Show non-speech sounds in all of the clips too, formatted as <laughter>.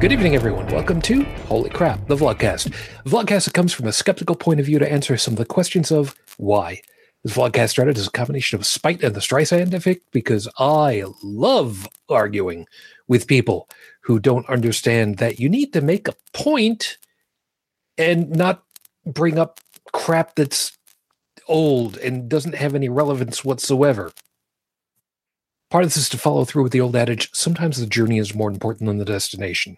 Good evening, everyone. Welcome to Holy Crap, the Vlogcast. Vlogcast that comes from a skeptical point of view to answer some of the questions of why. This vlogcast started as a combination of spite and the Streisand effect because I love arguing with people who don't understand that you need to make a point and not bring up crap that's old and doesn't have any relevance whatsoever. Part of this is to follow through with the old adage sometimes the journey is more important than the destination.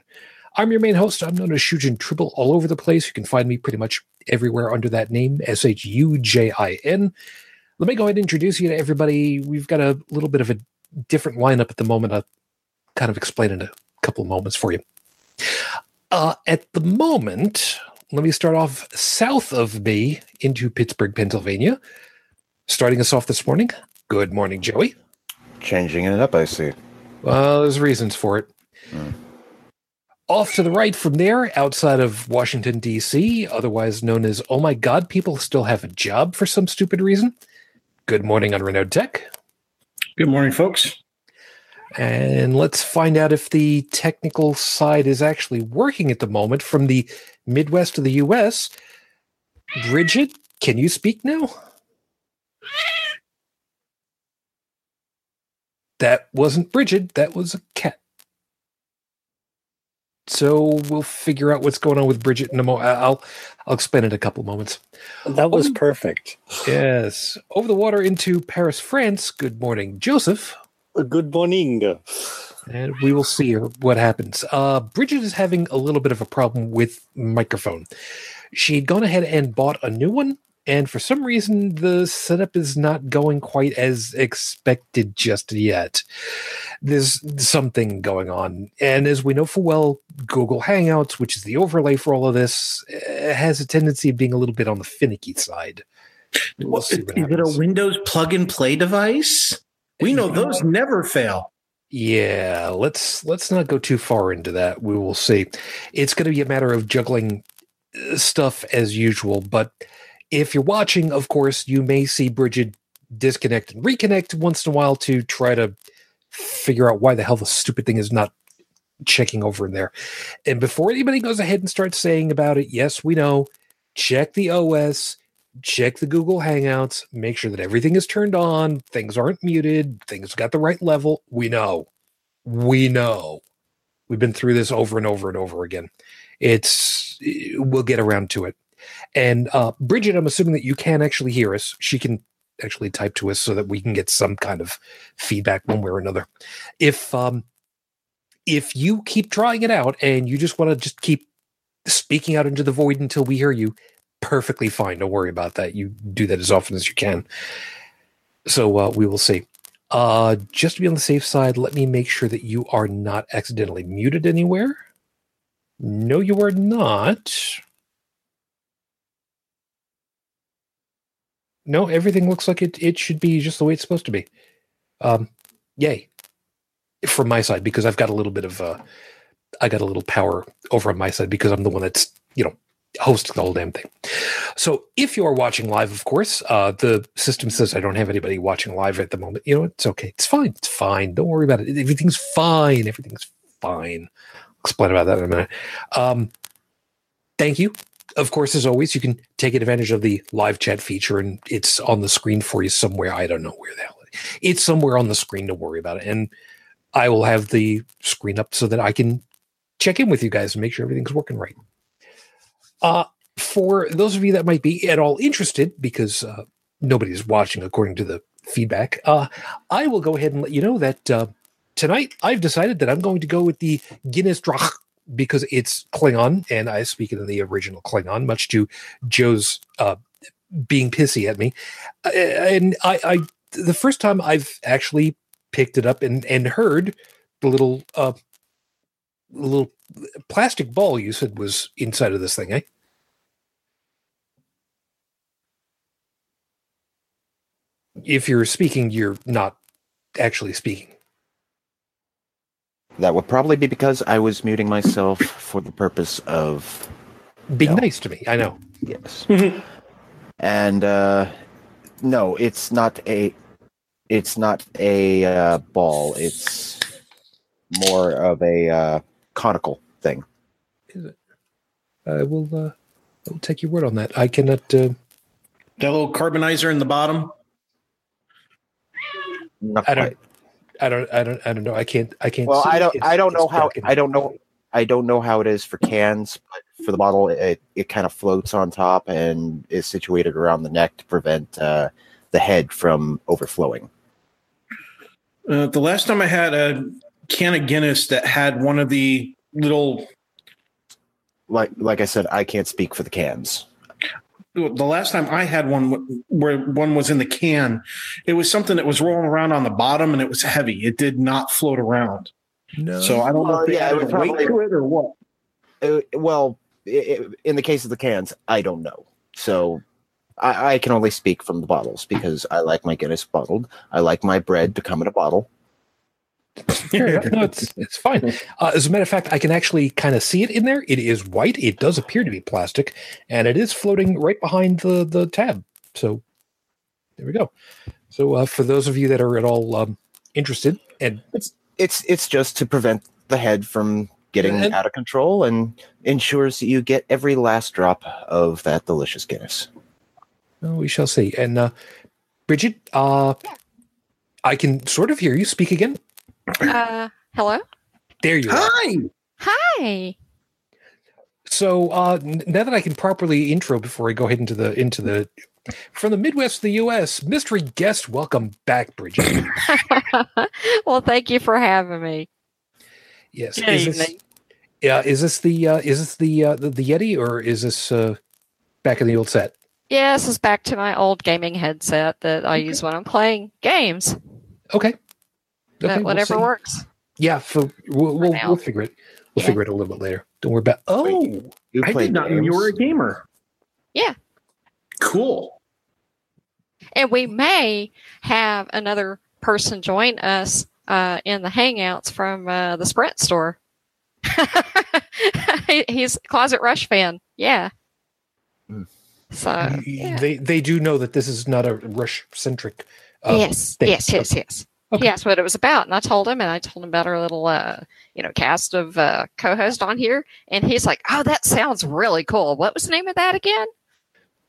I'm your main host. I'm known as Shujin Tribble all over the place. You can find me pretty much everywhere under that name, S H U J I N. Let me go ahead and introduce you to everybody. We've got a little bit of a different lineup at the moment. I'll kind of explain in a couple of moments for you. Uh, at the moment, let me start off south of me into Pittsburgh, Pennsylvania. Starting us off this morning. Good morning, Joey. Changing it up, I see. Well, there's reasons for it. Mm. Off to the right from there, outside of Washington, D.C., otherwise known as Oh My God, people still have a job for some stupid reason. Good morning on Renault Tech. Good morning, folks. And let's find out if the technical side is actually working at the moment from the Midwest of the U.S. Bridget, can you speak now? That wasn't Bridget, that was a cat. So we'll figure out what's going on with Bridget in a moment. I'll I'll explain in a couple moments. That was perfect. Yes. Over the water into Paris, France. Good morning, Joseph. Good morning. And we will see what happens. Uh, Bridget is having a little bit of a problem with microphone. She'd gone ahead and bought a new one, and for some reason the setup is not going quite as expected just yet. There's something going on and as we know for well google hangouts which is the overlay for all of this eh, has a tendency of being a little bit on the finicky side. We'll is it a windows plug and play device? We know those never fail. Yeah let's let's not go too far into that. We will see. It's going to be a matter of juggling eh, stuff as usual but if you're watching, of course, you may see Bridget disconnect and reconnect once in a while to try to figure out why the hell the stupid thing is not checking over in there. And before anybody goes ahead and starts saying about it, yes, we know, check the OS, check the Google Hangouts, make sure that everything is turned on, things aren't muted, things got the right level. We know. We know. We've been through this over and over and over again. It's we'll get around to it. And uh, Bridget, I'm assuming that you can actually hear us. She can actually type to us so that we can get some kind of feedback one way or another. If um, if you keep trying it out and you just want to just keep speaking out into the void until we hear you, perfectly fine. Don't worry about that. You do that as often as you can. So uh, we will see. Uh, just to be on the safe side, let me make sure that you are not accidentally muted anywhere. No, you are not. No, everything looks like it it should be just the way it's supposed to be. Um, yay from my side because I've got a little bit of uh, I got a little power over on my side because I'm the one that's you know hosting the whole damn thing. So if you are watching live, of course, uh, the system says I don't have anybody watching live at the moment. You know, it's okay. It's fine. It's fine. Don't worry about it. Everything's fine. Everything's fine. I'll explain about that in a minute. Um, thank you of course, as always, you can take advantage of the live chat feature and it's on the screen for you somewhere. I don't know where the hell it's somewhere on the screen. Don't worry about it. And I will have the screen up so that I can check in with you guys and make sure everything's working right. Uh, for those of you that might be at all interested, because uh, nobody's watching according to the feedback, uh, I will go ahead and let you know that uh, tonight I've decided that I'm going to go with the Guinness Drach because it's Klingon, and I speak it in the original Klingon, much to Joe's uh, being pissy at me. Uh, and I, I, the first time I've actually picked it up and and heard the little uh, little plastic ball you said was inside of this thing, eh? If you're speaking, you're not actually speaking. That would probably be because I was muting myself for the purpose of being nice to me. I know. Yes. <laughs> and uh, no, it's not a. It's not a uh, ball. It's more of a uh, conical thing. Is it? I will. Uh, I will take your word on that. I cannot. Uh, That little carbonizer in the bottom. Not I don't. Quite. I don't. I don't. I don't know. I can't. I can't. Well, see I don't. It's- I don't know how. I don't know. I don't know how it is for cans, but for the bottle, it it kind of floats on top and is situated around the neck to prevent uh, the head from overflowing. Uh, the last time I had a can of Guinness that had one of the little. Like like I said, I can't speak for the cans. The last time I had one where one was in the can, it was something that was rolling around on the bottom and it was heavy. It did not float around. No. So I don't know Well, if they yeah, added would a weight probably- to it or what. Uh, well, i i in the case of the cans, I don't know. So I, I can only speak from the bottles because I like my Guinness bottled. I like my bread to come in a bottle. Fair enough. <laughs> No, it's it's fine. Uh, as a matter of fact, I can actually kind of see it in there. It is white. It does appear to be plastic, and it is floating right behind the the tab. So there we go. So uh, for those of you that are at all um, interested, and It's it's just to prevent the head from getting And- out of control and ensures that you get every last drop of that delicious Guinness. well, we shall see. And uh, Bridget, uh, I can sort of hear you speak again. Uh, hello. There you are. Hi. Hi. So uh, now that I can properly intro before I go ahead into the into the from the Midwest of the U.S. mystery guest, welcome back, Bridget. <laughs> well, thank you for having me. Yes, Good is this, evening. yeah, is this the uh, is this the, uh, the the Yeti or is this uh, back in the old set? Yeah, this is back to my old gaming headset that I use when I'm playing games. Okay, But we'll whatever works. Yeah, for, we'll we'll, now. we'll figure it. We'll Yeah. figure it a little bit later. Don't worry about. Oh, You I did not know you games? were a gamer. Yeah. Cool. And we may have another person join us uh, in the Hangouts from uh, the Sprint store. <laughs> He's a Closet Rush fan. Yeah. Hmm. So, yeah. they they do know that this is not a rush centric. Uh, yes, thing. yes, yes, yes. Okay. He asked what it was about, and I told him, and I told him about our little, uh, you know, cast of uh, co-host on here, and he's like, "Oh, that sounds really cool. What was the name of that again?"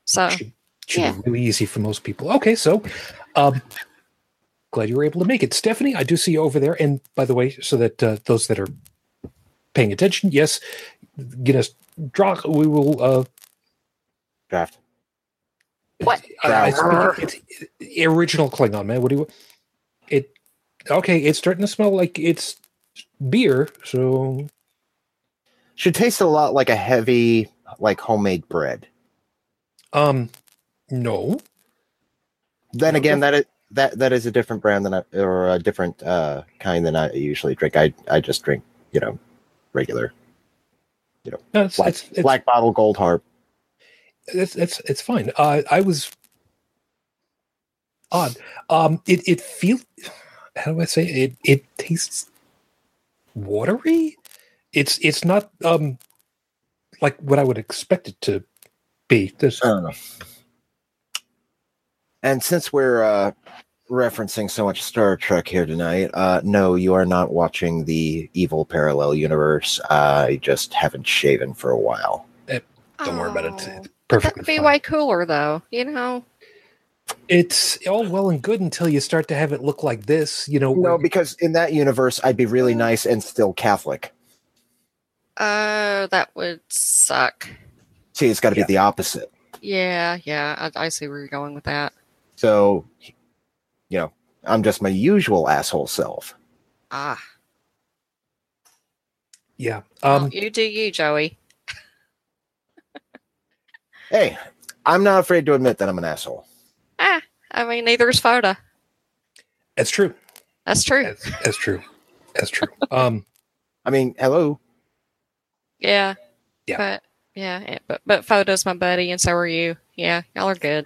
So, should, should yeah. be really easy for most people. Okay, so um, glad you were able to make it, Stephanie. I do see you over there. And by the way, so that uh, those that are paying attention, yes, Guinness draw. We will. Uh, Draft. What? I, I Draft. speak, it's original Klingon man. What do you? It okay? It's starting to smell like it's beer. So Should taste a lot like a heavy, like homemade bread. um, no. Then No, again, that is that that is a different brand than I, or a different uh, kind than I usually drink. I I just drink, you know, regular No, it's, black, it's, it's black bottle gold harp. it's it's it's fine. Uh, I was odd. Um, it it feels. How do I say it? It tastes watery. It's it's not um like what I would expect it to be. This I don't know. And since we're uh, referencing so much Star Trek here tonight, uh, no, you are not watching the evil parallel universe. I just haven't shaven for a while. don't worry about it. Oh, It's That perfectly would be fine. way cooler, though. You know. It's all well and good until you start to have it look like this. You know, No, because in that universe, I'd be really nice and still Catholic. Uh, that would suck. See, it's got to be the opposite. Yeah, yeah. I, I see where you're going with that. So, you know, I'm just my usual asshole self. Ah, yeah. well, Um, you do you, Joey. Hey, I'm not afraid to admit that I'm an asshole. I mean, neither is Foda. that's true. That's true. That's, that's true. That's true. Um, <laughs> I mean, hello. Yeah. Yeah. But yeah, yeah, but but Foda's my buddy, and so are you. Yeah, y'all are good.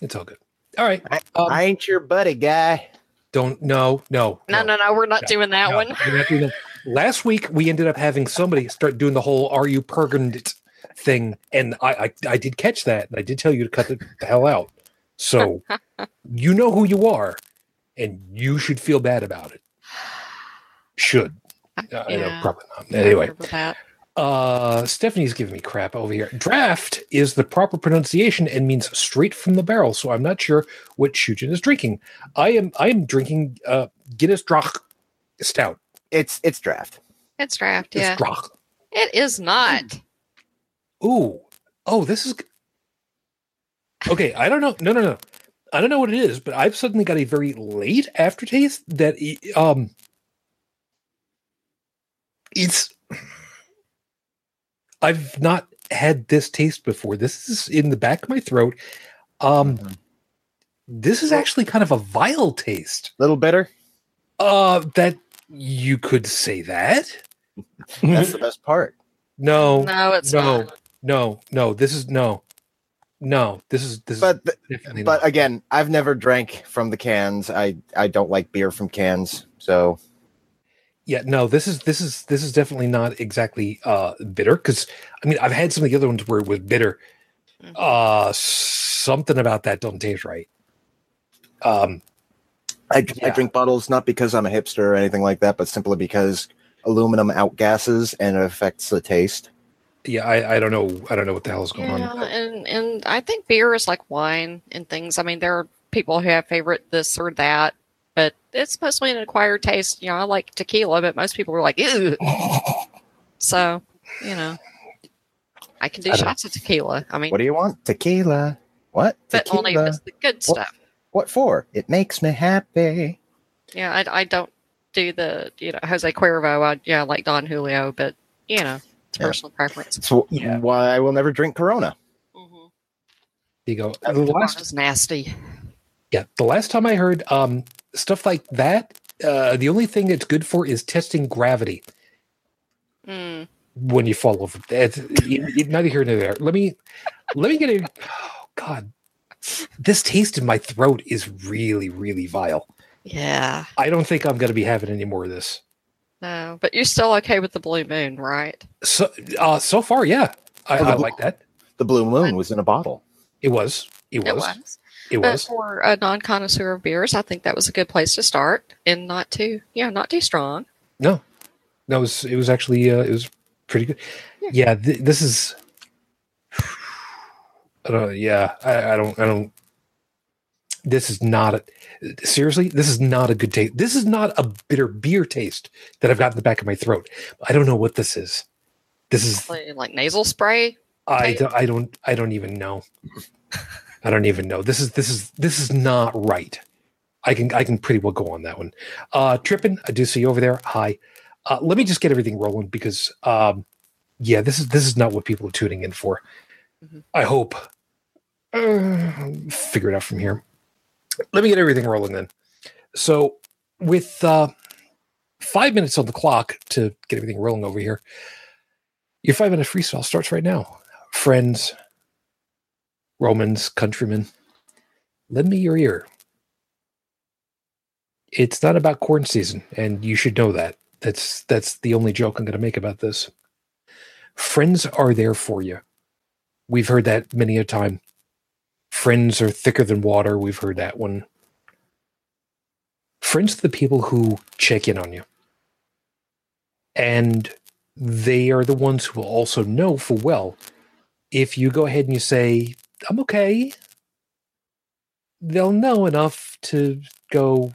it's all good. All right. I, Um, I ain't your buddy guy. don't no no No, no, no, we're not No, doing that No, one. we're not doing that. Last week we ended up having somebody start doing the whole "Are you purgant?" thing, and I, I I did catch that, and I did tell you to cut the, the hell out. So you know who you are, and you should feel bad about it. Should I know, probably not. Anyway, uh, Stephanie's giving me crap over here. Draft is the proper pronunciation and means straight from the barrel. So I'm not sure what Shujin is drinking. I am I am drinking uh, Guinness Drach Stout. It's it's draft. It's draft. It's Yeah, Drach. it is not. Ooh. Oh, this is okay. I don't know. No, no, no. I don't know what it is, but I've suddenly got a very late aftertaste that um it's I've not had this taste before. This is in the back of my throat. Um this is actually kind of a vile taste. A Little bitter. Uh that you could say that. That's the best part. No. No, it's no. not. No, no, this is no. No, this is this But is definitely but not. again, I've never drank from the cans. I I don't like beer from cans. So Yeah, no, this is this is this is definitely not exactly uh bitter because I mean I've had some of the other ones where it was bitter. Mhm. Uh something about that don't taste right. Um I, I drink bottles not because I'm a hipster or anything like that, but simply because aluminum outgasses and it affects the taste. Yeah, I, I don't know I don't know what the hell is going Yeah, on. and and I think beer is like wine and things. I mean, there are people who have favorite this or that, but it's mostly an acquired taste. You know, I like tequila, but most people are like, ew. <laughs> So, you know, I can do I shots of tequila. I mean, What do you want? Tequila. What? but only if Tequila. it's the good stuff. What for? It makes me happy. Yeah, I, I don't do the you know Jose Cuervo. I yeah I like Don Julio, but you know it's Yeah. personal preference. That's wh- Yeah. why I will never drink Corona. Mm-hmm. You go. The last It's nasty. yeah, the last time I heard um stuff like that, uh the only thing it's good for is testing gravity Mm. when you fall over. It's, you- you- neither here nor there. Let me let me get a oh god. This taste in my throat is really, really vile. Yeah, I don't think I'm going to be having any more of this. No, but you're still okay with the blue moon, right? So, uh, so far, yeah, I, Oh, I bl- like that. The Blue Moon was in a bottle. It was, it was, It was. it But was. for a non-connoisseur of beers, I think that was a good place to start, and not too, yeah, not too strong. No, that was it was actually uh, it was pretty good. Yeah, th- this is. <sighs> I don't, yeah, I, I don't. I don't. This is not a, seriously. This is not a good taste. This is not a bitter beer taste that I've got in the back of my throat. I don't know what this is. This is Like, nasal spray. I don't, I don't I don't even know. <laughs> I don't even know. This is this is this is not right. I can I can pretty well go on that one. Uh Trippin, I do see you over there. Hi. Uh let me just get everything rolling because um yeah, this is this is not what people are tuning in for. Mhm. I hope. Uh, figure it out from here. Let me get everything rolling then. So with uh five minutes on the clock to get everything rolling over here. Your five minute freestyle starts right now. Friends, Romans, countrymen, lend me your ear. It's not about corn season, and you should know that. That's that's the only joke I'm going to make about this. Friends are there for you. We've heard that many a time. Friends are thicker than water. We've heard that one. Friends are the people who check in on you. And they are the ones who will also know for well if you go ahead and you say, I'm okay, they'll know enough to go,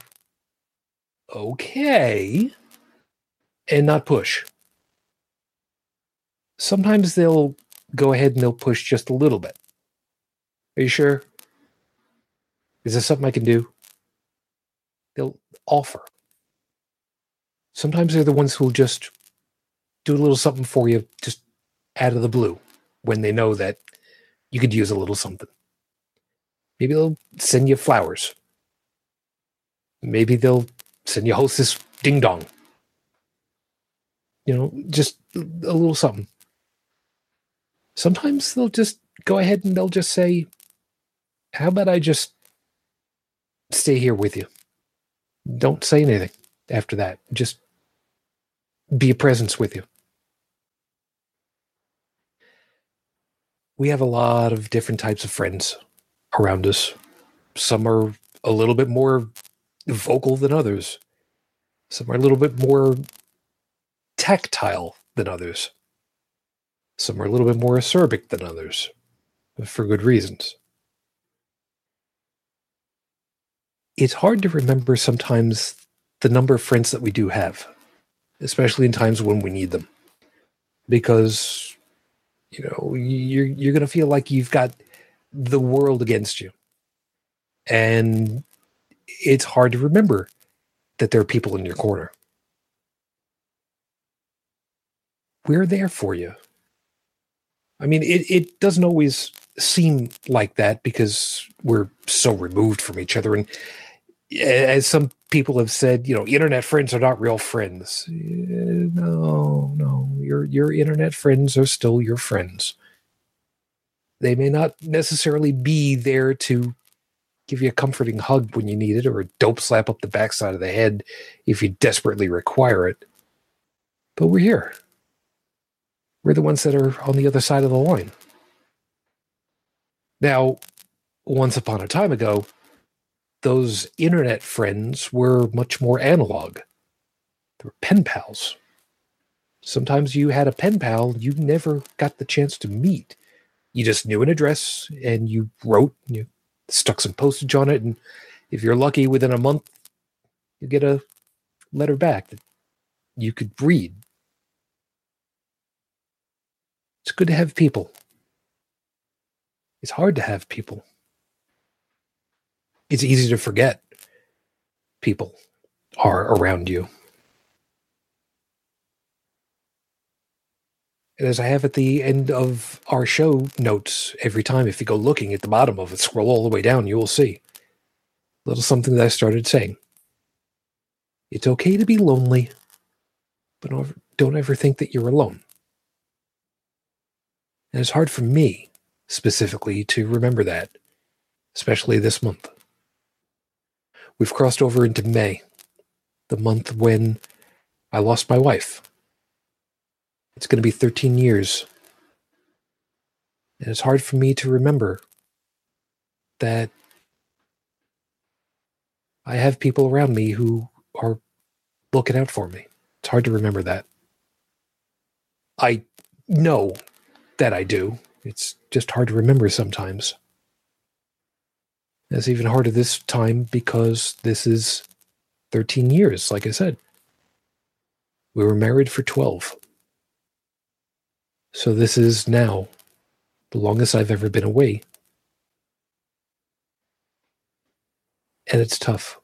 okay, and not push. Sometimes they'll go ahead and they'll push just a little bit. Are you sure? Is this something I can do? They'll offer. Sometimes they're the ones who'll just do a little something for you just out of the blue when they know that you could use a little something. Maybe they'll send you flowers. Maybe they'll send you hostess ding dong. You know, just a little something. Sometimes they'll just go ahead and they'll just say, How about I just stay here with you? Don't say anything after that. Just be a presence with you. We have a lot of different types of friends around us. Some are a little bit more vocal than others. Some are a little bit more tactile than others. Some are a little bit more acerbic than others, for good reasons. It's hard to remember sometimes the number of friends that we do have, especially in times when we need them, because you know you're you're going to feel like you've got the world against you, and it's hard to remember that there are people in your corner. We're there for you. I mean, it, it doesn't always seem like that because we're so removed from each other. And as some people have said, you know, internet friends are not real friends. No, no, your your internet friends are still your friends. They may not necessarily be there to give you a comforting hug when you need it or a dope slap up the backside of the head if you desperately require it. But we're here. We're the ones that are on the other side of the line. Now, once upon a time ago, those internet friends were much more analog. They were pen pals. Sometimes you had a pen pal you never got the chance to meet. You just knew an address and you wrote, you stuck some postage on it, and if you're lucky, within a month, you get a letter back that you could read. It's good to have people. It's hard to have people. It's easy to forget people are around you. And as I have at the end of our show notes every time, if you go looking at the bottom of it, scroll all the way down, you will see a little something that I started saying. It's okay to be lonely, but don't ever think that you're alone. And it's hard for me specifically to remember that, especially this month. We've crossed over into May, the month when I lost my wife. It's going to be 13 years. And it's hard for me to remember that I have people around me who are looking out for me. It's hard to remember that. I know that I do. It's just hard to remember sometimes. It's even harder this time because this is 13 years, like I said. We were married for 12. So this is now the longest I've ever been away. And it's tough.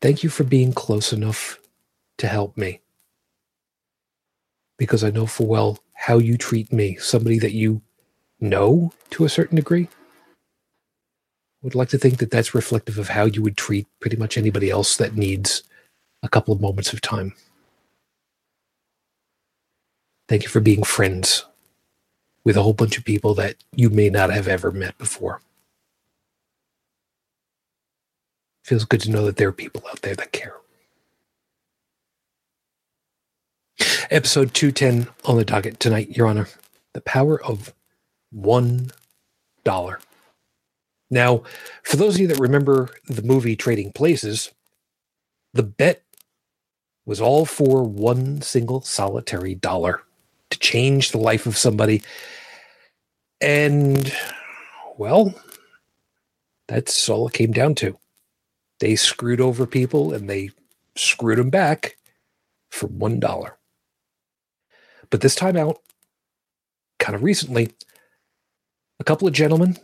Thank you for being close enough to help me. Because I know full well how you treat me, somebody that you know to a certain degree. Would like to think that that's reflective of how you would treat pretty much anybody else that needs a couple of moments of time. Thank you for being friends with a whole bunch of people that you may not have ever met before. Feels good to know that there are people out there that care. Episode 210 on the docket tonight, Your Honor. The power of $1. Now, for those of you that remember the movie Trading Places, the bet was all for one single solitary dollar to change the life of somebody. And, well, that's all it came down to. They screwed over people and they screwed them back for $1. But this time out, kind of recently, a couple of gentlemen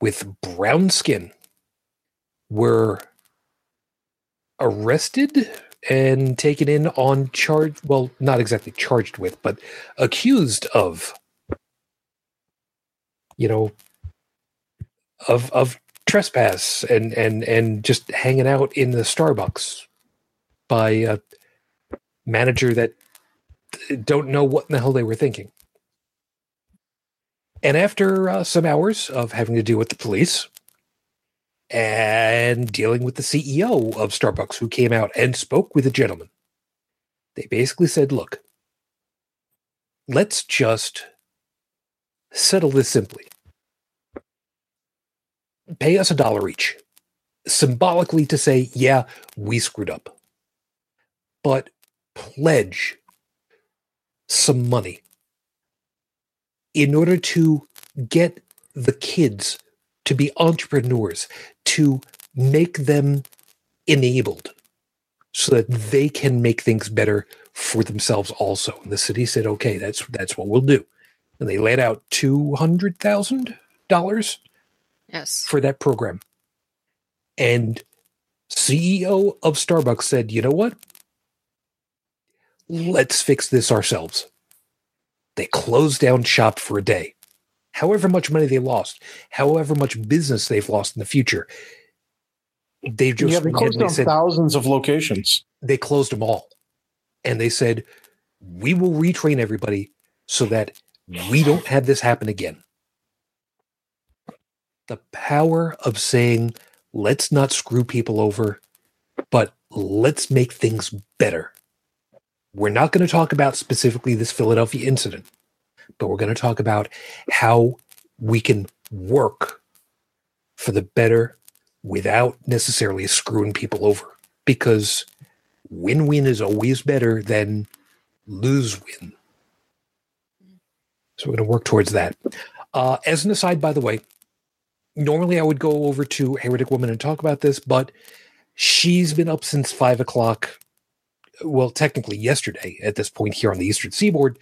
with brown skin were arrested and taken in on charge well not exactly charged with but accused of you know of of trespass and and and just hanging out in the starbucks by a manager that don't know what in the hell they were thinking and after uh, some hours of having to deal with the police and dealing with the CEO of Starbucks, who came out and spoke with the gentleman. They basically said, look, let's just settle this simply. Pay us a dollar each, symbolically to say, yeah, we screwed up. but pledge some money in order to get the kids to be entrepreneurs, to make them enabled so that they can make things better for themselves also. And the city said, okay, that's that's what we'll do. And they laid out two hundred thousand dollars Yes. for that program. And CEO of Starbucks said, you know what? Let's fix this ourselves. They closed down shop for a day. However much money they lost, however much business they've lost in the future, they just yeah, they closed down said thousands of locations. they closed them all. And they said, we will retrain everybody so that we don't have this happen again. The power of saying, let's not screw people over, but let's make things better. We're not going to talk about specifically this Philadelphia incident, but we're going to talk about how we can work for the better without necessarily screwing people over. Because win win is always better than lose win. So we're going to work towards that. Uh, as an aside, by the way, normally I would go over to Heretic Woman and talk about this, but she's been up since five o'clock. Well, technically yesterday at this point here on the Eastern Seaboard.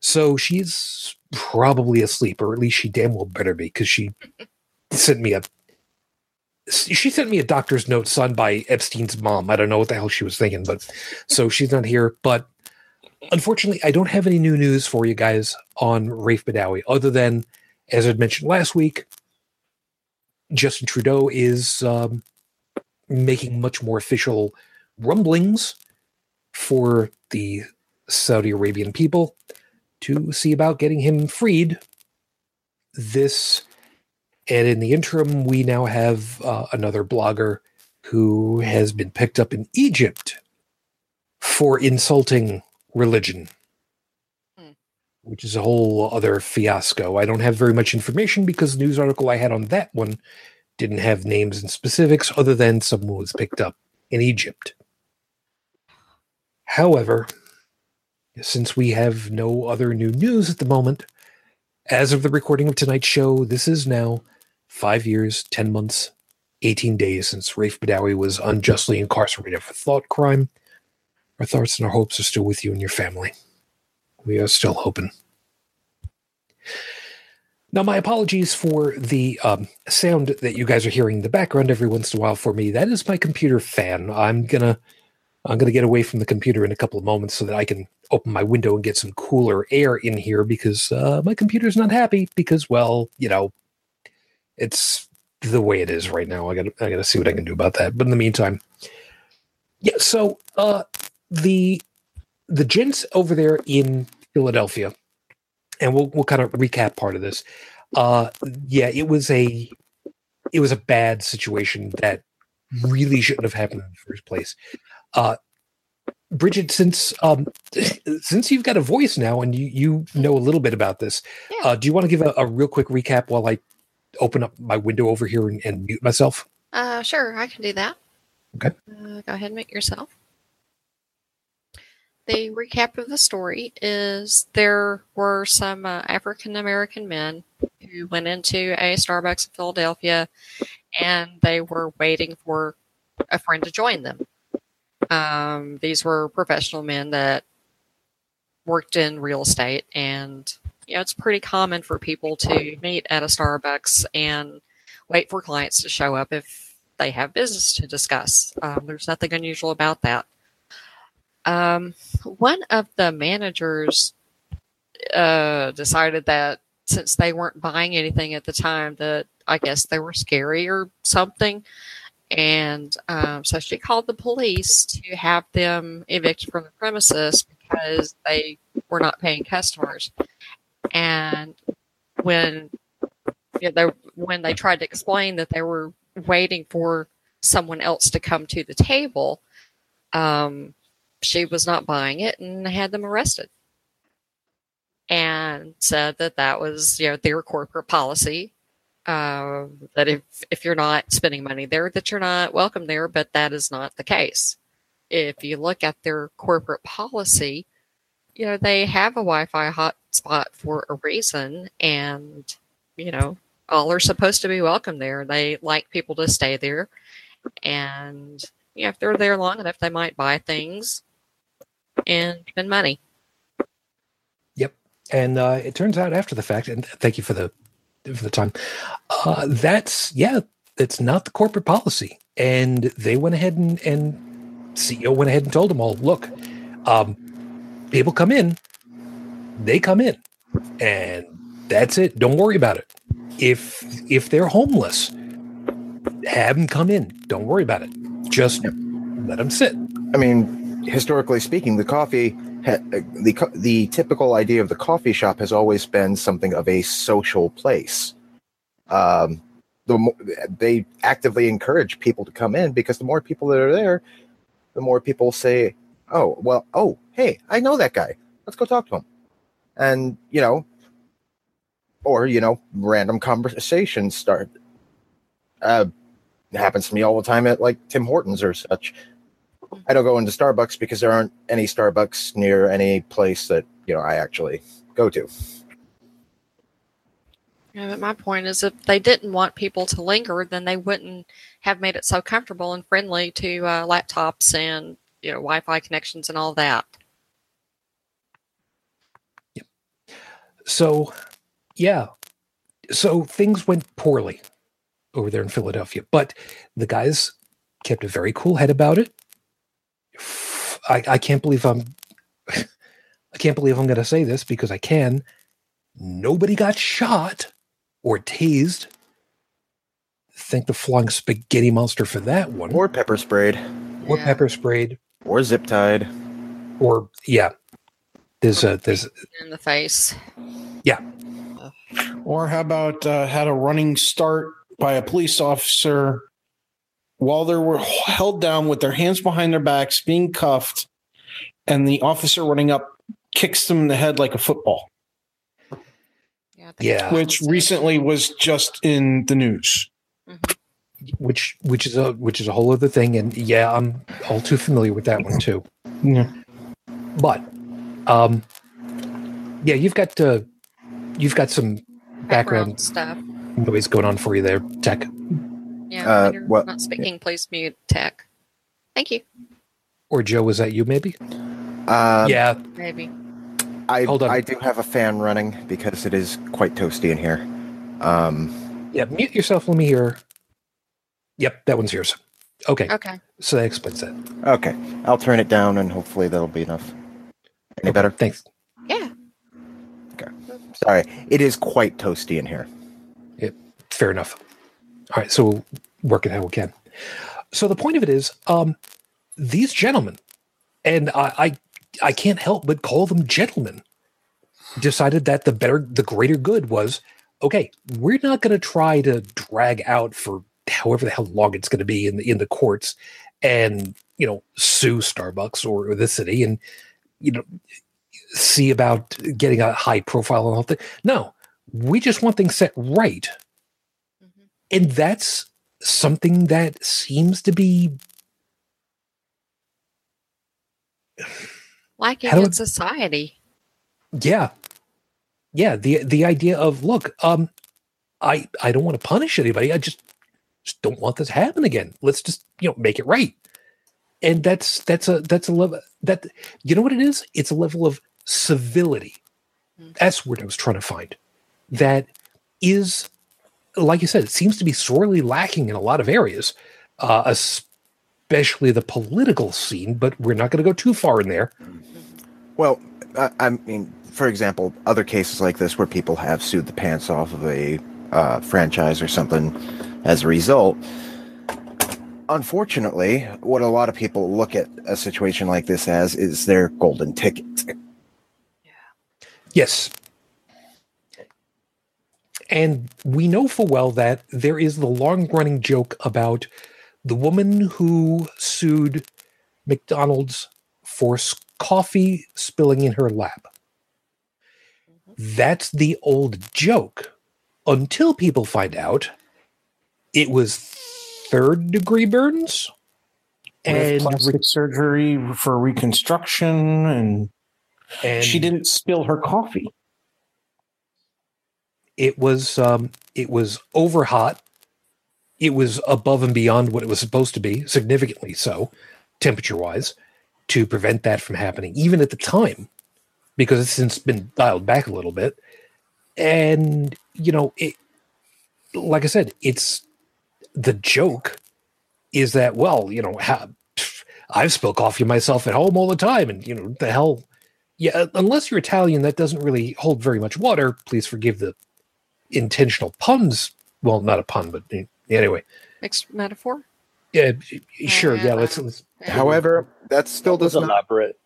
So she's probably asleep, or at least she damn well better be, because she <laughs> sent me a she sent me a doctor's note signed by Epstein's mom. I don't know what the hell she was thinking, but <laughs> so she's not here. But unfortunately, I don't have any new news for you guys on Raif Badawi, other than, as I'd mentioned last week, Justin Trudeau is um, making much more official rumblings for the Saudi Arabian people to see about getting him freed. This and in the interim, we now have uh, another blogger who has been picked up in Egypt for insulting religion, Hmm. which is a whole other fiasco. I don't have very much information because the news article I had on that one didn't have names and specifics other than someone was picked up in Egypt. However, since we have no other new news at the moment, as of the recording of tonight's show, this is now five years, 10 months, 18 days since Raif Badawi was unjustly incarcerated for thought crime. Our thoughts and our hopes are still with you and your family. We are still hoping. Now, my apologies for the um, sound that you guys are hearing in the background every once in a while for me. That is my computer fan. I'm gonna I'm gonna get away from the computer in a couple of moments so that I can open my window and get some cooler air in here because uh, my computer's not happy because, well, you know, it's the way it is right now. I got I got to see what I can do about that. But in the meantime, yeah. So uh, the the gents over there in Philadelphia, and we'll we'll kind of recap part of this. Uh, yeah, it was a it was a bad situation that really shouldn't have happened in the first place. Uh, Bridget, since um, <laughs> since you've got a voice now and you you know a little bit about this, Yeah. uh, do you want to give a, a real quick recap while I open up my window over here and, and mute myself? Uh, sure, I can do that. Okay. Uh, go ahead and mute yourself. The recap of the story is there were some uh, African American men who went into a Starbucks in Philadelphia and they were waiting for a friend to join them. Um, these were professional men that worked in real estate and you know it's pretty common for people to meet at a Starbucks and wait for clients to show up if they have business to discuss. Um, there's nothing unusual about that. Um, one of the managers uh, decided that since they weren't buying anything at the time, that I guess they were scary or something. And um, so she called the police to have them evicted from the premises because they were not paying customers. And when you know, they, when they tried to explain that they were waiting for someone else to come to the table, um, she was not buying it and had them arrested. And said that that was you know their corporate policy uh, that if if you're not spending money there, that you're not welcome there. But that is not the case. if you look at their corporate policy, you know, they have a Wi Fi hotspot for a reason, and, you know, all are supposed to be welcome there. They like people to stay there. And, you know, if they're there long enough, they might buy things and spend money. Yep. And uh, it turns out after the fact, and thank you for the for the time. Uh, that's yeah, it's not the corporate policy, and they went ahead and and CEO went ahead and told them all, look, um, people come in, they come in, and that's it. Don't worry about it. If if they're homeless, have them come in. Don't worry about it. Just let them sit. I mean, historically speaking, the coffee, the the typical idea of the coffee shop has always been something of a social place. Um, the they actively encourage people to come in because the more people that are there, the more people say, "Oh, well, oh, hey, I know that guy. Let's go talk to him." And you know, or you know, random conversations start. Uh, happens to me all the time at like Tim Hortons or such. I don't go into Starbucks because there aren't any Starbucks near any place that you know I actually go to. Yeah, but my point is, if they didn't want people to linger, then they wouldn't have made it so comfortable and friendly to uh, laptops and you know Wi-Fi connections and all that. So, yeah. So things went poorly over there in Philadelphia, but the guys kept a very cool head about it. I, I can't believe I'm. <laughs> I can't believe I'm going to say this because I can. Nobody got shot or tased. Thank the flying spaghetti monster for that one. Or pepper sprayed, or Yeah. pepper sprayed. or zip tied. Or yeah. There's a there's In the face. Yeah. Or how about uh, had a running start by a police officer while they were held down with their hands behind their backs, being cuffed, and the officer running up kicks them in the head like a football, Yeah. Yeah. which recently was just in the news. said. Mhm. which which is a which is a whole other thing and yeah i'm all too familiar with that one too Yeah. but um yeah you've got uh you've got some background stuff. noise going on for you there tech Yeah. Uh, when what- not speaking, please mute tech. Thank you. or joe was that you maybe Um, yeah Maybe. I Hold on. I do have a fan running because it is quite toasty in here. Um, yeah mute yourself let me hear yep that one's yours okay Okay. so that explains that okay, I'll turn it down and hopefully that'll be enough. Any better? thanks Yeah. Okay. Sorry, it is quite toasty in here. Yep. Fair enough all right so we'll work it how we can so the point of it is um these gentlemen and i i, I can't help but call them gentlemen decided that the better the greater good was okay we're not going to try to drag out for however the hell long it's going to be in the in the courts and you know sue starbucks or, or the city and you know see about getting a high profile and all that no we just want things set right. And that's something that seems to be Lacking in society. yeah. Yeah the the idea of look um i i don't want to punish anybody i just just don't want this to happen again. Let's just you know make it right. And that's that's a that's a level that you know what it is? It's a level of civility. Mm. that's what i was trying to find. That is like you said it seems to be sorely lacking in a lot of areas uh especially the political scene but we're not going to go too far in there Well, I, I mean, for example, other cases like this where people have sued the pants off of a uh, franchise or something as a result. Unfortunately, what a lot of people look at a situation like this as is their golden ticket. Yes. And we know full well that there is the long running joke about the woman who sued McDonald's for coffee spilling in her lap. That's the old joke until people find out it was third degree burns and plastic surgery for reconstruction, and, and she didn't spill her coffee. It was um, it was over hot. It was above and beyond what it was supposed to be, significantly so, temperature wise, to prevent that from happening, even at the time, because it's since been dialed back a little bit. And you know, it like I said, it's the joke is that well, you know, pff, I've spilled coffee myself at home all the time, and you know, the hell, yeah. Unless you're Italian, that doesn't really hold very much water. Please forgive the intentional puns. Well, not a pun, but anyway. Mixed metaphor. Yeah, sure. Yeah, Yeah. let's. let's However, that still That was does not elaborate.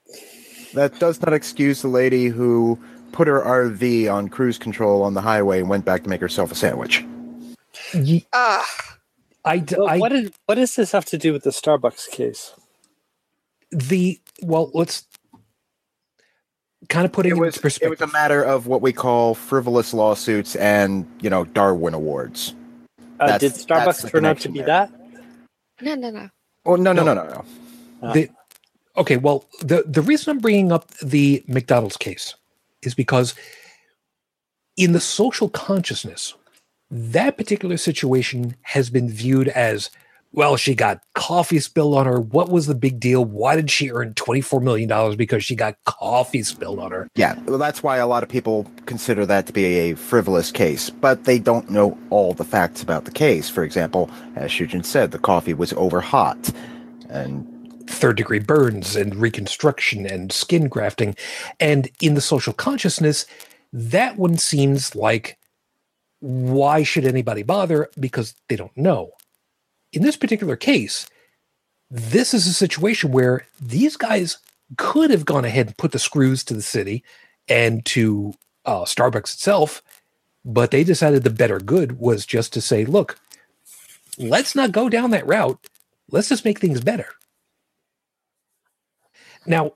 that does not excuse the lady who put her RV on cruise control on the highway and went back to make herself a sandwich. Ye- Ah, I, d- But I- what did what does this have to do with the Starbucks case? the well, let's kind of put it, It was into it was a matter of what we call frivolous lawsuits and you know Darwin awards. Uh, did Starbucks turn out to be there. that? no, no, no. Oh no no No. no no no. the, okay, well, the the reason I'm bringing up the McDonald's case is because in the social consciousness, that particular situation has been viewed as well. She got coffee spilled on her. What was the big deal? Why did she earn twenty four million dollars because she got coffee spilled on her? Yeah, well, that's why a lot of people consider that to be a frivolous case, but they don't know all the facts about the case. For example, as Shujin said, the coffee was over hot, and third degree burns and reconstruction and skin grafting. And in the social consciousness, that one seems like why should anybody bother? Because they don't know. In this particular case, this is a situation where these guys could have gone ahead and put the screws to the city and to uh, Starbucks itself, but they decided the better good was just to say, look, let's not go down that route. Let's just make things better. Now,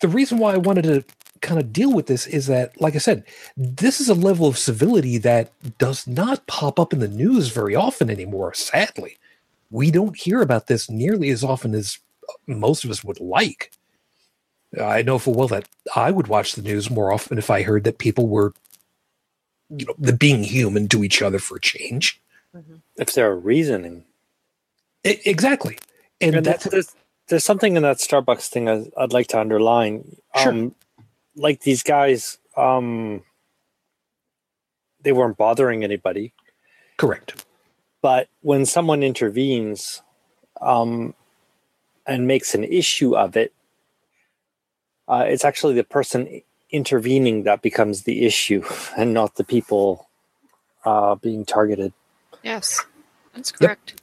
the reason why I wanted to kind of deal with this is that, like I said, this is a level of civility that does not pop up in the news very often anymore, sadly. We don't hear about this nearly as often as most of us would like. I know full well that I would watch the news more often if I heard that people were, you know, the being human to each other for a change. If they're reasoning, E- exactly. And, and that's that's, there's there's something in that Starbucks thing I, I'd like to underline. Sure. Um, like these guys, um, they weren't bothering anybody, correct. but when someone intervenes um, and makes an issue of it, uh, it's actually the person intervening that becomes the issue, <laughs> and not the people uh, being targeted. Yes, that's correct.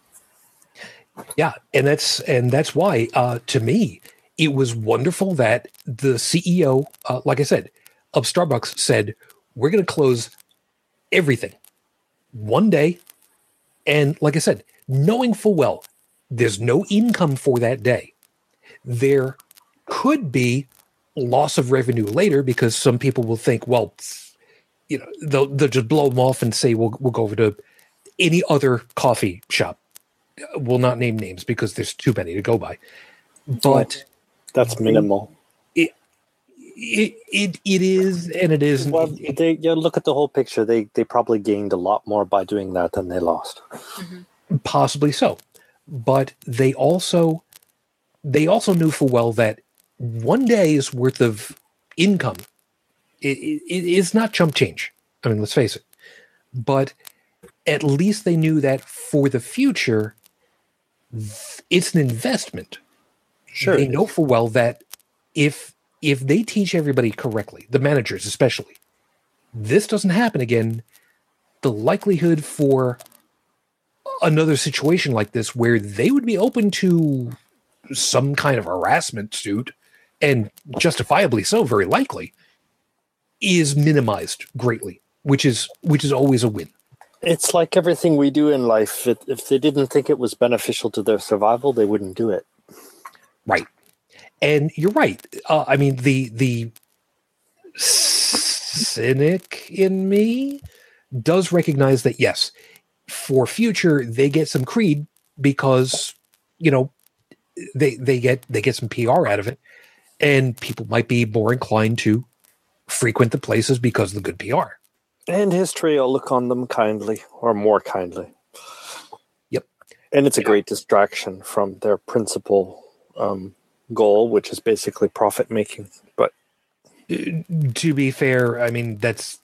Yeah, and that's and that's why, uh, to me, it was wonderful that the CEO, uh, like I said, of Starbucks said, "We're going to close everything one day," and like I said, knowing full well there's no income for that day, there could be loss of revenue later because some people will think, well, you know, they'll they'll just blow them off and say, "We'll we'll go over to any other coffee shop." We'll not name names because there's too many to go by. But That's minimal. it it it is and it is Well, they you look at the whole picture. They they probably gained a lot more by doing that than they lost. Mm-hmm. possibly so. But they also they also knew full well that one day's worth of income it, it, it is not chump change. I mean, let's face it. But at least they knew that for the future, it's an investment. Sure. They know full well that if if they teach everybody correctly, the managers especially, this doesn't happen again. The likelihood for another situation like this where they would be open to some kind of harassment suit and justifiably so very likely is minimized greatly which is which is always a win It's like everything we do in life. If, if they didn't think it was beneficial to their survival, they wouldn't do it. Right and you're right uh, i mean the the cynic in me does recognize that yes for future they get some creed because you know they they get they get some PR out of it, and people might be more inclined to frequent the places because of the good PR. And history will look on them kindly or more kindly. Yep. And it's a great distraction from their principal um, goal, which is basically profit making. But To be fair, I mean that's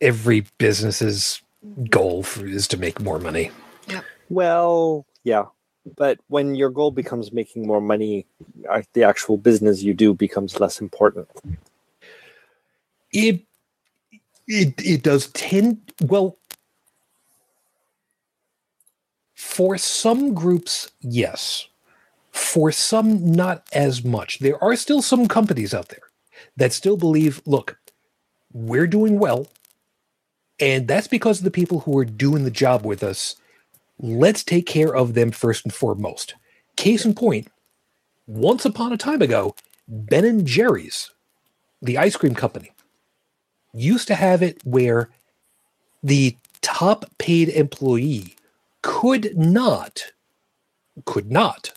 every business's goal for, is to make more money. Yeah. Well, yeah. But when your goal becomes making more money, uh, the actual business you do becomes less important. It it it does tend well for some groups, yes. For some, not as much. There are still some companies out there that still believe, look, we're doing well, and that's because of the people who are doing the job with us. Let's take care of them first and foremost. Case in point, once upon a time ago, Ben and Jerry's, the ice cream company, used to have it where the top paid employee could not could not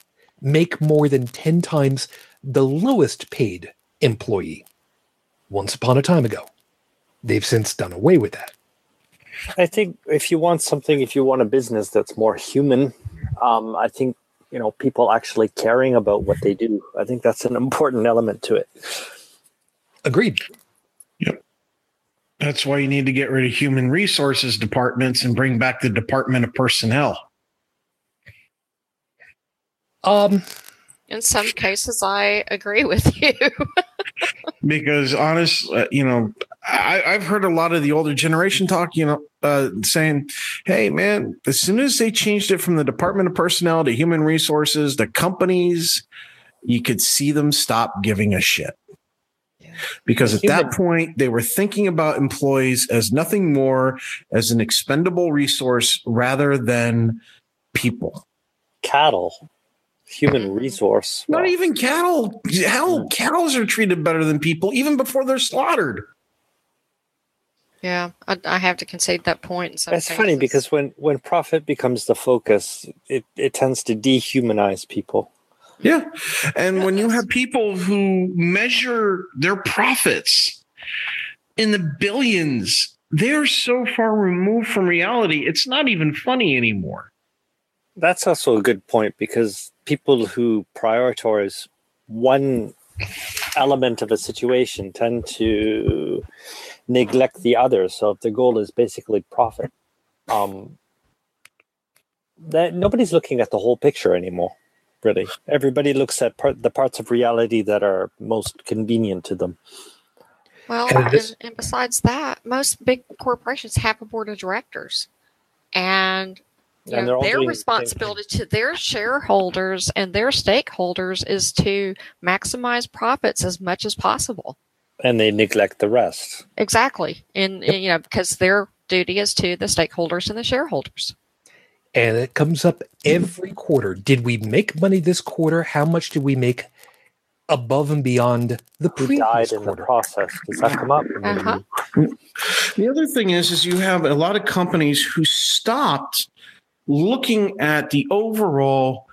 make more than 10 times the lowest paid employee once upon a time ago they've since done away with that I think if you want something, if you want a business that's more human, um, I think you know people actually caring about what they do. I think that's an <laughs> important element to it. agreed Yep. That's why you need to get rid of human resources departments and bring back the Department of Personnel. Um In some cases, I agree with you. <laughs> because honest, uh, you know, I, I've heard a lot of the older generation talk, you know, uh, saying, "Hey, man, as soon as they changed it from the Department of Personnel to Human Resources, the companies, you could see them stop giving a shit." Because at that point, they were thinking about employees as nothing more as an expendable resource rather than people. Cattle, human resource. Not well, even cattle. Hell, hmm. cows are treated better than people even before they're slaughtered. yeah, I, I have to concede that point. In some It's funny because when when profit becomes the focus, it, it tends to dehumanize people. Yeah. And when you have people who measure their profits in the billions, they're so far removed from reality, it's not even funny anymore. That's also a good point because people who prioritize one element of a situation tend to neglect the other. So if the goal is basically profit, um, that nobody's looking at the whole picture anymore. Really, everybody looks at part, the parts of reality that are most convenient to them. Well, And and, and besides that, most big corporations have a board of directors, and you And know, they're their doing the responsibility to their shareholders and their stakeholders is to maximize profits as much as possible. and they neglect the rest. Exactly, and, and, you know because their duty is to the stakeholders and the shareholders. and it comes up every quarter did we make money this quarter how much did we make above and beyond the Who previous died in the quarter process? Does that come up? Uh-huh. The other thing is, is you have a lot of companies who stopped looking at the overall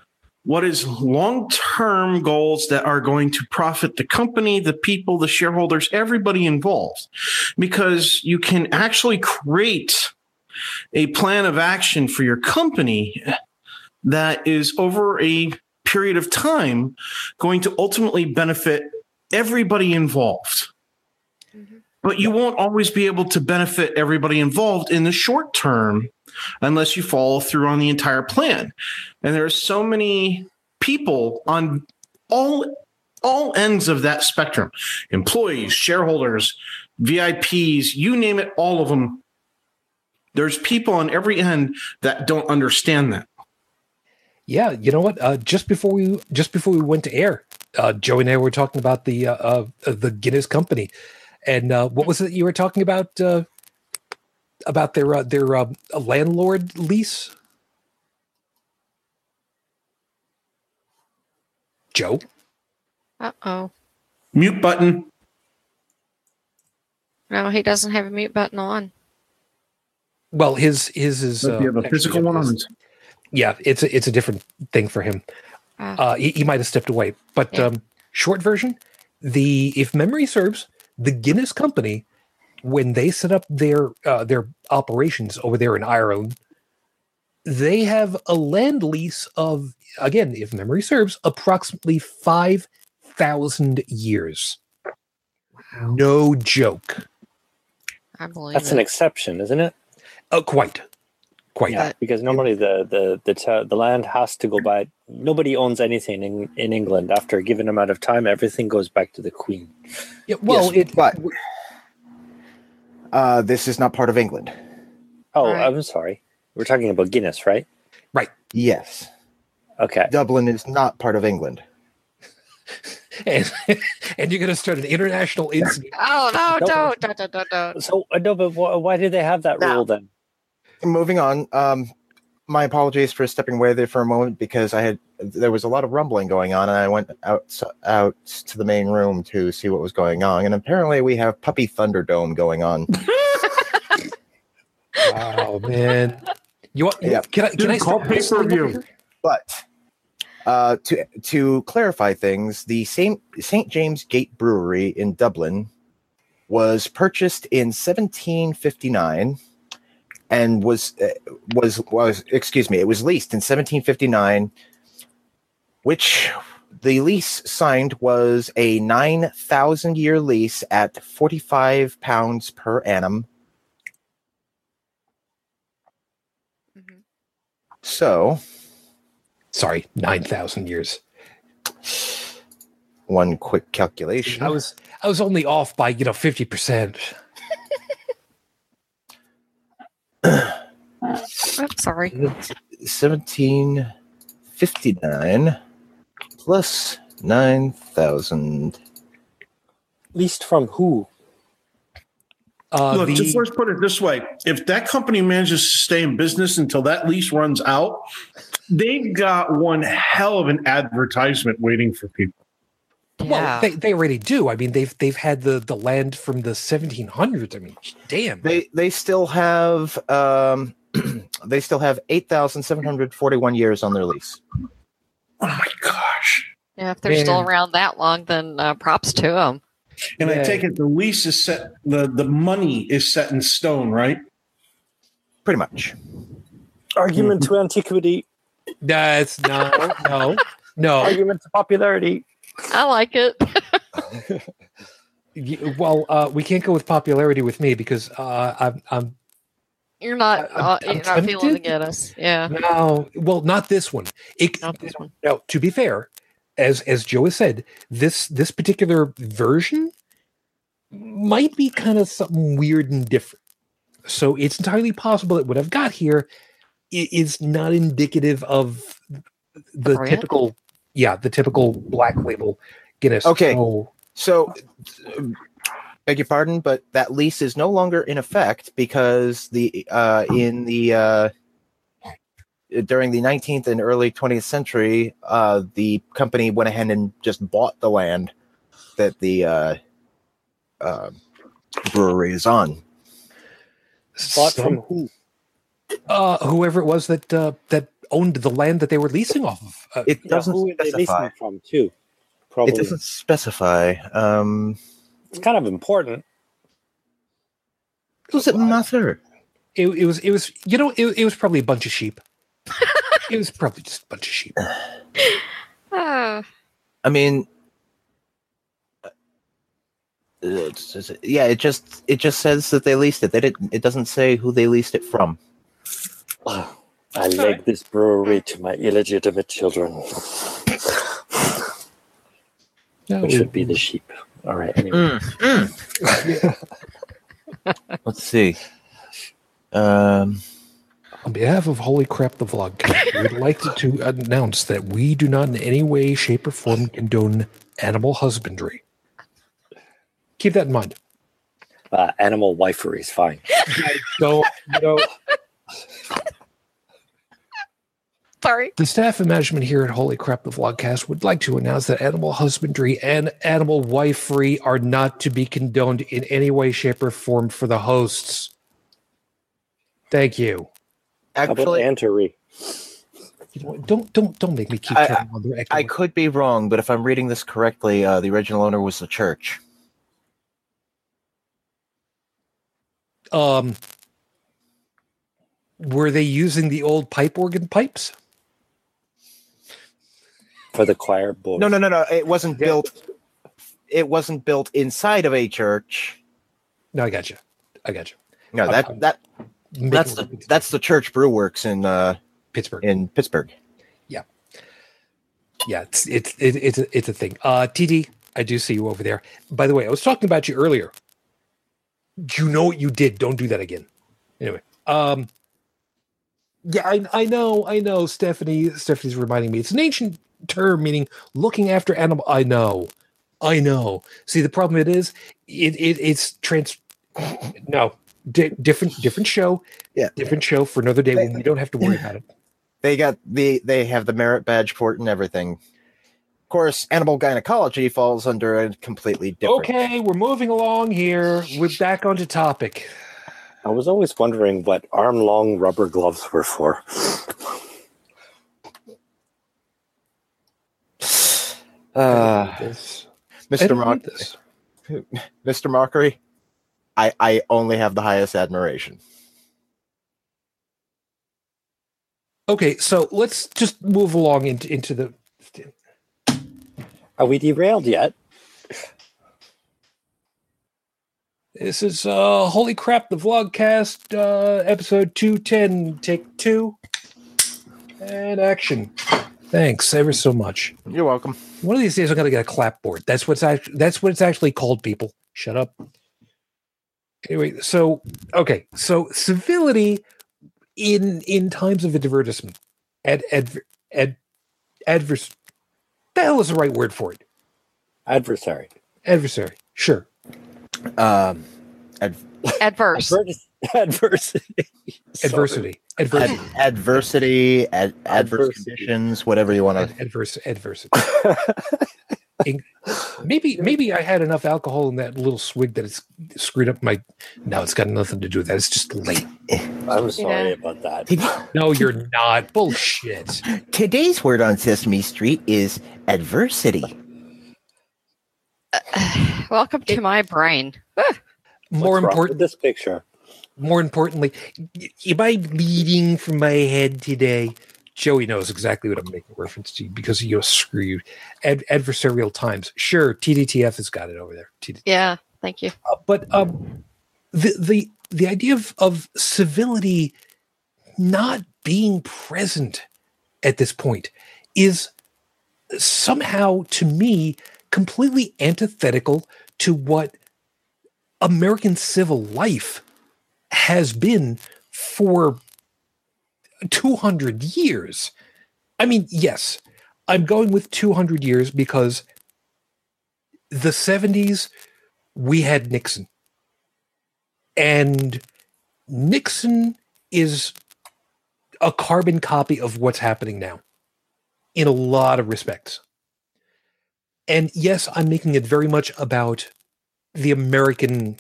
what is long-term goals that are going to profit the company, the people, the shareholders, everybody involved. Because you can actually create a plan of action for your company that is over a period of time going to ultimately benefit everybody involved mm-hmm. but you won't always be able to benefit everybody involved in the short term unless you follow through on the entire plan. And there are so many people on all all ends of that spectrum employees shareholders vips you name it all of them there's people on every end that don't understand that. Yeah, you know what? Uh, just before we just before we went to air, uh, Joey and I were talking about the uh, uh, the Guinness company, and uh, what was it you were talking about uh, about their uh, their uh, landlord lease? Joe, Uh oh, mute button no, he doesn't have a mute button on. well, his his is uh, you have a physical one his- Yeah, it's a, it's a different thing for him. Ah, Uh, he, he might have stepped away, but Yeah. um, short version: the if memory serves, the Guinness Company, when they set up their uh, their operations over there in Ireland, they have a land lease of again, if memory serves, approximately five thousand years. No joke. I believe That's it. an exception, isn't it? Uh, quite, quite. Yeah, because normally the the the t- the land has to go by. Nobody owns anything in, in England after a given amount of time. Everything goes back to the Queen. Yeah, well, Yes, it but uh, this is not part of England. Oh, Right. I'm sorry. We're talking about Guinness, right? Right. Yes, Okay. Dublin is not part of England. <laughs> and, and you're going to start an international incident. Oh no! No. Don't, don't, don't, don't, don't. So uh, no, but wh- why did they have that Now- rule then? Moving on. Um, my apologies for stepping away there for a moment because I had there was a lot of rumbling going on, and I went out out to the main room to see what was going on, and apparently we have Puppy Thunderdome going on. <laughs> Oh man, you want? Yeah. Can I? Can Dude, I call start this pay-per-view. But uh, to to clarify things, the Saint Saint James Gate Brewery in Dublin was purchased in 1759 and was uh, was was excuse me, it was leased in 1759, which the lease signed was a 9,000 year lease at 45 pounds per annum. Mhm. So, Sorry, nine thousand years. one quick calculation. I was I was only off by you know fifty percent. <coughs> I'm sorry. 1759 plus 9,000. Leased from who? Uh, Look, the, just let's put it this way: if that company manages to stay in business until that lease runs out, they've got one hell of an advertisement waiting for people. well, Yeah. they, they already do. I mean, they've they've had the the land from the seventeen hundreds. I mean, damn. They they still have um <clears throat> they still have 8,741 years on their lease. Oh my gosh! yeah. If they're still around that long, then uh, props to them. And I take it the lease is set. the The money is set in stone, right? Pretty much. Argument to antiquity. That's no, no, no. Argument to popularity. I like it. <laughs> Well, uh, we can't go with popularity with me because uh, I'm, I'm You're not. I- I'm- uh, I'm you're not feeling the tempted. Guinness. Yeah. no. Well, not this one. It, Not this one. Now, to be fair, as as Joe has said, this this particular version might be kind of something weird and different. So it's entirely possible that what I've got here is not indicative of the Brand? typical, yeah, the typical black label Guinness. Okay. So, So beg your pardon, but that lease is no longer in effect because the uh in the uh during the 19th and early 20th century, uh, the company went ahead and just bought the land that the uh, uh, brewery is on. Bought some- from who? uh, whoever it was that uh, that owned the land that they were leasing off of. Uh, It doesn't who they leasing specify. it from too? It doesn't specify. Um, It's kind of important. does it matter? it, it was it was you know it, it was probably a bunch of sheep. <laughs> it was probably just a bunch of sheep. <sighs> Ah, I mean, uh, it's just- yeah, it just it just says that they leased it. They didn't. It doesn't say who they leased it from. <sighs> I leg this brewery to my illegitimate children. <sighs> No, Which should be the sheep. All right. Anyway. <laughs> Let's see. Um, On behalf of Holy Crap the Vlog, we would like to announce that we do not in any way, shape, or form condone animal husbandry. Keep that in mind. Uh, animal wifery is fine. <laughs> So, you know, sorry. the staff and management here at Holy Crap the Vlogcast would like to announce that animal husbandry and animal wifery are not to be condoned in any way, shape, or form for the hosts. Thank you. Actually, antery? You know? Don't don't don't make me keep I- turning on the echo. I could be wrong, but if I'm reading this correctly, uh, the original owner was the church. um, were they using the old pipe organ pipes? For the choir board. No, no, no, no. It wasn't built. It wasn't built inside of a church. No, I got you. I got you. No, that that that's the that's the church brew works in uh Pittsburgh. in Pittsburgh. Yeah, Yeah, it's it's it, it's a, it's a thing. Uh, TD, I do see you over there. By the way, I was talking about you earlier. Do You know what you did. Don't do that again. Anyway, um, yeah, I I know, I know. Stephanie, Stephanie's reminding me. It's an ancient term meaning looking after animal. I know, I know. See, the problem it is, it, it it's trans. No, di- different different show. Yeah. different show for another day when we don't have to worry about it. <laughs> They got the they have the merit badge for it and everything. Of course, animal gynecology falls under a completely different. Okay, we're moving along here. We're back onto topic. I was always wondering what arm long rubber gloves were for. <laughs> Uh, This- Mr. don't Mock, need this. Mr. Mockery, I I only have the highest admiration. Okay, so let's just move along into into the. Are we derailed yet? This is uh holy crap, the vlogcast uh episode two ten, take two, and action. Thanks ever so much. You're welcome. One of these days, I'm gonna get a clapboard. That's what's actually that's what it's actually called. People, shut up. Anyway, so okay, so civility in in times of advertisement, ad ad ad adverse. The hell is the right word for it? Adversary. Adversary. Sure. Um, ad- Adverse. <laughs> Advertis- adversity. <laughs> Sorry. Adversity. ad- Adversity. adversity, ad- adverse Adversity. conditions, whatever you want Ad- to. adverse adversity. <laughs> Maybe maybe I had enough alcohol in that little swig that it's screwed up my. No, it's got nothing to do with that. It's just late. I'm sorry Yeah. about that. <gasps> No, you're not. Bullshit. Today's word on Sesame Street is adversity. Uh, <sighs> welcome to my brain. More What's wrong important. with this picture. More importantly, am I bleeding from my head today? Joey knows exactly what I'm making reference to because you're screwed. Ad- adversarial times. Sure, TDTF has got it over there. TD- yeah, thank you. Uh, but um, the the the idea of of civility not being present at this point is somehow to me completely antithetical to what American civil life has been for 200 years. I mean, yes, I'm going with 200 years because the 70s we had Nixon. And Nixon is a carbon copy of what's happening now in a lot of respects. And yes, I'm making it very much about the American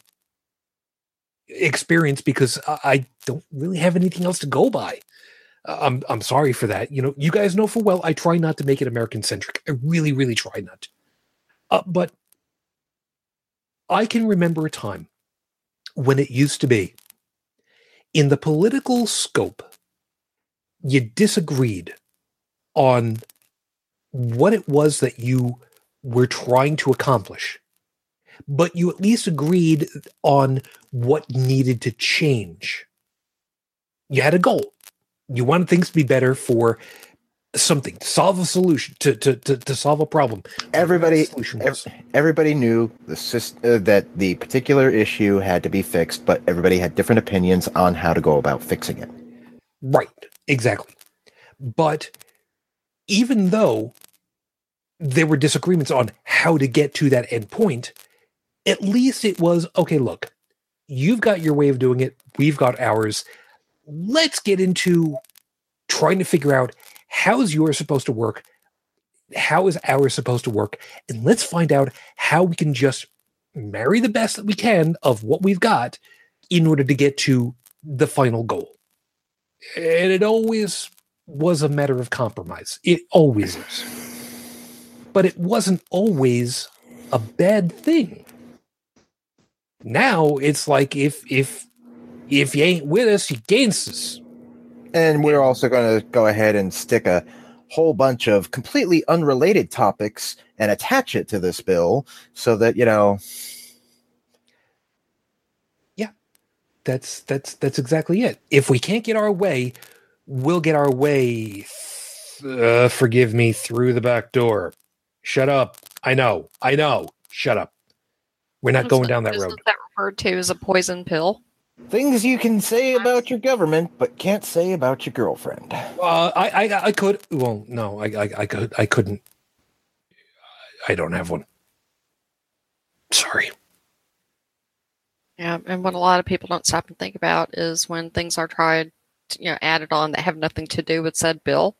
experience because I don't really have anything else to go by. Uh, I'm I'm sorry for that. You know, you guys know full well I try not to make it American centric. I really, really try not. Uh, but I can remember a time when it used to be in the political scope, you disagreed on what it was that you were trying to accomplish, but you at least agreed on what needed to change. You had a goal. You wanted things to be better for something, to solve a solution, to to to, to solve a problem. Everybody, Whatever the solution ev- everybody knew the syst- uh, that the particular issue had to be fixed, but everybody had different opinions on how to go about fixing it. Right, exactly. But even though there were disagreements on how to get to that end point, at least it was okay, look, you've got your way of doing it, we've got ours. Let's get into trying to figure out how's yours supposed to work, how is ours supposed to work, and let's find out how we can just marry the best that we can of what we've got in order to get to the final goal and it always was a matter of compromise. It always is. But it wasn't always a bad thing. Now it's like if if if you ain't with us, you against us. And we're also going to go ahead and stick a whole bunch of completely unrelated topics and attach it to this bill so that, you know, yeah That's that's that's exactly it. If we can't get our way, we'll get our way. Uh, forgive me through the back door. Shut up. I know. I know. Shut up. We're not going down that Isn't road. that referred to as a poison pill? things you can say about your government, but can't say about your girlfriend. Uh, I, I I could. Well, no, I, I I could. I couldn't. I don't have one. Sorry. Yeah, and what a lot of people don't stop and think about is when things are tried, to, you know, added on that have nothing to do with said bill.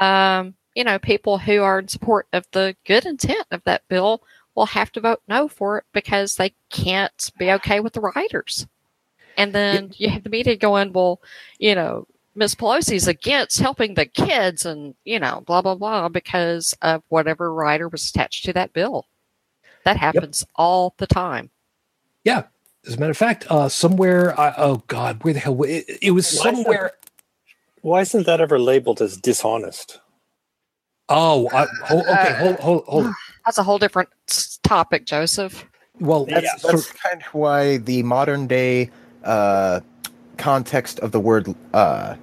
Um, you know, people who are in support of the good intent of that bill will have to vote no for it because they can't be okay with the riders. And then you have the media going, well, you know, Miss Pelosi's against helping the kids and, you know, blah, blah, blah, because of whatever rider was attached to that bill. That happens all the time. Yeah. As a matter of fact, uh, somewhere. I oh God, where the hell? It, it was Why is that- somewhere. Why isn't that ever labeled as dishonest? Oh, I, hold, okay. Hold, hold, hold. On. That's a whole different topic, Joseph. Well, Yeah, That's, so- that's kind of why the modern day uh, context of the word uh,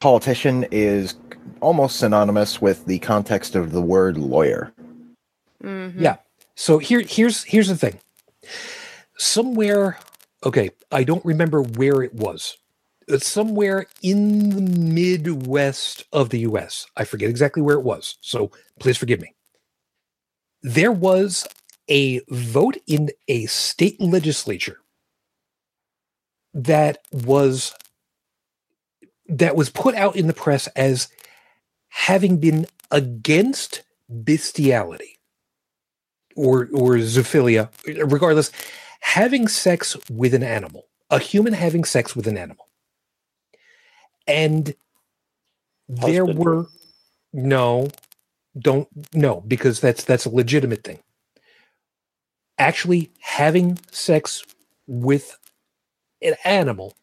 politician is almost synonymous with the context of the word lawyer. Mhm. Yeah. So here, here's here's the thing. Somewhere, okay, I don't remember where it was. It's somewhere in the Midwest of the U.S. I forget exactly where it was. So please forgive me. There was a vote in a state legislature that was that was put out in the press as having been against bestiality or or zoophilia, regardless, having sex with an animal, a human having sex with an animal, and there were no, don't know because that's that's a legitimate thing. Actually, having sex with an animal,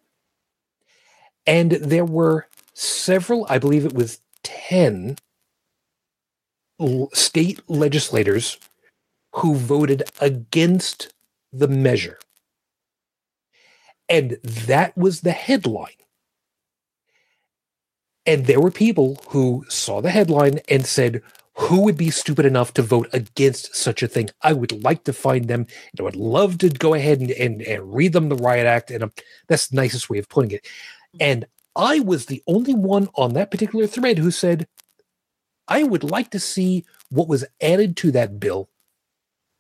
and there were several, I believe it was 10 state legislators who voted against the measure. And that was the headline. And there were people who saw the headline and said, Who would be stupid enough to vote against such a thing? I would like to find them and I would love to go ahead and, and, and read them the riot act. And um, that's the nicest way of putting it. And I was the only one on that particular thread who said, I would like to see what was added to that bill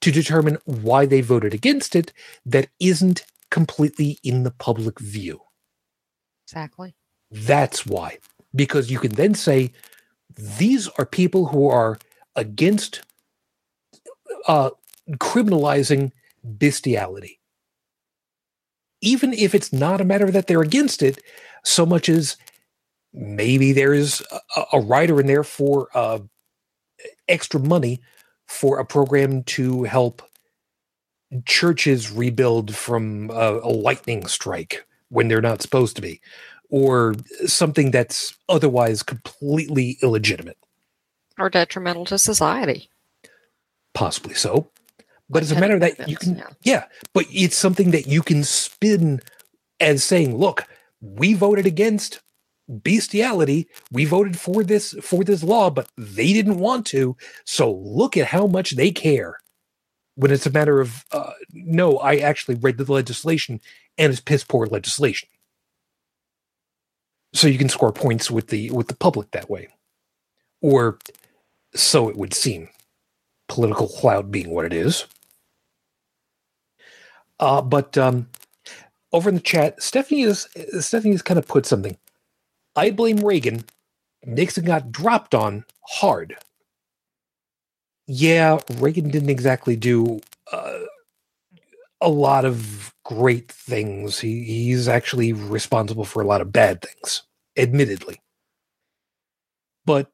to determine why they voted against it that isn't completely in the public view. Exactly. That's why. Because you can then say, these are people who are against uh, criminalizing bestiality. Even if it's not a matter that they're against it, so much as maybe there's a, a rider in there for uh, extra money for a program to help churches rebuild from a, a lightning strike when they're not supposed to be, or something that's otherwise completely illegitimate. Or detrimental to society. Possibly so. But Like it's a matter that you can, Cruz, yeah, but it's something that you can spin as saying, look, we voted against bestiality. We voted for this for this law, but they didn't want to. So look at how much they care. When it's a matter of uh, no, I actually read the legislation and it's piss poor legislation. So you can score points with the with the public that way, or so it would seem. Political cloud being what it is. Uh, but um, over in the chat, Stephanie is Stephanie has kind of put something. I blame Reagan. Nixon got dropped on hard. Yeah, Reagan didn't exactly do uh, a lot of great things. He, he's actually responsible for a lot of bad things, admittedly. but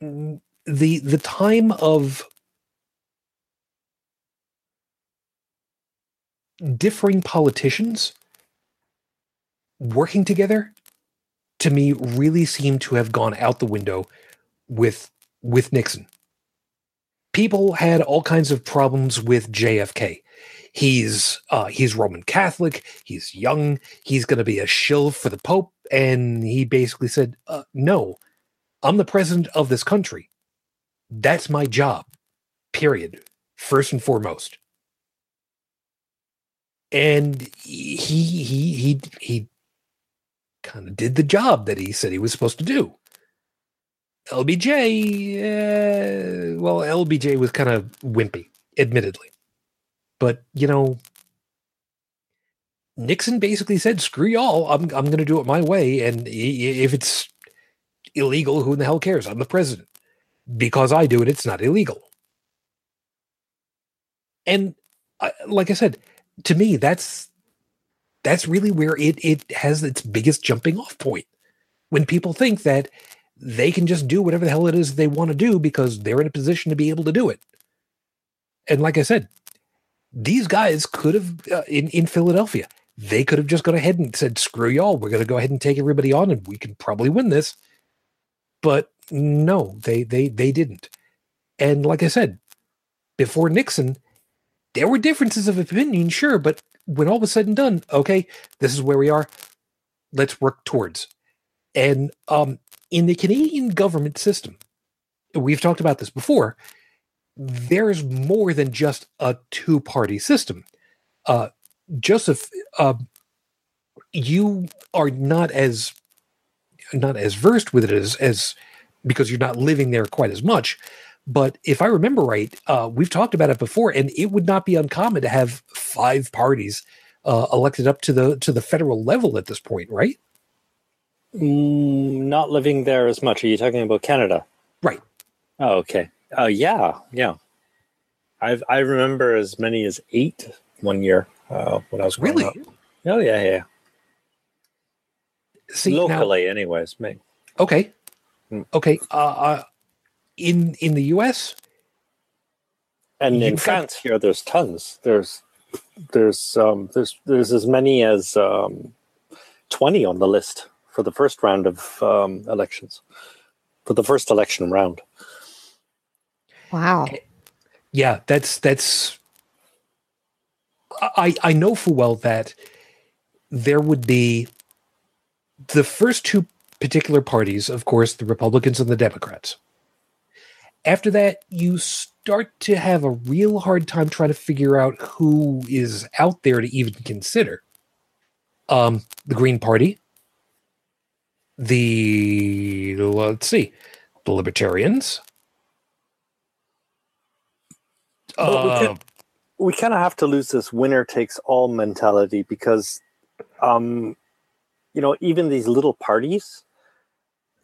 the the time of differing politicians working together to me really seemed to have gone out the window with with Nixon. People had all kinds of problems with JFK. He's uh, he's Roman Catholic. He's young. He's going to be a shill for the Pope, and he basically said, uh, "No, I'm the president of this country. That's my job. Period. First and foremost." And he he he he kind of did the job that he said he was supposed to do. LBJ, uh, well, LBJ was kind of wimpy, admittedly. But, you know, Nixon basically said, screw y'all, I'm, I'm going to do it my way. And if it's illegal, who in the hell cares? I'm the president. Because I do it, it's not illegal. And uh, like I said, to me, that's that's really where it it has its biggest jumping off point. When people think that they can just do whatever the hell it is they want to do because they're in a position to be able to do it. And like I said, these guys could have uh, in in Philadelphia, they could have just gone ahead and said, "Screw y'all, we're going to go ahead and take everybody on, and we can probably win this." But no, they they they didn't. And like I said, before Nixon, there were differences of opinion, sure, but when all was said and done, okay, this is where we are. Let's work towards. And um, in the Canadian government system, we've talked about this before. There's more than just a two-party system. Uh, Joseph, uh, you are not as not as versed with it as as because you're not living there quite as much. But if I remember right, uh, we've talked about it before, and it would not be uncommon to have five parties uh, elected up to the to the federal level at this point, right? Mm, not living there as much. Are you talking about Canada? Right. Oh, okay. Uh, yeah, yeah. I've I remember as many as eight one year uh, when I was growing Really? up. Oh yeah, yeah. See, now- Locally, anyways. me. Okay. Hmm. Okay. Uh, uh, in in the U.S., And in You've got- France, here there's tons. There's there's um, there's there's as many as um, twenty on the list for the first round of um, elections. For the first election round. Wow. yeah, that's that's. I I know full well that there would be the first two particular parties, of course, the Republicans and the Democrats. After that, you start to have a real hard time trying to figure out who is out there to even consider. Um, the Green Party, the let's see, the Libertarians. Well, we Uh, we kind of have to lose this winner takes all mentality because um you know even these little parties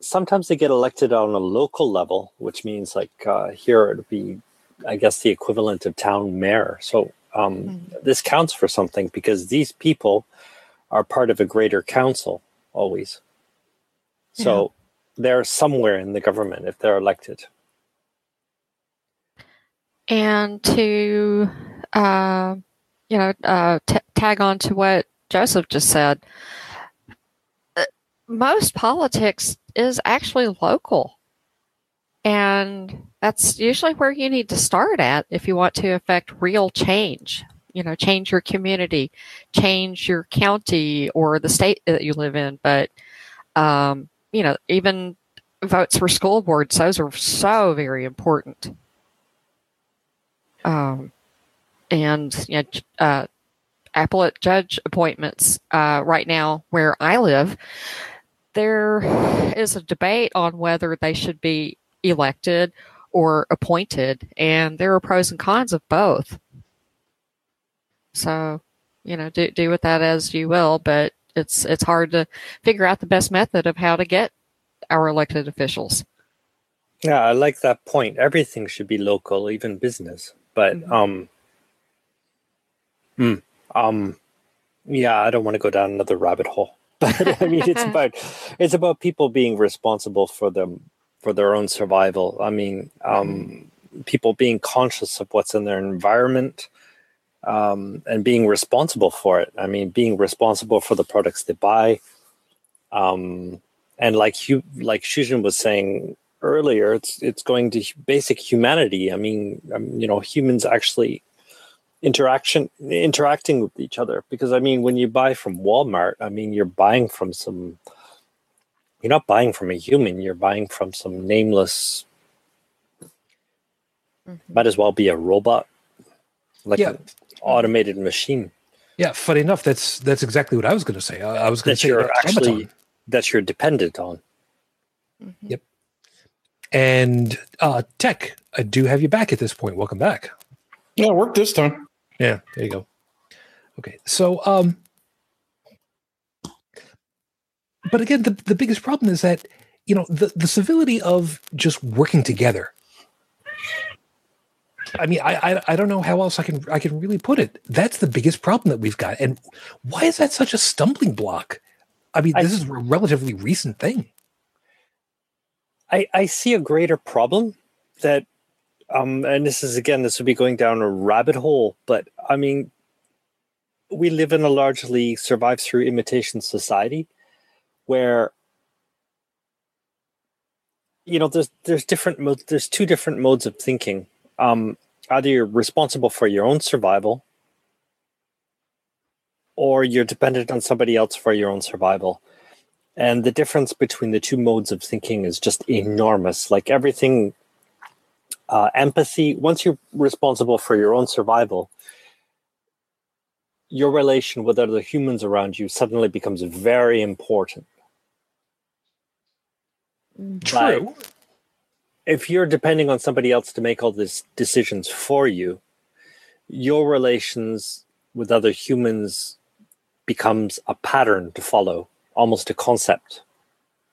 sometimes they get elected on a local level which means like uh here it would be i guess the equivalent of town mayor. So um this counts for something because these people are part of a greater council always. So they're somewhere in the government if they're elected And to, uh, you know, uh, t- tag on to what Joseph just said, uh, most politics is actually local. And that's usually where you need to start at if you want to affect real change. You know, change your community, change your county or the state that you live in. But, um, you know, even votes for school boards, those are so very important um, and you know, uh, appellate judge appointments uh, right now where I live, there is a debate on whether they should be elected or appointed, and there are pros and cons of both. So, you know, do do with that as you will, but it's it's hard to figure out the best method of how to get our elected officials. Yeah, I like that point. Everything should be local, even business. But Mhm. um, hmm, um, yeah, I don't want to go down another rabbit hole. <laughs> But I mean, it's <laughs> about it's about people being responsible for them for their own survival. I mean, um, people being conscious of what's in their environment um, and being responsible for it. I mean, being responsible for the products they buy. Um, and like you, like Shujin was saying earlier, it's it's going to basic humanity. I mean, um, you know, humans actually interaction interacting with each other because I mean, when you buy from Walmart, I mean, you're buying from some. You're not buying from a human. You're buying from some nameless. Mhm. Might as well be a robot, like Yeah. an automated machine. Yeah, funny enough, that's that's exactly what I was going to say. I, I was going to That say you're actually automaton. that you're dependent on. Mhm. And uh, Tech. I do have you back at this point. Welcome back. Yeah, it worked this time. Yeah, there you go. Okay, so um, but again, the the biggest problem is that you know the the civility of just working together. I mean, I, I I don't know how else I can I can really put it. That's the biggest problem that we've got, and why is that such a stumbling block? I mean, I- this is a relatively recent thing. I, I see a greater problem that um and this is again this would be going down a rabbit hole but i mean we live in a largely survive through imitation society where you know there's there's different modes there's two different modes of thinking. Um either you're responsible for your own survival or you're dependent on somebody else for your own survival and the difference between the two modes of thinking is just enormous. Like everything uh, empathy once you're responsible for your own survival your relation with other humans around you suddenly becomes very important. True. if you're depending on somebody else to make all these decisions for you your relations with other humans becomes a pattern to follow almost a concept.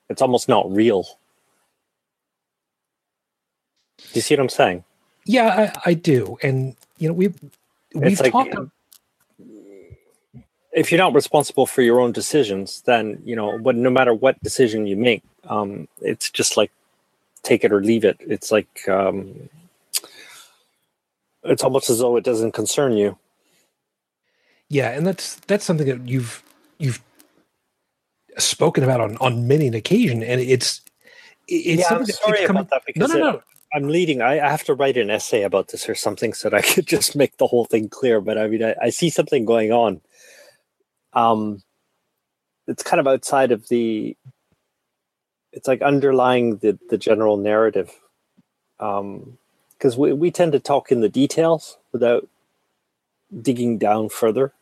It's almost not real. Do you see what i'm saying? Yeah, I, I do, and you know we we've it's like talked. if you're not responsible for your own decisions then you know what no matter what decision you make um it's just like take it or leave it. It's like um it's almost as though it doesn't concern you. Yeah, and that's that's something that you've you've spoken about on on many an occasion, and it's it's yeah, something I'm sorry keeps coming. about that No, because no, it- no. I'm leading. I, I have to write an essay about this or something so that I could <laughs> just make the whole thing clear. But I mean, I, I see something going on. Um, it's kind of outside of the. It's like underlying the the general narrative, um, because we we tend to talk in the details without digging down further.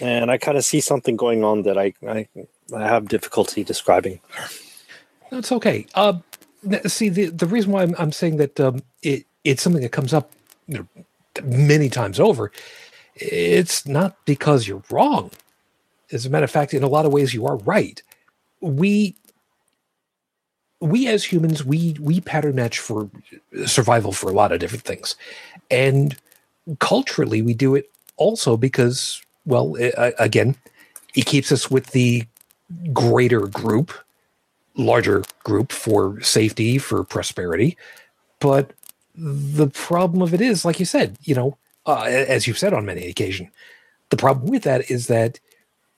And I kind of see something going on that I I, I have difficulty describing. That's okay. Uh, see, the the reason why I'm, I'm saying that um, it it's something that comes up you know, many times over. It's not because you're wrong. As a matter of fact, in a lot of ways, you are right. We we as humans we we pattern match for survival for a lot of different things, and culturally we do it also because well uh, again it keeps us with the greater group larger group for safety, for prosperity. But the problem of it is, like you said, you know, uh, as you've said on many occasion, the problem with that is that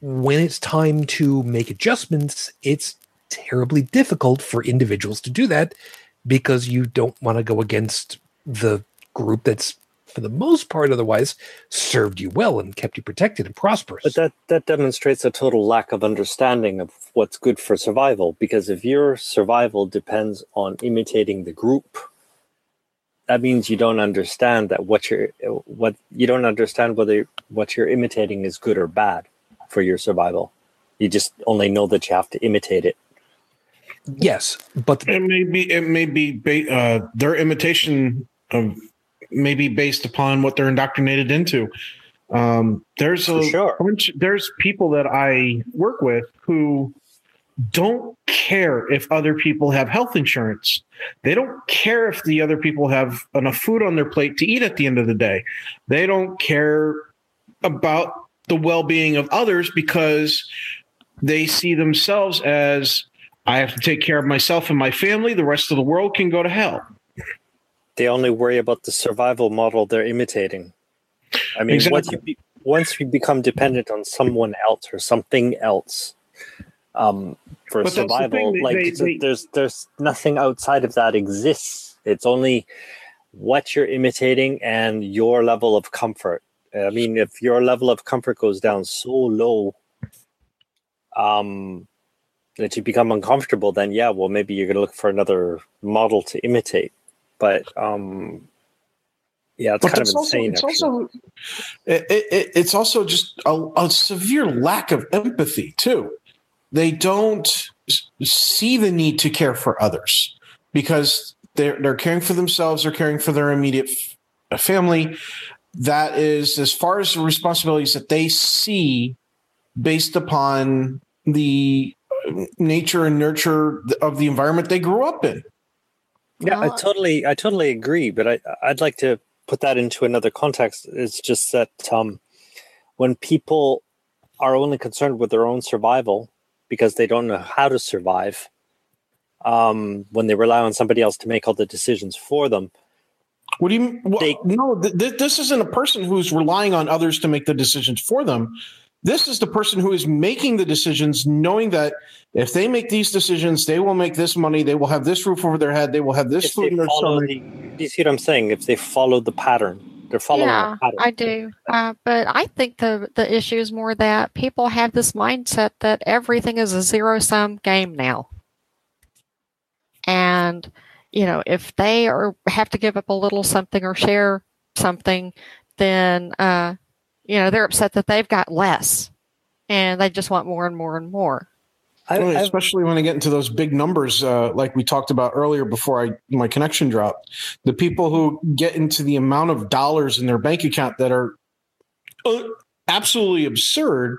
when it's time to make adjustments, it's terribly difficult for individuals to do that because you don't want to go against the group that's for the most part otherwise served you well and kept you protected and prosperous. But that that demonstrates a total lack of understanding of what's good for survival. Because if your survival depends on imitating the group, that means you don't understand that what you're what you don't understand whether what you're imitating is good or bad for your survival. You just only know that you have to imitate it. yes, but the, It may be it may be ba- uh, their imitation of may be based upon what they're indoctrinated into. Um, there's a sure. bunch, there's people that I work with who don't care if other people have health insurance. They don't care if the other people have enough food on their plate to eat at the end of the day. They don't care about the well-being of others because they see themselves as I have to take care of myself and my family. The rest of the world can go to hell. They only worry about the survival model they're imitating. I mean, once you be, once you become dependent on someone else or something else um, for But the survival, thing, like they- they- there's there's nothing outside of that exists. It's only what you're imitating and your level of comfort. I mean, if your level of comfort goes down so low, um, that you become uncomfortable, then yeah, well, maybe you're going to look for another model to imitate. But um, yeah, it's But kind of it's also, insane. it's also it, it, it's also just a, a severe lack of empathy too. They don't see the need to care for others because they're they're caring for themselves. They're caring for their immediate f- family. That is as far as the responsibilities that they see based upon the uh, nature and nurture of the environment they grew up in. Yeah, I totally, I totally agree. But I, I'd like to put that into another context. It's just that um, when people are only concerned with their own survival because they don't know how to survive, um, when they rely on somebody else to make all the decisions for them, What do you mean? Well, They- no, th- th- this isn't a person who's relying on others to make the decisions for them. This is the person who is making the decisions, knowing that if they make these decisions, they will make this money, they will have this roof over their head, they will have this if food in their stomach. the, do you see what I'm saying? If they follow the pattern, they're following yeah, the pattern. I do. Uh, but I think the the issue is more that people have this mindset that everything is a zero sum game now, and you know if they are have to give up a little something or share something, then uh, you know they're upset that they've got less, and they just want more and more and more. I, Well, I've- especially when I get into those big numbers, uh, like we talked about earlier before I my connection dropped. The people who get into the amount of dollars in their bank account that are uh, absolutely absurd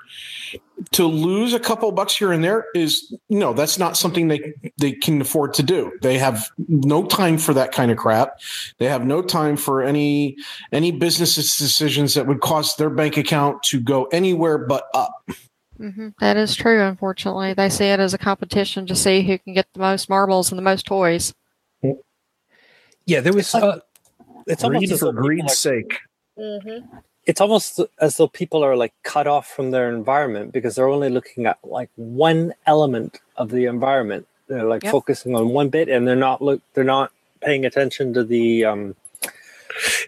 to lose a couple bucks here and there is no, that's not something they they can afford to do. They have no time for that kind of crap. They have no time for any any business decisions that would cause their bank account to go anywhere but up. hmm That is true. Unfortunately, they see it as a competition to see who can get the most marbles and the most toys. Yeah, there was. Uh, it's almost Greed for though people greed's are- sake. It's almost as though people are like cut off from their environment because they're only looking at like one element of the environment. They're like Yep. focusing on one bit, and they're not look. They're not paying attention to the. Um,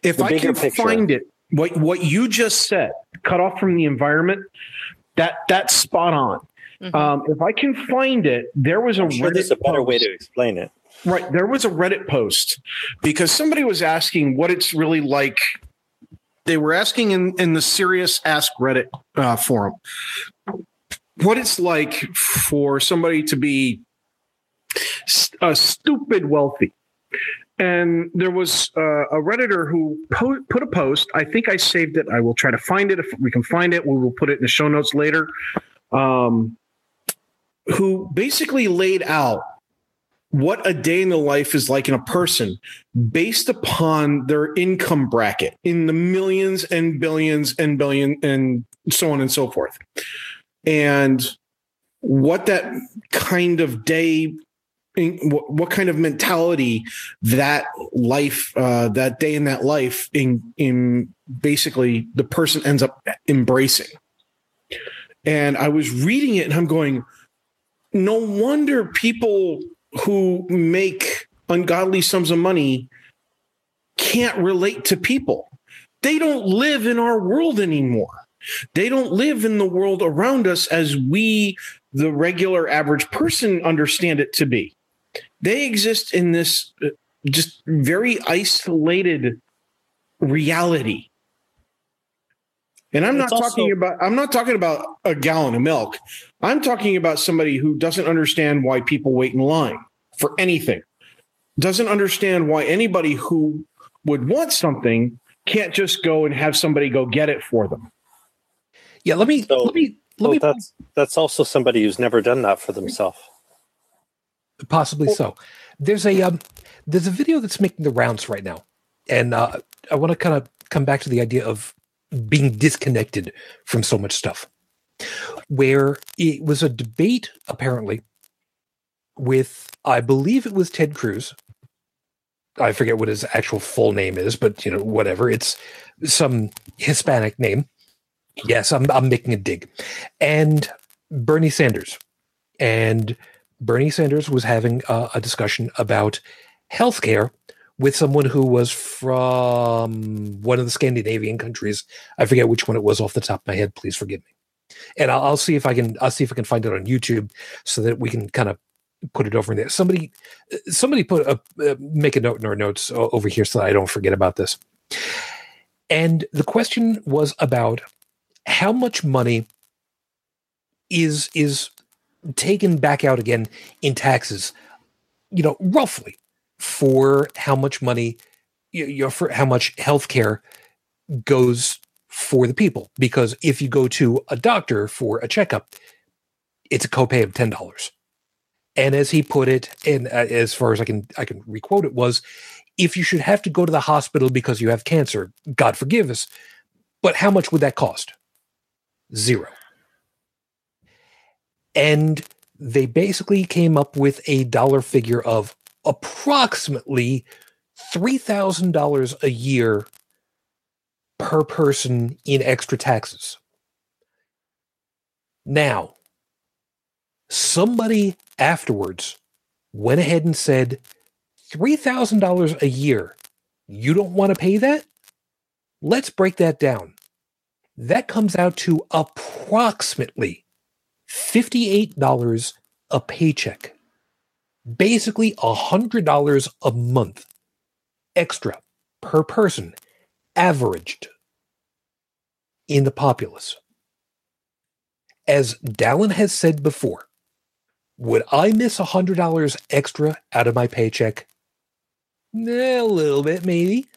If The I can picture. find it, what what you just said, cut off from the environment, that that's spot on. Mhm. Um, if I can find it, there was a I'm sure Reddit there's a better way to explain it. Right. There was a Reddit post because somebody was asking what it's really like. They were asking in, in the Serious Ask Reddit uh, forum what it's like for somebody to be st- uh, stupid wealthy. And there was uh, a Redditor who po- put a post. I think I saved it. I will try to find it. If we can find it, we will put it in the show notes later. Um, who basically laid out what a day in the life is like in a person based upon their income bracket in the millions and billions and billion and so on and so forth. And what that kind of day what, kind of mentality that life uh, that day in that life in in basically the person ends up embracing and i was reading it and i'm going no wonder people who make ungodly sums of money can't relate to people. They don't live in our world anymore. They don't live in the world around us as we, the regular average person, understand it to be. They exist in this uh, just very isolated reality. And I'm It's not talking also- about I'm not talking about a gallon of milk. I'm talking about somebody who doesn't understand why people wait in line for anything. Doesn't understand why anybody who would want something can't just go and have somebody go get it for them. yeah, let me So- let me let Well, me that's that's also somebody who's never done that for themselves. possibly so. There's a um, there's a video that's making the rounds right now, and uh, I want to kind of come back to the idea of being disconnected from so much stuff. Where it was a debate, apparently, with I believe it was Ted Cruz. I forget what his actual full name is, but you know, whatever. It's some Hispanic name. Yes, I'm I'm making a dig. And Bernie Sanders. And Bernie Sanders was having uh, a discussion about healthcare with someone who was from one of the Scandinavian countries. I forget which one it was off the top of my head. Please forgive me. And I'll, I'll see if I can. I'll see if I can find it on YouTube so that we can kind of put it over in there. Somebody, somebody put a uh, make a note in our notes over here so that I don't forget about this. And the question was about how much money is is taken back out again in taxes. You know, roughly for how much money you know, for how much healthcare goes for the people. Because if you go to a doctor for a checkup, it's a copay of ten dollars. And as he put it, and uh, as far as I can I can requote it was, if you should have to go to the hospital because you have cancer, God forgive us, but how much would that cost? Zero. And they basically came up with a dollar figure of approximately $3,000 a year per person in extra taxes. Now, somebody afterwards went ahead and said, $3,000 a year, you don't want to pay that? Let's break that down. That comes out to approximately $58 a paycheck basically $100 a month extra per person averaged in the populace. As Dallin has said before, would I miss $100 extra out of my paycheck? A little bit, maybe.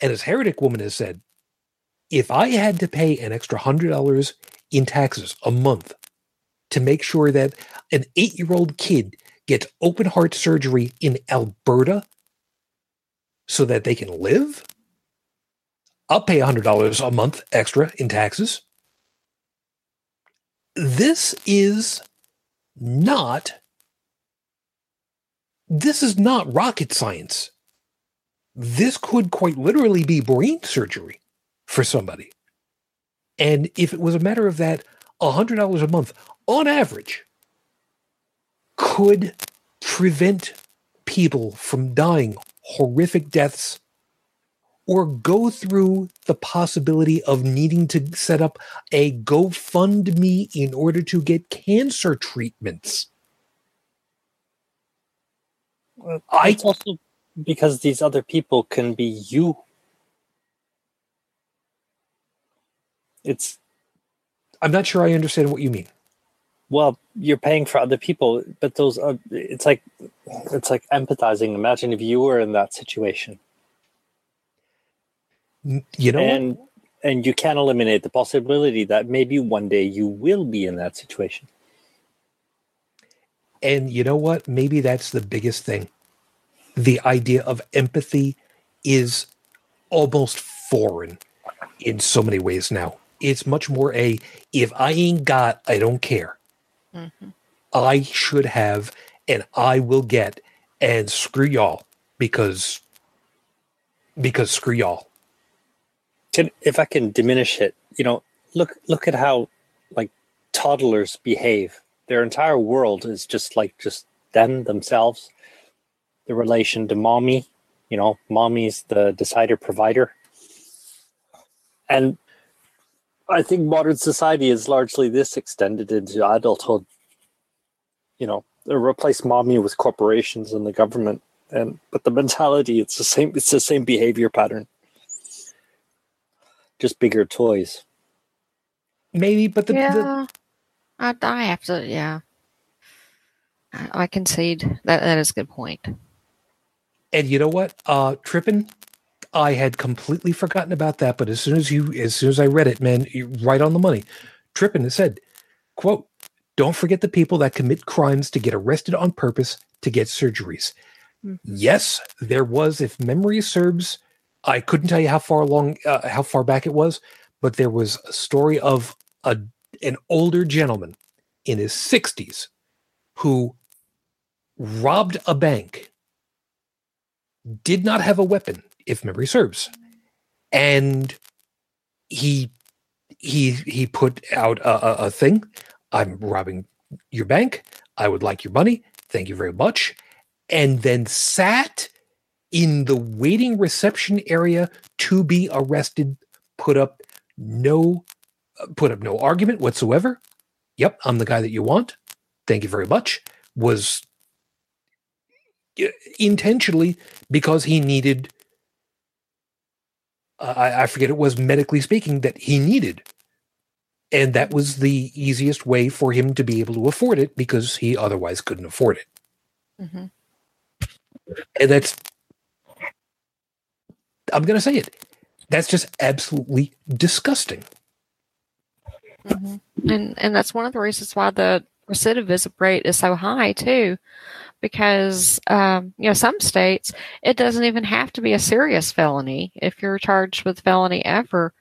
And as Heretic Woman has said, if I had to pay an extra $100 in taxes a month to make sure that an eight year old kid gets open heart surgery in Alberta so that they can live, I'll pay $100 a month extra in taxes. This is not this is not rocket science. This could quite literally be brain surgery for somebody. And if it was a matter of that, $100 a month on average could prevent people from dying horrific deaths or go through the possibility of needing to set up a GoFundMe in order to get cancer treatments. Well, I also because these other people can be you. It's I'm not sure I understand what you mean well you're paying for other people but those are it's like it's like empathizing imagine if you were in that situation you know and what? and you can't eliminate the possibility that maybe one day you will be in that situation and you know what maybe that's the biggest thing the idea of empathy is almost foreign in so many ways now it's much more a if i ain't got i don't care Mm-hmm. I should have and I will get and screw y'all because because screw y'all. Can, if I can diminish it, you know, look look at how like toddlers behave. Their entire world is just like just them themselves. The relation to mommy, you know, mommy's the decider provider. And I think modern society is largely this extended into adulthood. You know, they replace mommy with corporations and the government, and but the mentality it's the same. It's the same behavior pattern, just bigger toys. Maybe, but the yeah, the, I, I have to. Yeah, I, I concede that that is a good point. And you know what, uh, tripping I had completely forgotten about that, but as soon as you, as soon as I read it, man, right on the money. Tripping it said, "quote Don't forget the people that commit crimes to get arrested on purpose to get surgeries." Mm-hmm. Yes, there was, if memory serves, I couldn't tell you how far along, uh, how far back it was, but there was a story of a an older gentleman in his sixties who robbed a bank, did not have a weapon, if memory serves, and he he he put out a, a, a thing. I'm robbing your bank. I would like your money. Thank you very much. And then sat in the waiting reception area to be arrested. Put up no put up no argument whatsoever. Yep, I'm the guy that you want. Thank you very much. Was intentionally because he needed I, I forget it was medically speaking that he needed and that was the easiest way for him to be able to afford it because he otherwise couldn't afford it hmm and that's i'm going to say it that's just absolutely disgusting hmm And and that's one of the reasons why the recidivism rate is so high too, because um, you know some states it doesn't even have to be a serious felony. If you're charged with felony ever,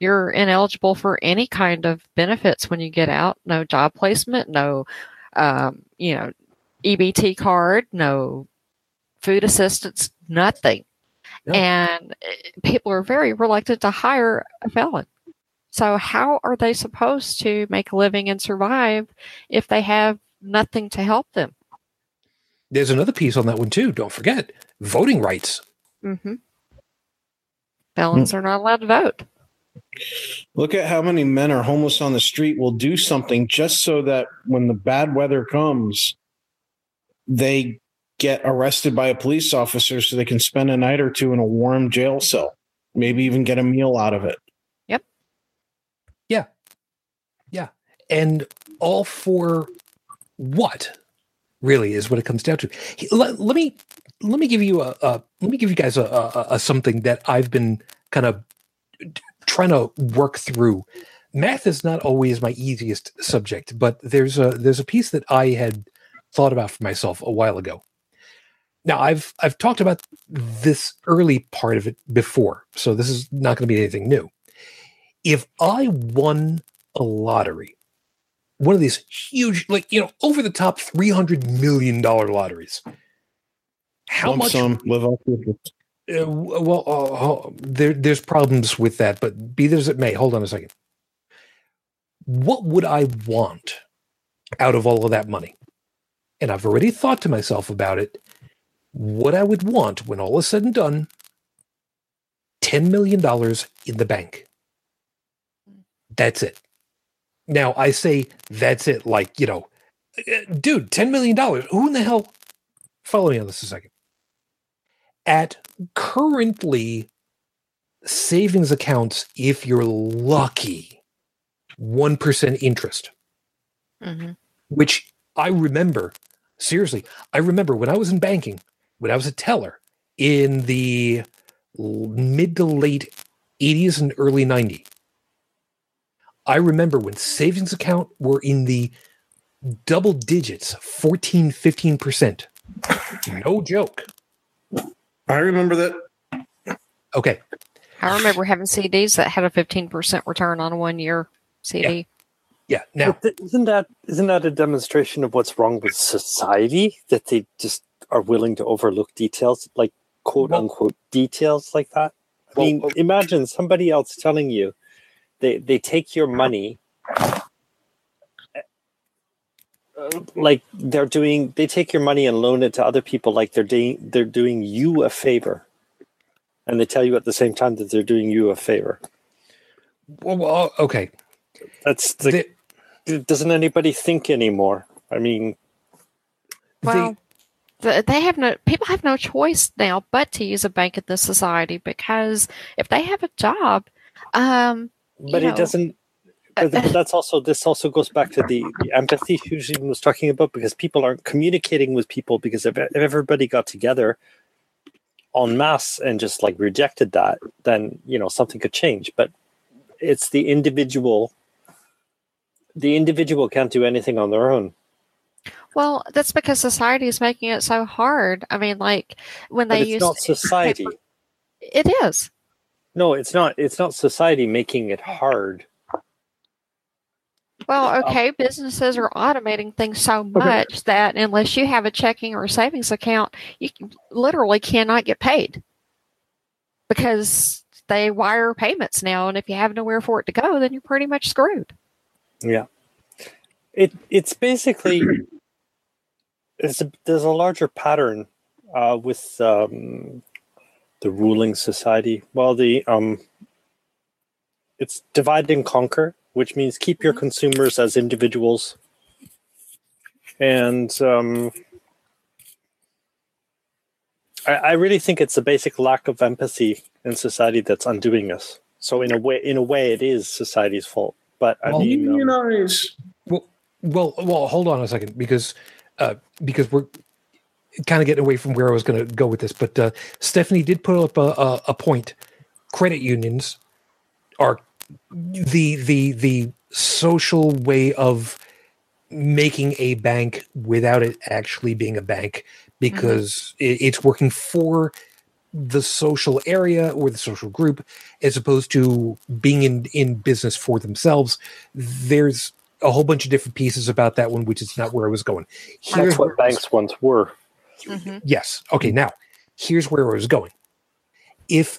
you're ineligible for any kind of benefits when you get out. No job placement, no um, you know EBT card, no food assistance, nothing. Yeah. And eh, people are very reluctant to hire a felon. So how are they supposed to make a living and survive if they have nothing to help them? there's another piece on that one too don't forget voting rights Mm-hmm. Felons are not allowed to vote. Look at how many men are homeless on the street will do something just so that when the bad weather comes, they get arrested by a police officer so they can spend a night or two in a warm jail cell, maybe even get a meal out of it. Yep. Yeah. Yeah. And all for what really is what it comes down to let, let me let me give you a, a let me give you guys a, a, a something that i've been kind of trying to work through math is not always my easiest subject but there's a there's a piece that i had thought about for myself a while ago now i've i've talked about this early part of it before so this is not going to be anything new if i won a lottery one of these huge, like you know, over the top three hundred million dollar lotteries. How Lump much? sum, live off Uh, well, uh, there, there's problems with that, but be that as it may, hold on a second. What would I want out of all of that money? And I've already thought to myself about it. What I would want when all is said and done $10 million in the bank. That's it. Now, I say that's it, like, you know, dude, $10 million. Who in the hell? Follow me on this a second. At currently savings accounts, if you're lucky, 1% interest, Mm-hmm. which I remember, seriously, I remember when I was in banking, when I was a teller in the mid to late 80s and early 90s. I remember when savings account were in the double digits, 14, 15%. No joke. I remember that. Okay. I remember having CDs that had a 15% return on a one year CD. Yeah. Now, th- isn't that isn't that a demonstration of what's wrong with society that they just are willing to overlook details like quote Well- unquote details like that? I Well, mean, uh, imagine somebody else telling you they they take your money uh, like they're doing they take your money and loan it to other people like they're doing they're doing you a favor and they tell you at the same time that they're doing you a favor well, well, okay. that's the, doesn't anybody think anymore i mean The- Well, th they have no people have no choice now but to use a bank in this society because if they have a job, um, but it know, doesn't but, but that's also this also goes back to the, the empathy Shujin was talking about because people aren't communicating with people because if, if everybody got together en masse and just like rejected that then you know something could change. But it's the individual the individual can't do anything on their own well, that's because society is making it so hard. I mean, like when they but it's use not society it is. no it's not it's not society making it hard Well, um, okay, businesses are automating things so much that unless you have a checking or a savings account, you literally cannot get paid because they wire payments now, and if you have nowhere for it to go, then you're pretty much screwed. Yeah. It it's basically it's <clears throat> a, there's a larger pattern uh, with um, the ruling society. Well, the um, it's divide and conquer, which means keep your consumers as individuals, and um, I, I really think it's a basic lack of empathy in society that's undoing us. So in a way, in a way, it is society's fault. But I Well, mean, um, Unionize. Well, well, hold on a second because uh, because we're kind of getting away from where I was going to go with this. But uh, Stephanie did put up a, a, a point. Credit unions are the the the social way of making a bank without it actually being a bank because it, it's working for the social area or the social group as opposed to being in in business for themselves there's a whole bunch of different pieces about that one which is not where i was going Here's that's where what I was- banks once were. Mm-hmm. Yes. Okay. Now, here's where I was going. If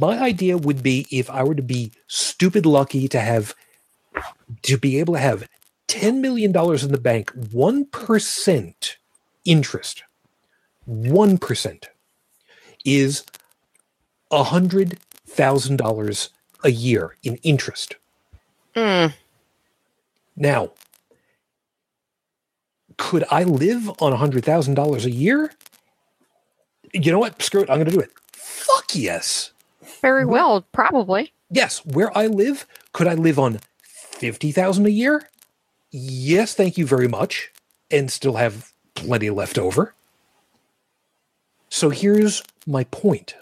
my idea would be if I were to be stupid lucky to have to be able to have $10 million in the bank, 1% interest, 1% is $100,000 a year in interest. Mm. Now, could I live on $100,000 a year? You know what? Screw it. I'm going to do it. Fuck yes. Very well, probably. Yes. Where I live, could I live on 50,000 a year? Yes, thank you very much. And still have plenty left over. So here's my point.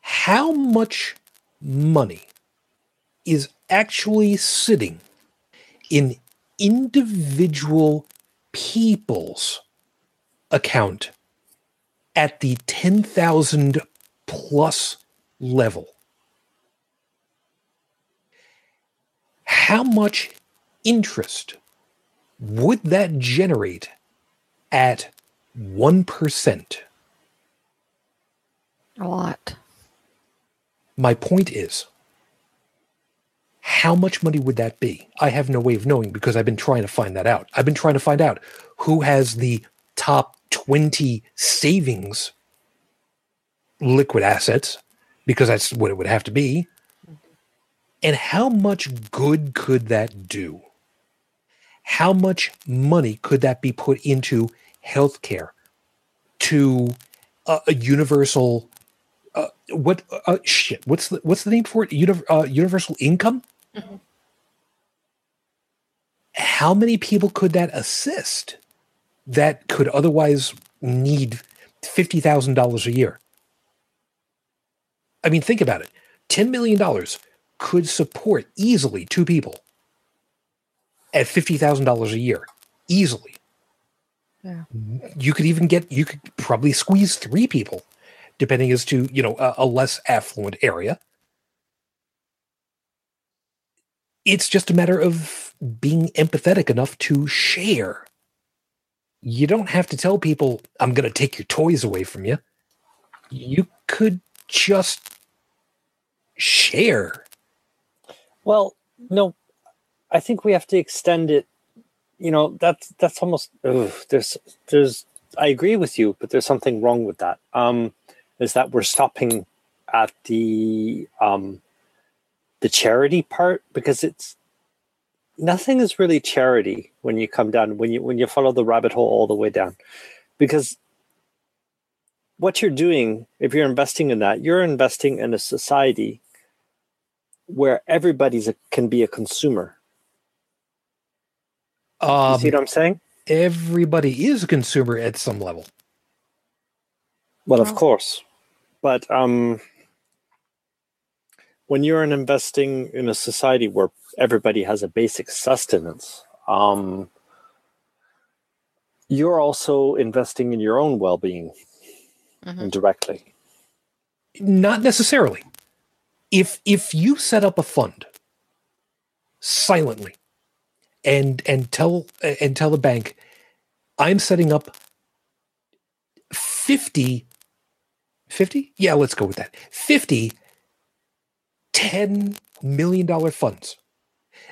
How much money is actually sitting in individual people's account at the 10,000 plus level. How much interest would that generate at 1%? A lot. My point is, how much money would that be? I have no way of knowing because I've been trying to find that out. I've been trying to find out who has the top 20 savings liquid assets because that's what it would have to be. And how much good could that do? How much money could that be put into healthcare, to a, universal uh, what uh, shit? What's the what's the name for it? Uni- uh, universal income. Mhm. How many people could that assist that could otherwise need fifty thousand dollars a year? I mean, think about it. Ten million dollars could support easily two people at fifty thousand dollars a year, easily. Yeah. You could even get. You could probably squeeze three people depending as to you know a, a less affluent area it's just a matter of being empathetic enough to share you don't have to tell people i'm going to take your toys away from you you could just share Well, no, I think we have to extend it. You know, that's that's almost. Ugh, there's there's. I agree with you, but there's something wrong with that. Um, is that we're stopping at the um, the charity part because it's nothing is really charity when you come down when you when you follow the rabbit hole all the way down because what you're doing if you're investing in that you're investing in a society where everybody's a, can be a consumer. You um, see what I'm saying? everybody is a consumer at some level Well, of course, but um, when you're in investing in a society where everybody has a basic sustenance, um, you're also investing in your own well-being Mhm. indirectly. not necessarily if if you set up a fund silently and and tell and tell the bank i'm setting up 50 50 yeah let's go with that 50 10 million dollar funds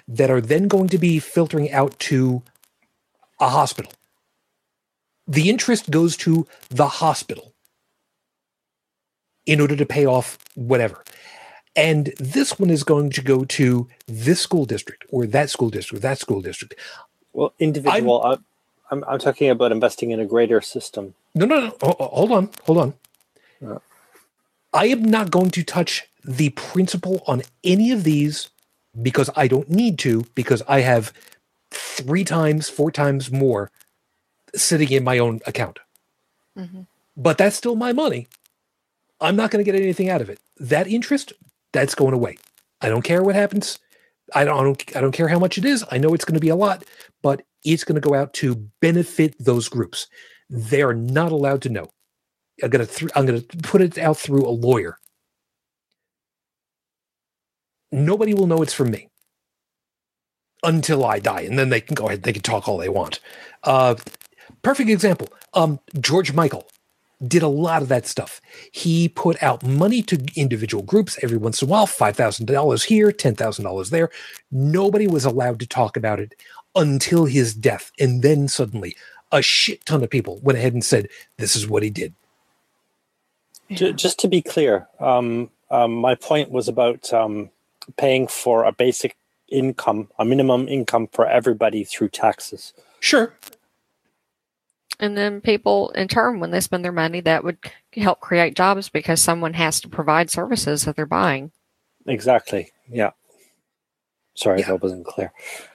that are then going to be filtering out to a hospital the interest goes to the hospital in order to pay off whatever and this one is going to go to this school district or that school district, or that school district. Well, individual. I'm, I'm, I'm talking about investing in a greater system. No, no, no. Ho- ho- Hold on, hold on. Yeah. I am not going to touch the principal on any of these because I don't need to, because I have three times, four times more sitting in my own account. Mhm. But that's still my money. I'm not going to get anything out of it. That interest, that's going away. I don't care what happens. I don't, I don't, I don't care how much it is. I know it's going to be a lot, but it's going to go out to benefit those groups. They are not allowed to know. I'm to, th- I'm to put it out through a lawyer. Nobody will know it's from me until I die, and then they can go ahead. They can talk all they want. Uh, perfect example. Um, George Michael did a lot of that stuff. He put out money to individual groups every once in a while, $5,000 here, $10,000 there. Nobody was allowed to talk about it until his death. And then suddenly, a shit ton of people went ahead and said, This is what he did. Ju- Just to be clear, um, um, my point was about um, paying for a basic income, a minimum income for everybody through taxes. Sure. And then people, in turn, when they spend their money, that would help create jobs because someone has to provide services that they're buying. Exactly. Yeah. Sorry, Yeah. that wasn't clear.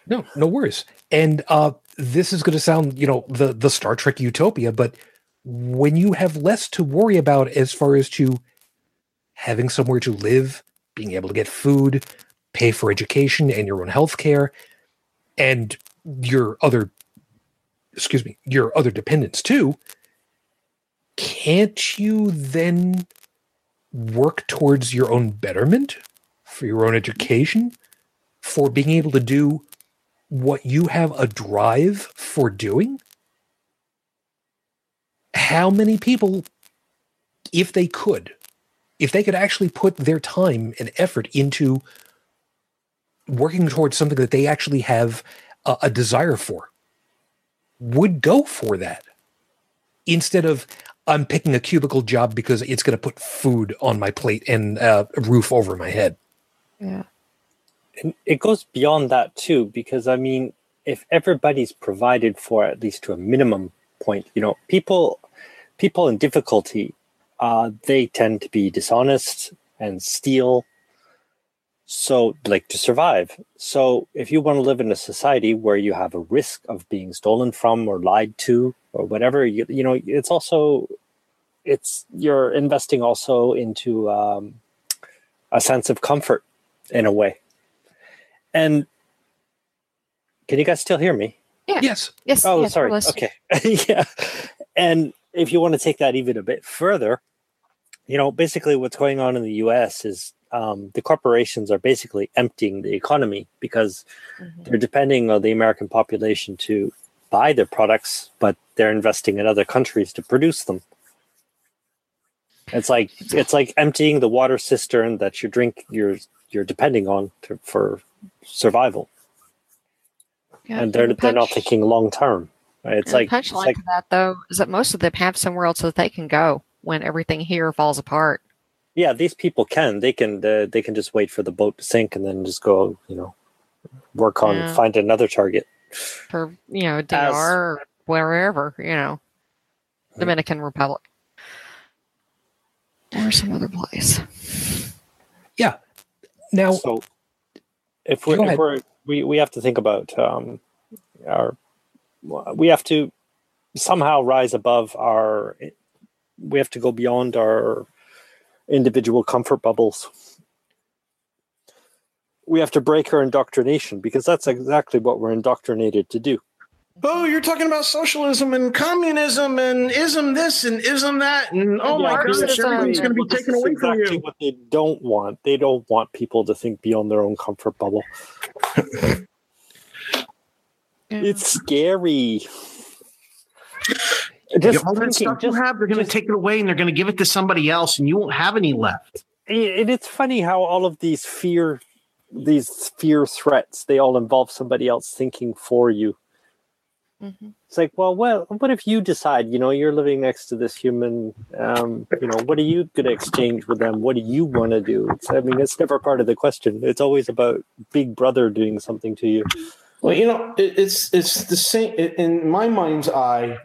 No, no worries. And uh, this is going to sound, you know, the the Star Trek utopia, but when you have less to worry about as far as to having somewhere to live, being able to get food, pay for education and your own health care, and your other, excuse me, your other dependents too, can't you then work towards your own betterment for your own education? for being able to do what you have a drive for doing? How many people, if they could, if they could actually put their time and effort into working towards something that they actually have a, a desire for, would go for that instead of I'm picking a cubicle job because it's going to put food on my plate and uh, a roof over my head. Yeah. And it goes beyond that too, because I mean, if everybody's provided for at least to a minimum point, you know, people people in difficulty, uh, they tend to be dishonest and steal. So, like to survive. So, if you want to live in a society where you have a risk of being stolen from or lied to or whatever, you, you know, it's also it's you're investing also into um, a sense of comfort in a way. And can you guys still hear me? Yeah. Yes. Yes. Oh, yes, sorry. Okay. <laughs> yeah. And if you want to take that even a bit further, you know, basically what's going on in the US is um, the corporations are basically emptying the economy because Mhm. they're depending on the American population to buy their products, but they're investing in other countries to produce them. It's like it's like emptying the water cistern that you drink you're you're depending on to, for survival, Yeah, and they're they're not thinking long term. It's the like, punchline like to that though is that most of them have somewhere else that they can go when everything here falls apart. yeah, these people can they can uh, they can just wait for the boat to sink and then just go you know work on Yeah. find another target. for you know DR or wherever you know Dominican Republic or some other place. Yeah. Now, So if we're, if we're we we have to think about um, our we have to somehow rise above our we have to go beyond our individual comfort bubbles. We have to break our indoctrination because that's exactly what we're indoctrinated to do. oh, you're talking about socialism and communism and ism this and ism that and oh my Marxism. gosh, everything's going to be taken away from exactly you. What they don't want. They don't want people to think beyond their own comfort bubble. It's scary. Just all that thinking, stuff you have, they're going to take it away and they're going to give it to somebody else, and you won't have any left. and it's funny how all of these fear these fear threats they all involve somebody else thinking for you Mhm. it's like well well what if you decide you know you're living next to this human um, you know what are you going to exchange with them what do you want to do it's, i mean it's never part of the question it's always about big brother doing something to you Well, you know, it, it's it's the same in my mind's eye.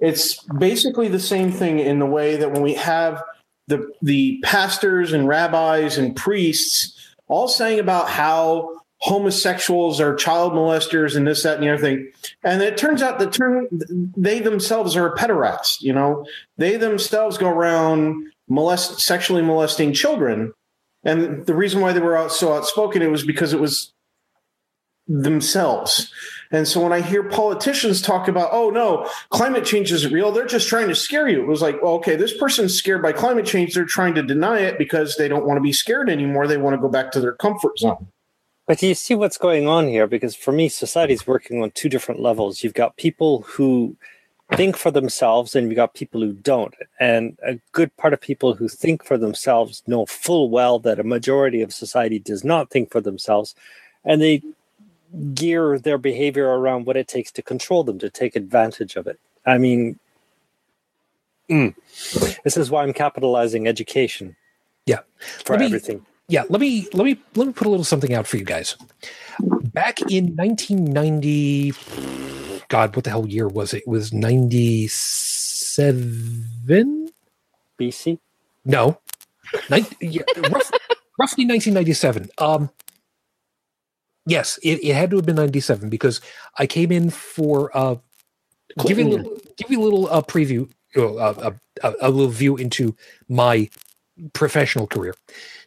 It's basically the same thing in the way that when we have the the pastors and rabbis and priests all saying about how homosexuals are child molesters and this, that, and the other thing, and it turns out that turn they themselves are pederasts. You know, they themselves go around molest sexually molesting children, and the reason why they were out so outspoken it was because it was themselves. And so when I hear politicians talk about, oh no, climate change isn't real, they're just trying to scare you. It was like, well, okay, this person's scared by climate change. They're trying to deny it because they don't want to be scared anymore. They want to go back to their comfort zone. But do you see what's going on here? Because for me, society's working on two different levels. You've got people who think for themselves, and you've got people who don't. And a good part of people who think for themselves know full well that a majority of society does not think for themselves, and they gear their behavior around what it takes to control them, to take advantage of it. I mean, mm, this is why I'm capitalizing education. Yeah. For me- everything. yeah let me let me let me put a little something out for you guys back in 1990 god what the hell year was it, it was 97 BC? no Nin- yeah, rough, roughly 1997 um yes it, it had to have been 97 because i came in for uh give you a little give you a little uh, preview uh, uh, uh, a little view into my professional career.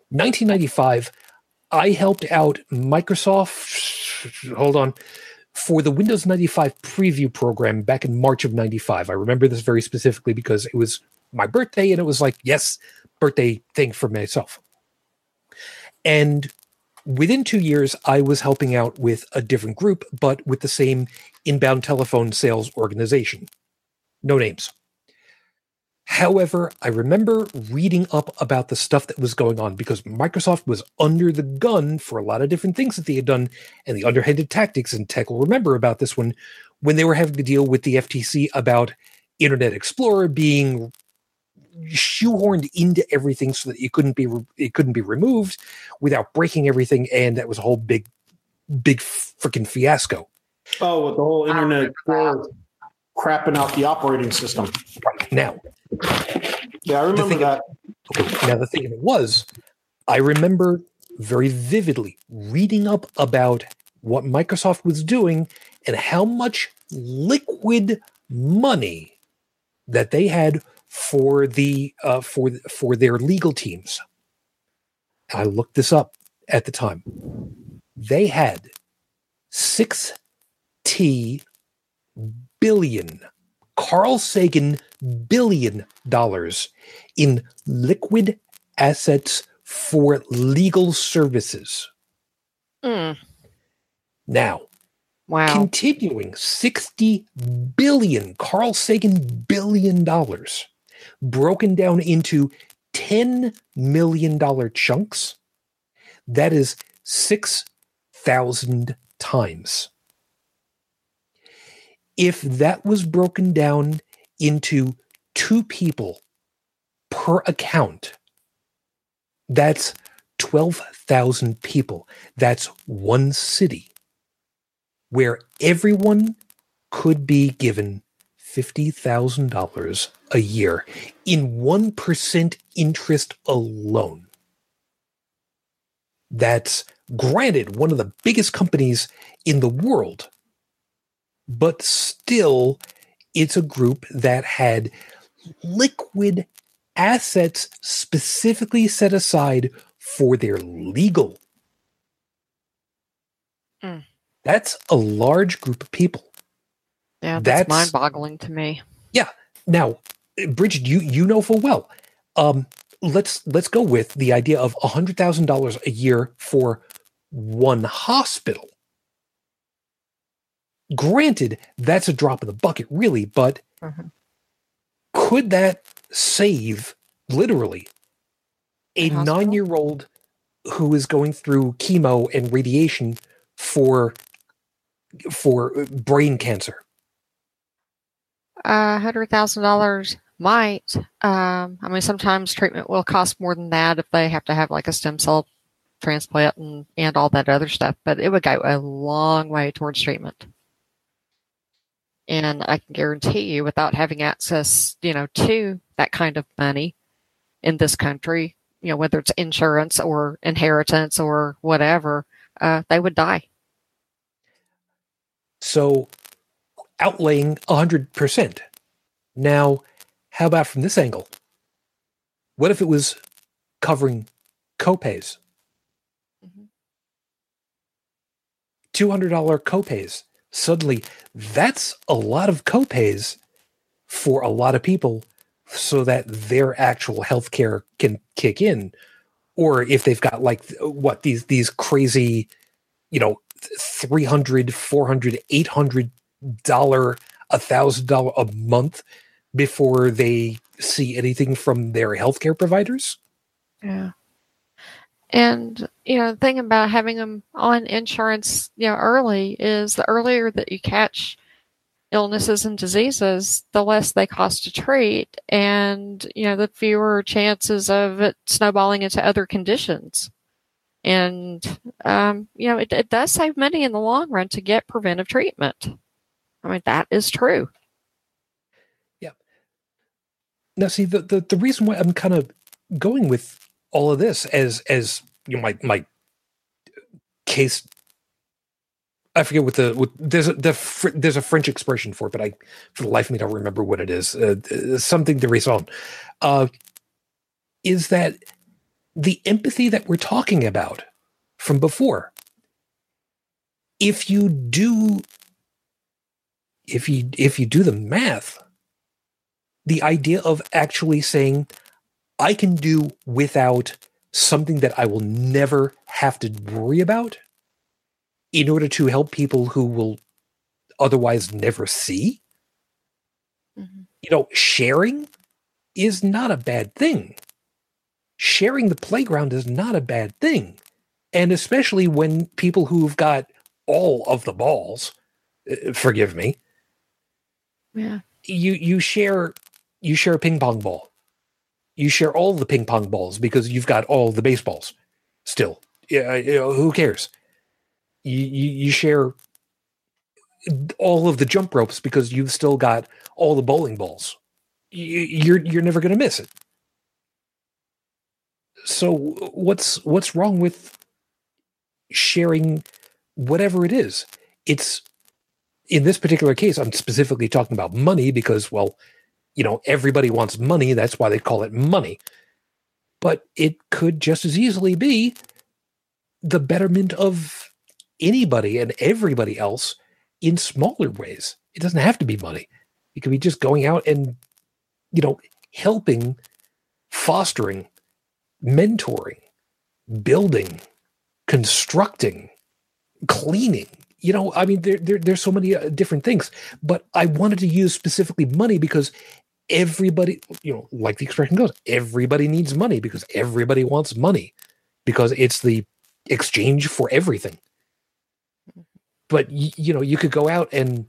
1995 i helped out microsoft hold on for the windows 95 preview program back in march of 95 i remember this very specifically because it was my birthday and it was like yes birthday thing for myself. And within two years i was helping out with a different group but with the same inbound telephone sales organization no names However, I remember reading up about the stuff that was going on because Microsoft was under the gun for a lot of different things that they had done and the underhanded tactics. And Tech will remember about this one when they were having to deal with the FTC about Internet Explorer being shoehorned into everything so that it couldn't be re- it couldn't be removed without breaking everything, and that was a whole big, big freaking fiasco. Oh, with the whole internet Explorer crapping out the operating system. Right now, Yeah, I remember thing- that. Okay, now the thing of it was, I remember very vividly reading up about what Microsoft was doing and how much liquid money that they had for the uh, for for their legal teams. I looked this up at the time. They had six T billion Carl Sagan billion dollars in liquid assets for legal services. Mm, Now, wow. continuing 60 billion, Carl Sagan billion dollars, broken down into $10 million chunks. That is 6,000 times. If that was broken down into two people per account, that's 12,000 people. That's one city where everyone could be given $50,000 a year in 1% interest alone. That's granted one of the biggest companies in the world, but still, it's a group that had liquid assets specifically set aside for their legal. Mm. That's a large group of people. Yeah, that's, That's- mind-boggling to me. Yeah. Now, Bridget, you you know full well. Um, let's let's go with the idea of hundred thousand dollars a year for one hospital. Granted, that's a drop in the bucket, really, but Mhm. could that save literally a A nine-year-old who is going through chemo and radiation for for brain cancer? A hundred thousand dollars might. Um, I mean, sometimes treatment will cost more than that if they have to have like a stem cell transplant and and all that other stuff. But it would go a long way towards treatment. And I can guarantee you, without having access, you know, to that kind of money in this country, you know, whether it's insurance or inheritance or whatever, uh, they would die. So outlaying 100%. Now, how about from this angle? What if it was covering copays? Mhm. $200 copays. Suddenly, that's a lot of copays for a lot of people so that their actual health care can kick in. Or if they've got like what these these crazy, you know, 300 400 800 dollar a thousand dollar a month before they see anything from their healthcare providers Yeah. And, you know, the thing about having them on insurance, you know, early is the earlier that you catch illnesses and diseases, the less they cost to treat and, you know, the fewer chances of it snowballing into other conditions. And, um, you know, it, it does save money in the long run to get preventive treatment. I mean, that is true. Now see the, the the reason why i'm kind of going with all of this as as you know my my case i forget what the what there's a the, there's a french expression for it but i for the life of me don't remember what it is. Uh, uh, something to raison uh is that the empathy that we're talking about from before if you do if you if you do the math the idea of actually saying i can do without something that i will never have to worry about in order to help people who will otherwise never see. You know sharing is not a bad thing. Sharing the playground is not a bad thing. And especially when people who've got all of the balls uh, forgive me Yeah. you you share you share a ping pong ball. You share all the ping pong balls because you've got all the baseballs still. Yeah you know, who cares? You, you you share all of the jump ropes because you've still got all the bowling balls. You, you're you're never going to miss it. So what's what's wrong with sharing whatever it is? It's in this particular case i'm specifically talking about money because well you know everybody wants money that's why they call it money. But it could just as easily be the betterment of anybody and everybody else in smaller ways. It doesn't have to be money. It could be just going out and you know helping fostering mentoring building constructing cleaning. You know i mean there, there there's so many uh, different things. But i wanted to use specifically money because everybody you know like the expression goes everybody needs money because everybody wants money because it's the exchange for everything. Mm-hmm. But y- you know you could go out and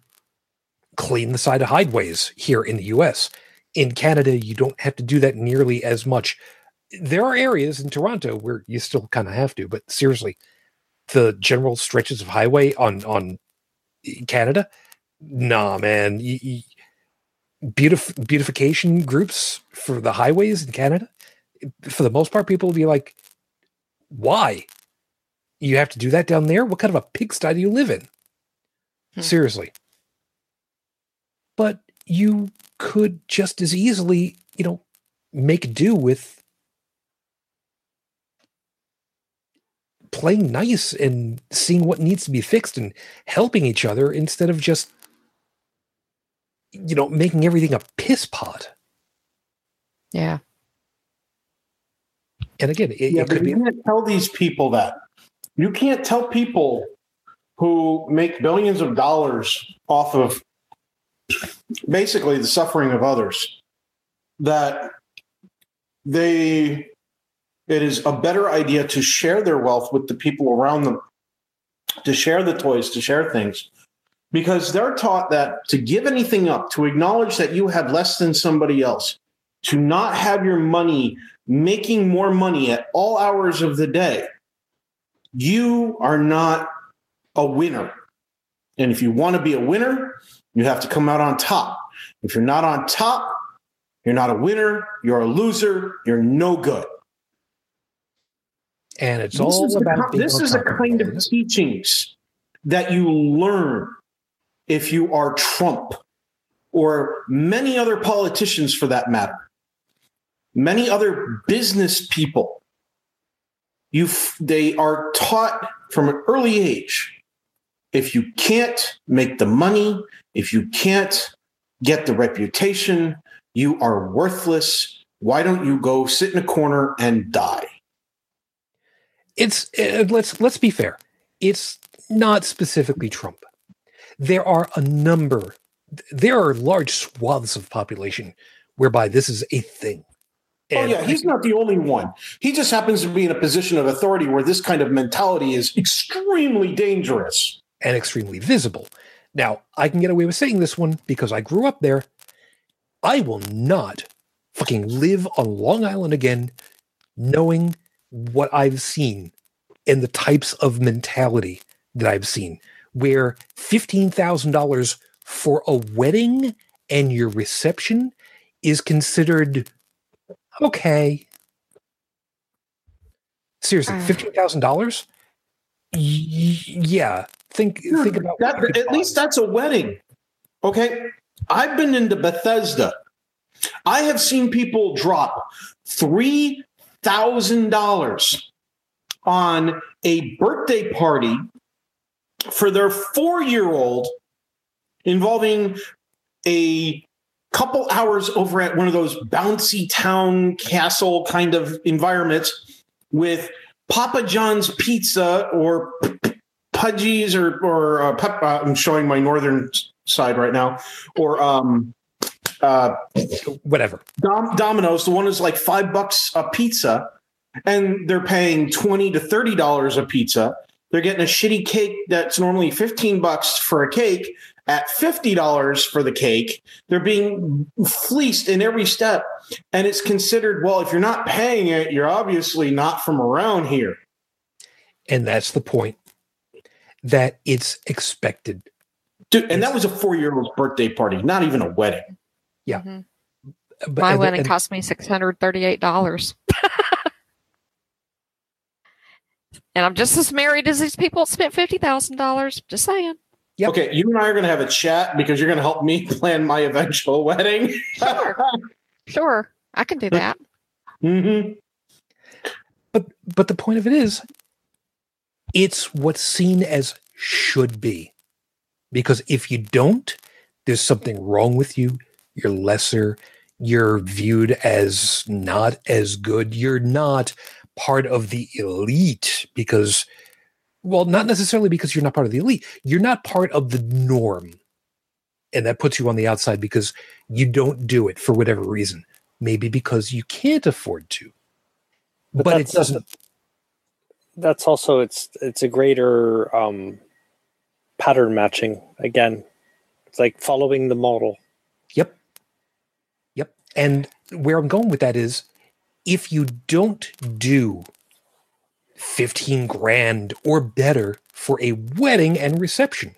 clean the side of highways here in the us in canada you don't have to do that nearly as much. There are areas in toronto where you still kind of have to but seriously the general stretches of highway on on eh, canada nah man. Y- y- beautif- beautification groups for the highways in Canada, for the most part, people will be like, why? You have to do that down there? What kind of a pigsty do you live in? Hmm. Seriously. But you could just as easily, you know, make do with playing nice and seeing what needs to be fixed and helping each other instead of just you know, making everything a piss pot. Yeah. And again, it, yeah, it but could be you can't tell these people that. You can't tell people who make billions of dollars off of basically the suffering of others that they it is a better idea to share their wealth with the people around them to share the toys to share things because they're taught that to give anything up to acknowledge that you have less than somebody else to not have your money making more money at all hours of the day you are not a winner. And if you want to be a winner you have to come out on top. If you're not on top you're not a winner you're a loser you're no good. And it's this all a, about this is a kind of teachings that you learn if you are Trump or many other politicians for that matter, many other business people. You, f- they are taught from an early age. If you can't make the money, if you can't get the reputation, you are worthless. Why don't you go sit in a corner and die? it's uh, let's let's be fair. It's not specifically Trump. There are a number. There are large swaths of population whereby this is a thing. Oh And yeah, he's not the only one. He just happens to be in a position of authority where this kind of mentality is extremely dangerous. and extremely visible. Now, I can get away with saying this one because I grew up there. I will not fucking live on Long Island again knowing what I've seen and the types of mentality that I've seen, where $15,000 for a wedding and your reception is considered okay. Seriously, Uh. $15,000? Y- yeah. Think think about That, at least that's a wedding. Okay. I've been into Bethesda. I have seen people drop $3,000 on a birthday party for their four year old involving a couple hours over at one of those bouncy town castle kind of environments with Papa John's pizza or Pudgie's or or uh, pep, uh, I'm showing my northern side right now, or um, uh, whatever. Dom, Domino's. The one is like five bucks a pizza, and they're paying twenty to thirty dollars a pizza. They're getting a shitty cake that's normally fifteen bucks for a cake at fifty dollars for the cake. They're being fleeced in every step, and it's considered well. If you're not paying it, you're obviously not from around here. And that's the point that it's expected. Dude, and that was a four-year-old's birthday party, not even a wedding. Yeah. Mhm. But, My and- wedding and- cost me six hundred thirty-eight dollars. <laughs> and I'm just as married as these people that spent fifty thousand dollars. Just saying. Yep. Okay, you and I are going to have a chat because you're going to help me <laughs> plan my eventual wedding. Sure. <laughs> Sure. I can do that. Mm-hmm. but but the point of it is it's what's seen as should be because if you don't there's something wrong with you you're lesser you're viewed as not as good you're not part of the elite because well not necessarily because you're not part of the elite you're not part of the norm and that puts you on the outside because you don't do it for whatever reason maybe because you can't afford to but, But it doesn't that's also it's it's a greater um, pattern matching again. It's like following the model. Yep. Yep. And where I'm going with that is if you don't do 15 grand or better for a wedding and reception,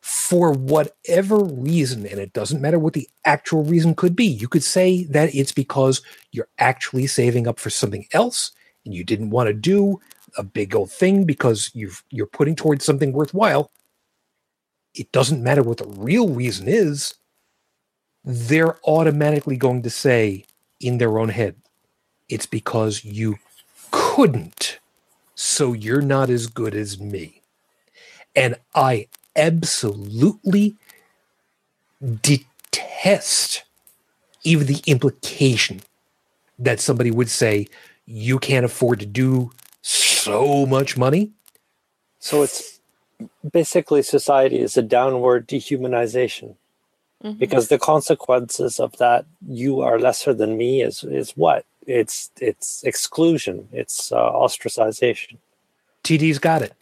for whatever reason, and it doesn't matter what the actual reason could be, you could say that it's because you're actually saving up for something else and you didn't want to do a big old thing because you've you're putting towards something worthwhile. It doesn't matter what the real reason is they're automatically going to say in their own head, it's because you couldn't, so you're not as good as me. And I absolutely detest even the implication that somebody would say you can't afford to do so much money. So it's basically society is a downward dehumanization Mhm. because the consequences of that you are lesser than me is is what it's it's exclusion it's uh, ostracization TD's got it.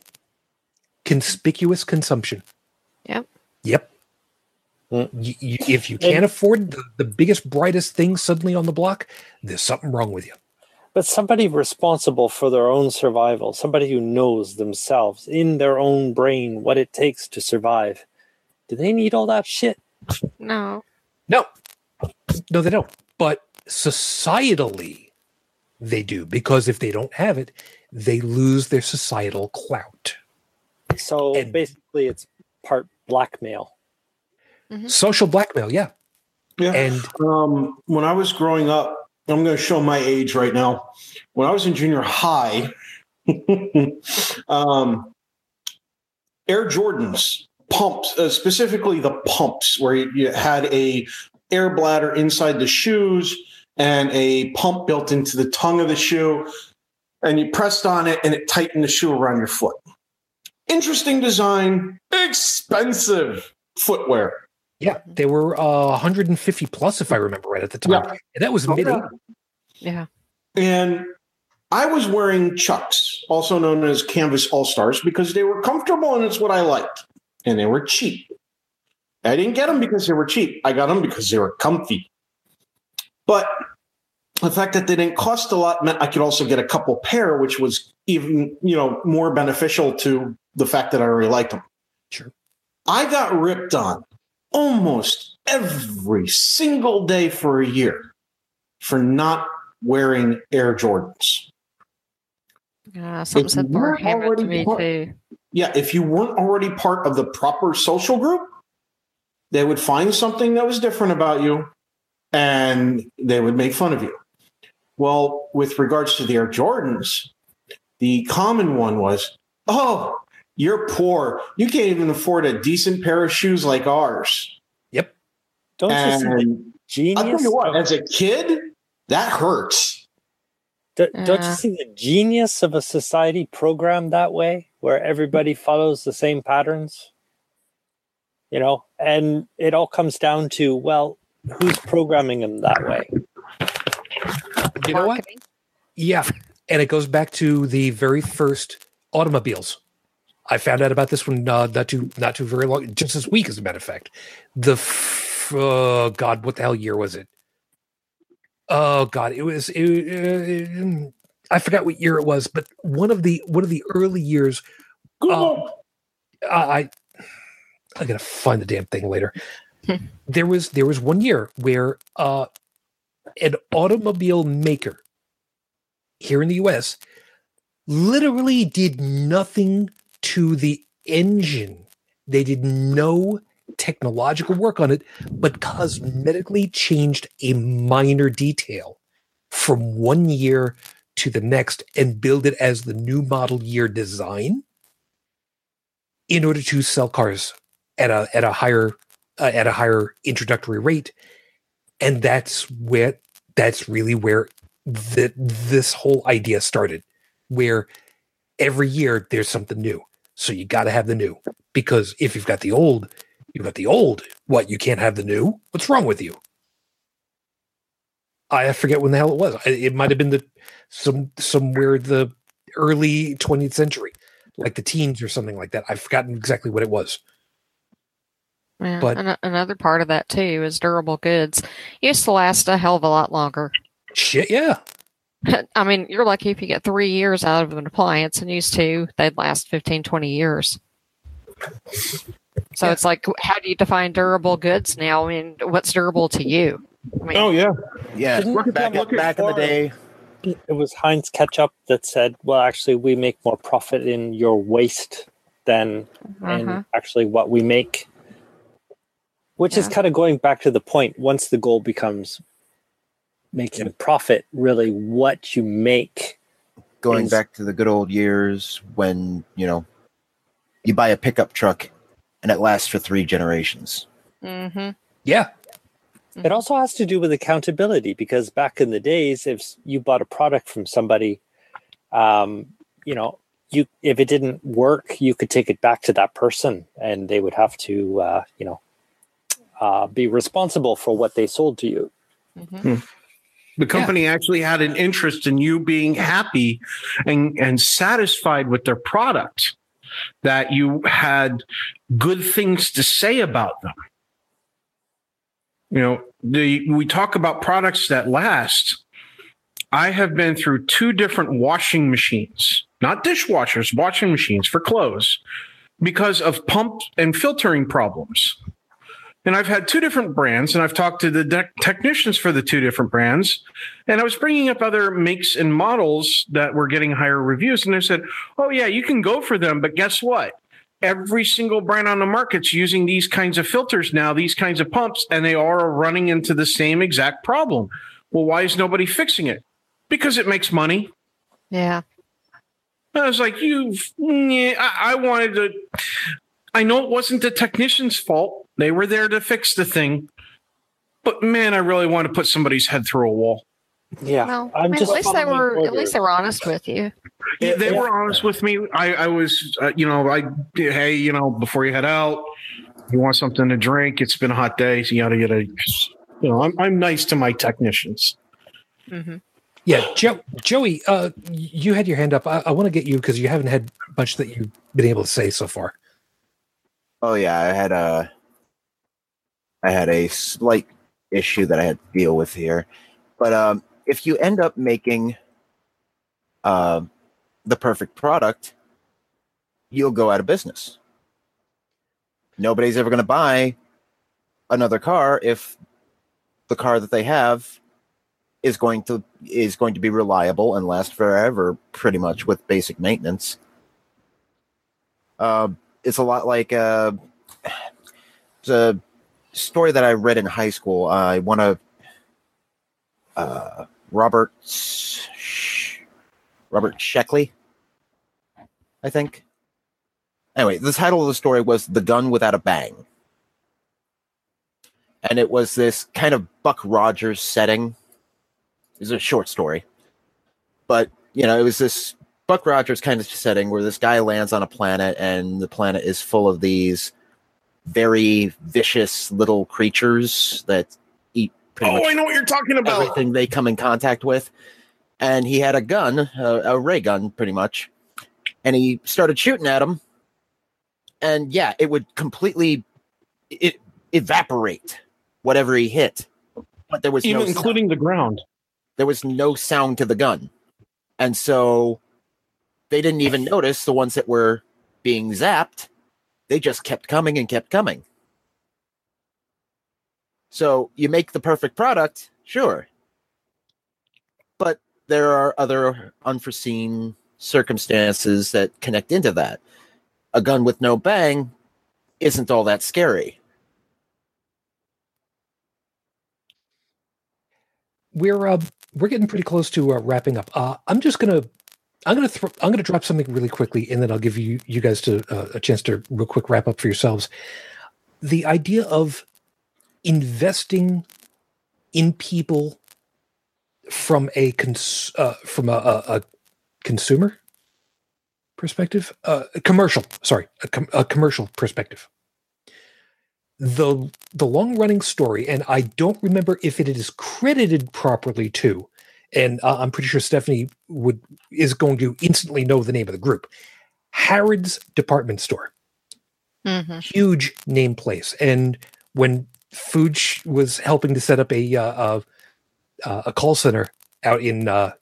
Conspicuous consumption. Yep. Yep. Mm. You, you, if you can't afford the, the biggest, brightest thing suddenly on the block, there's something wrong with you. but somebody responsible for their own survival somebody who knows themselves in their own brain what it takes to survive do they need all that shit No. No, no, they don't. But societally, they do because if they don't have it, they lose their societal clout. so And- basically it's part blackmail Social blackmail, yeah. Yeah. And Um, when I was growing up, I'm going to show my age right now. When I was in junior high, <laughs> um, Air Jordans pumps, uh, specifically the pumps, where you, you had a air bladder inside the shoes and a pump built into the tongue of the shoe, and you pressed on it and it tightened the shoe around your foot. Interesting design, expensive footwear. yeah, they were uh, 150 plus, if I remember right at the time. Yeah. And that was mid Yeah. And I was wearing Chucks, also known as Canvas All Stars, because they were comfortable and it's what I liked. And they were cheap. I didn't get them because they were cheap. I got them because they were comfy. But the fact that they didn't cost a lot meant I could also get a couple pair, which was even, you know, more beneficial to the fact that I already liked them. Sure. I got ripped on almost every single day for a year for not wearing Air Jordans. Yeah. Something If you similar to me part- too. Yeah, if you weren't already part of the proper social group, they would find something that was different about you and they would make fun of you. Well, with regards to the Air Jordans, the common one was, oh, you're poor. You can't even afford a decent pair of shoes like ours. Yep. Don't you see the And I'll tell genius you what, of- as a kid, that hurts. Do, don't you see the genius of a society programmed that way, where everybody follows the same patterns? You know, and it all comes down to well, who's programming them that way? You know what? Yeah. And it goes back to the very first automobiles. I found out about this one uh, not too not too very long, just this week, as a matter of fact. The f- oh God, what the hell year was it? Oh God, it was. It, uh, I forgot what year it was, but one of the one of the early years. Um, I I gotta find the damn thing later. <laughs> there was there was one year where uh, an automobile maker here in the US literally did nothing to the engine. They did no technological work on it, but cosmetically changed a minor detail from one year to the next and build it as the new model year design in order to sell cars at a at a higher uh, at a higher introductory rate. And that's where that's really where that this whole idea started where every year there's something new. So you got to have the new because if you've got the old you've got the old. What you can't have the new? What's wrong with you? I forget when the hell it was. It might have been the some somewhere the early 20th century like the teens or something like that. I've forgotten exactly what it was Yeah. But- An- another part of that too is durable goods used to last a hell of a lot longer. shit yeah <laughs> I mean, you're lucky if you get three years out of an appliance, and used to they'd last 15, 20 years. So Yeah. it's like, how do you define durable goods now? I mean, what's durable to you? I mean, Oh yeah, Yeah, Didn't back, at back in the day, It was Heinz Ketchup that said, "Well, actually, we make more profit in your waste than uh-huh. in actually what we make." Which is kind of going back to the point. Once the goal becomes making profit, really, what you make going is- back to the good old years when you know you buy a pickup truck and it lasts for three generations. hmm Yeah. It also has to do with accountability because back in the days, if you bought a product from somebody, um, you know, you if it didn't work, you could take it back to that person, and they would have to, uh, you know, uh, be responsible for what they sold to you. Mhm. The company actually had an interest in you being happy and, and satisfied with their product, that you had good things to say about them. You know, the we talk about products that last. I have been through two different washing machines, not dishwashers, washing machines for clothes because of pump and filtering problems. And I've had two different brands, and I've talked to the de- technicians for the two different brands. And I was bringing up other makes and models that were getting higher reviews. And they said, Oh, yeah, you can go for them. But guess what? Every single brand on the market's using these kinds of filters now, these kinds of pumps, and they are running into the same exact problem. Well, why is nobody fixing it? Because it makes money. Yeah. I was like, you, mm, I, I wanted to. I know it wasn't the technician's fault. They were there to fix the thing. But man, I really want to put somebody's head through a wall. Yeah, Well, I'm I mean, just at least they following were at least they were honest with you. Yeah, they Yeah. were honest with me. I, I was, uh, you know, I, hey, you know, before you head out, you want something to drink. It's been a hot day, so you got to get a, you know, I'm, I'm nice to my technicians. hmm Yeah, Joe, Joey, uh, you had your hand up. I, I want to get you because you haven't had much that you've been able to say so far. Oh yeah, I had a I had a slight issue that I had to deal with here. But um if you end up making uh, the perfect product, you'll go out of business. Nobody's ever going to buy another car if the car that they have is going to is going to be reliable and last forever pretty much with basic maintenance. Uh, it's a lot like uh, <sighs> story that I read in high school. I want to uh, Robert Robert Sheckley, I think. Anyway, the title of the story was "The Gun Without a Bang," and it was this kind of Buck Rogers setting. It was a short story, but you know, it was this Buck Rogers kind of setting where this guy lands on a planet, and the planet is full of these very vicious little creatures that eat pretty Oh, much I know what you're talking about. everything they come in contact with. And he had a gun, a, a ray gun, pretty much. And he started shooting at them. And yeah, it would completely it, evaporate whatever he hit. But there was Even no sound. including the ground. there was no sound to the gun. And so they didn't even notice the ones that were being zapped. They just kept coming and kept coming. So you make the perfect product, sure. But there are other unforeseen circumstances that connect into that. A gun with no bang isn't all that scary. We're uh, we're getting pretty close to uh, wrapping up. Uh, I'm just gonna I'm gonna throw I'm gonna drop something really quickly, and then I'll give you you guys to uh, a chance to real quick wrap up for yourselves. The idea of investing in people from a cons- uh, from a, a, a consumer perspective, uh, a commercial sorry, a, com- a commercial perspective. The the long running story, and I don't remember if it is credited properly too. And uh, I'm pretty sure Stephanie would is going to instantly know the name of the group. Harrods Department Store, hmm huge name place. And when Fuji was helping to set up a uh, uh, uh, a call center out in uh,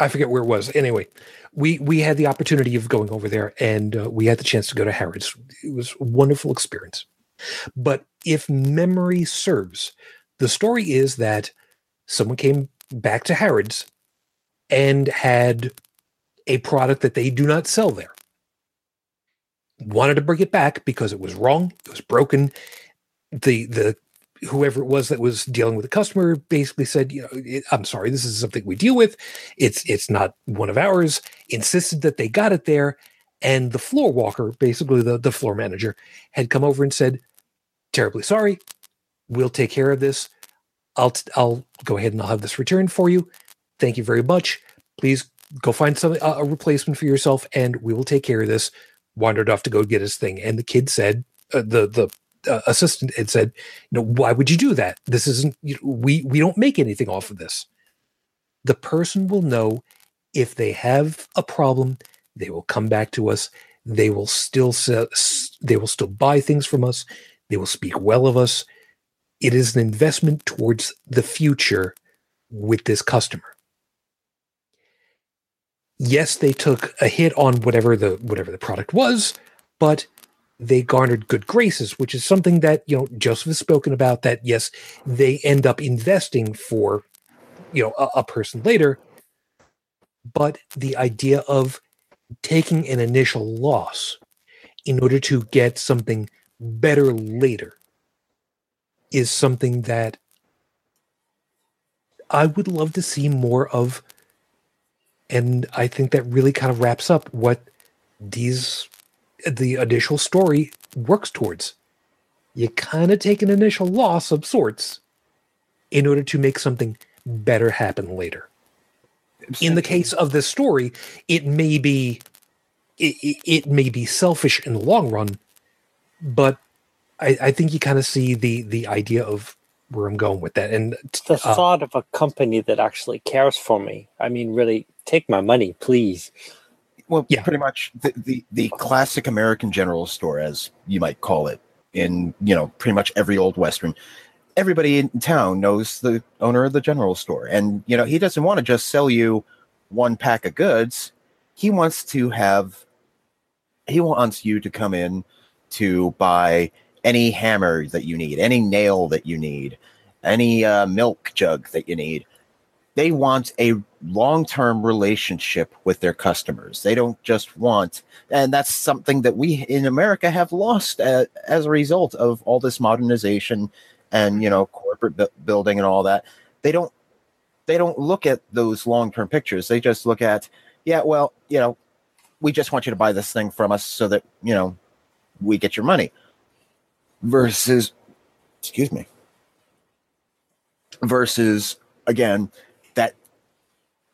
I forget where it was. Anyway, we we had the opportunity of going over there, and uh, we had the chance to go to Harrods. It was a wonderful experience. But if memory serves, the story is that someone came back to Harrods and had a product that they do not sell there. Wanted to bring it back because it was wrong, it was broken. The the whoever it was that was dealing with the customer basically said, you know, I'm sorry, this is something we deal with. It's it's not one of ours. Insisted that they got it there, and the floor walker, basically the the floor manager, had come over and said, terribly sorry. We'll take care of this. I'll I'll go ahead and I'll have this returned for you. Thank you very much. Please go find some uh, a replacement for yourself, and we will take care of this." Wandered off to go get his thing, and the kid said, uh, "the the uh, assistant had said, you know, why would you do that? This isn't you know, we we don't make anything off of this." The person will know if they have a problem, they will come back to us. They will still sell, they will still buy things from us. They will speak well of us. It is an investment towards the future with this customer. Yes, they took a hit on whatever the whatever the product was, but they garnered good graces, which is something that you know Joseph has spoken about. That yes, they end up investing for you know a, a person later, but the idea of taking an initial loss in order to get something better later is something that I would love to see more of. And I think that really kind of wraps up what these the initial story works towards. You kind of take an initial loss of sorts in order to make something better happen later. In the case of this story, it may be it, it, it may be selfish in the long run, but I, I think you kind of see the the idea of where I'm going with that. And The uh, thought of a company that actually cares for me. I mean, really, take my money, please. Well, Yeah. pretty much the, the the classic American general store, as you might call it, in you know pretty much every old western. Everybody in town knows the owner of the general store, and you know he doesn't want to just sell you one pack of goods. He wants to have. He wants you to come in to buy any hammer that you need, any nail that you need, any uh, milk jug that you need they want a long-term relationship with their customers. They don't just want and that's something that we in america have lost uh, as a result of all this modernization and you know corporate bu- building and all that. They don't they don't look at those long-term pictures. They just look at yeah well you know we just want you to buy this thing from us so that you know we get your money versus excuse me versus again that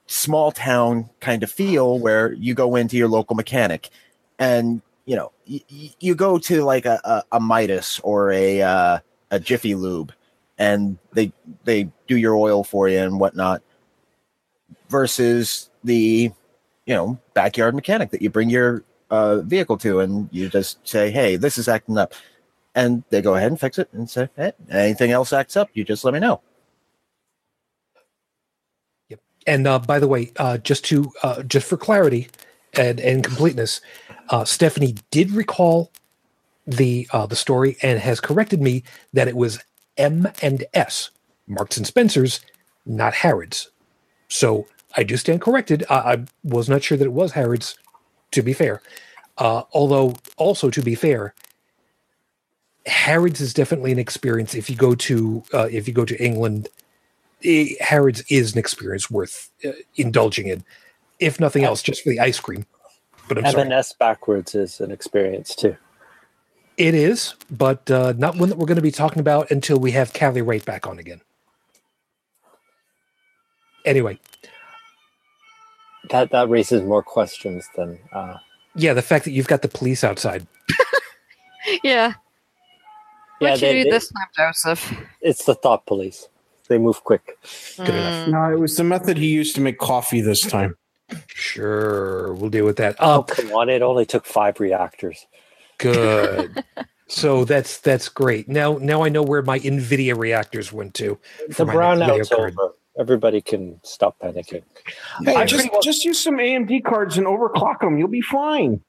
small town kind of feel where you go into your local mechanic and you know y- you go to like a, a, a midas or a uh, a jiffy lube and they they do your oil for you and whatnot versus the you know backyard mechanic that you bring your uh, vehicle to and you just say hey this is acting up and they go ahead and fix it and say hey, anything else acts up you just let me know Yep. And uh, by the way, uh, just to uh, just for clarity and and completeness, uh, Stephanie did recall the uh, the story and has corrected me that it was M and S, Marks and Spencers, not Harrods. So I do stand corrected. I, I was not sure that it was Harrods. To be fair, uh, although also to be fair, Harrods is definitely an experience. If you go to uh, if you go to England eh, Harrods is an experience worth uh, indulging in, if nothing else, just for the ice cream. But I'm sorry, M&S backwards is an experience too. it is, but uh, not one that we're going to be talking about until we have Callie Wright back on again. Anyway, That that raises more questions than uh, yeah, the fact that you've got the police outside. <laughs> Yeah. Yeah. What you they- do they- this time, Joseph? it's the thought police. They move quick. Good enough. Mm, No, it was the method he used to make coffee this time. Sure, we'll deal with that. Oh Uh, come on! It only took five reactors. good. so that's that's great. Now now I know where my Nvidia reactors went to. The for my next video brownout's over. Everybody can stop panicking. Hey, I just, well- just use some AMD cards and overclock them. You'll be fine.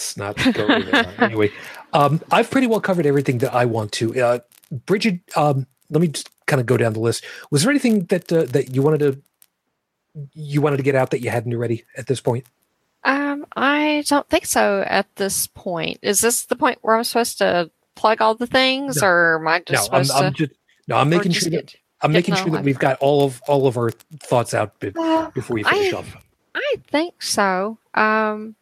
Let's not go there. <laughs> anyway. Um, I've pretty well covered everything that I want to. Uh, Bridget, um, let me just kind of go down the list. Was there anything that uh, that you wanted to you wanted to get out that you hadn't already at this point? Um, I don't think so at this point. Is this the point where I'm supposed to plug all the things, No. or am I No, just I'm, supposed I'm to? just no. I'm making sure that I'm making sure that we've got all of all of our thoughts out be- Uh, before we finish I- up. I think so. Um,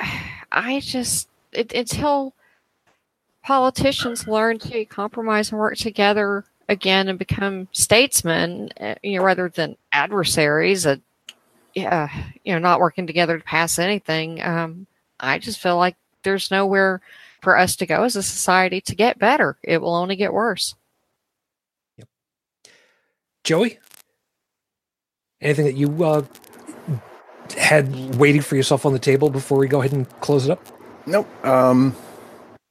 <sighs> I just it, until politicians learn to compromise and work together again and become statesmen, uh, you know, rather than adversaries, uh, yeah, you know, not working together to pass anything, um, I just feel like there's nowhere for us to go as a society to get better. It will only get worse. Joey, anything that you uh, had waiting for yourself on the table before we go ahead and close it up? Nope. Um,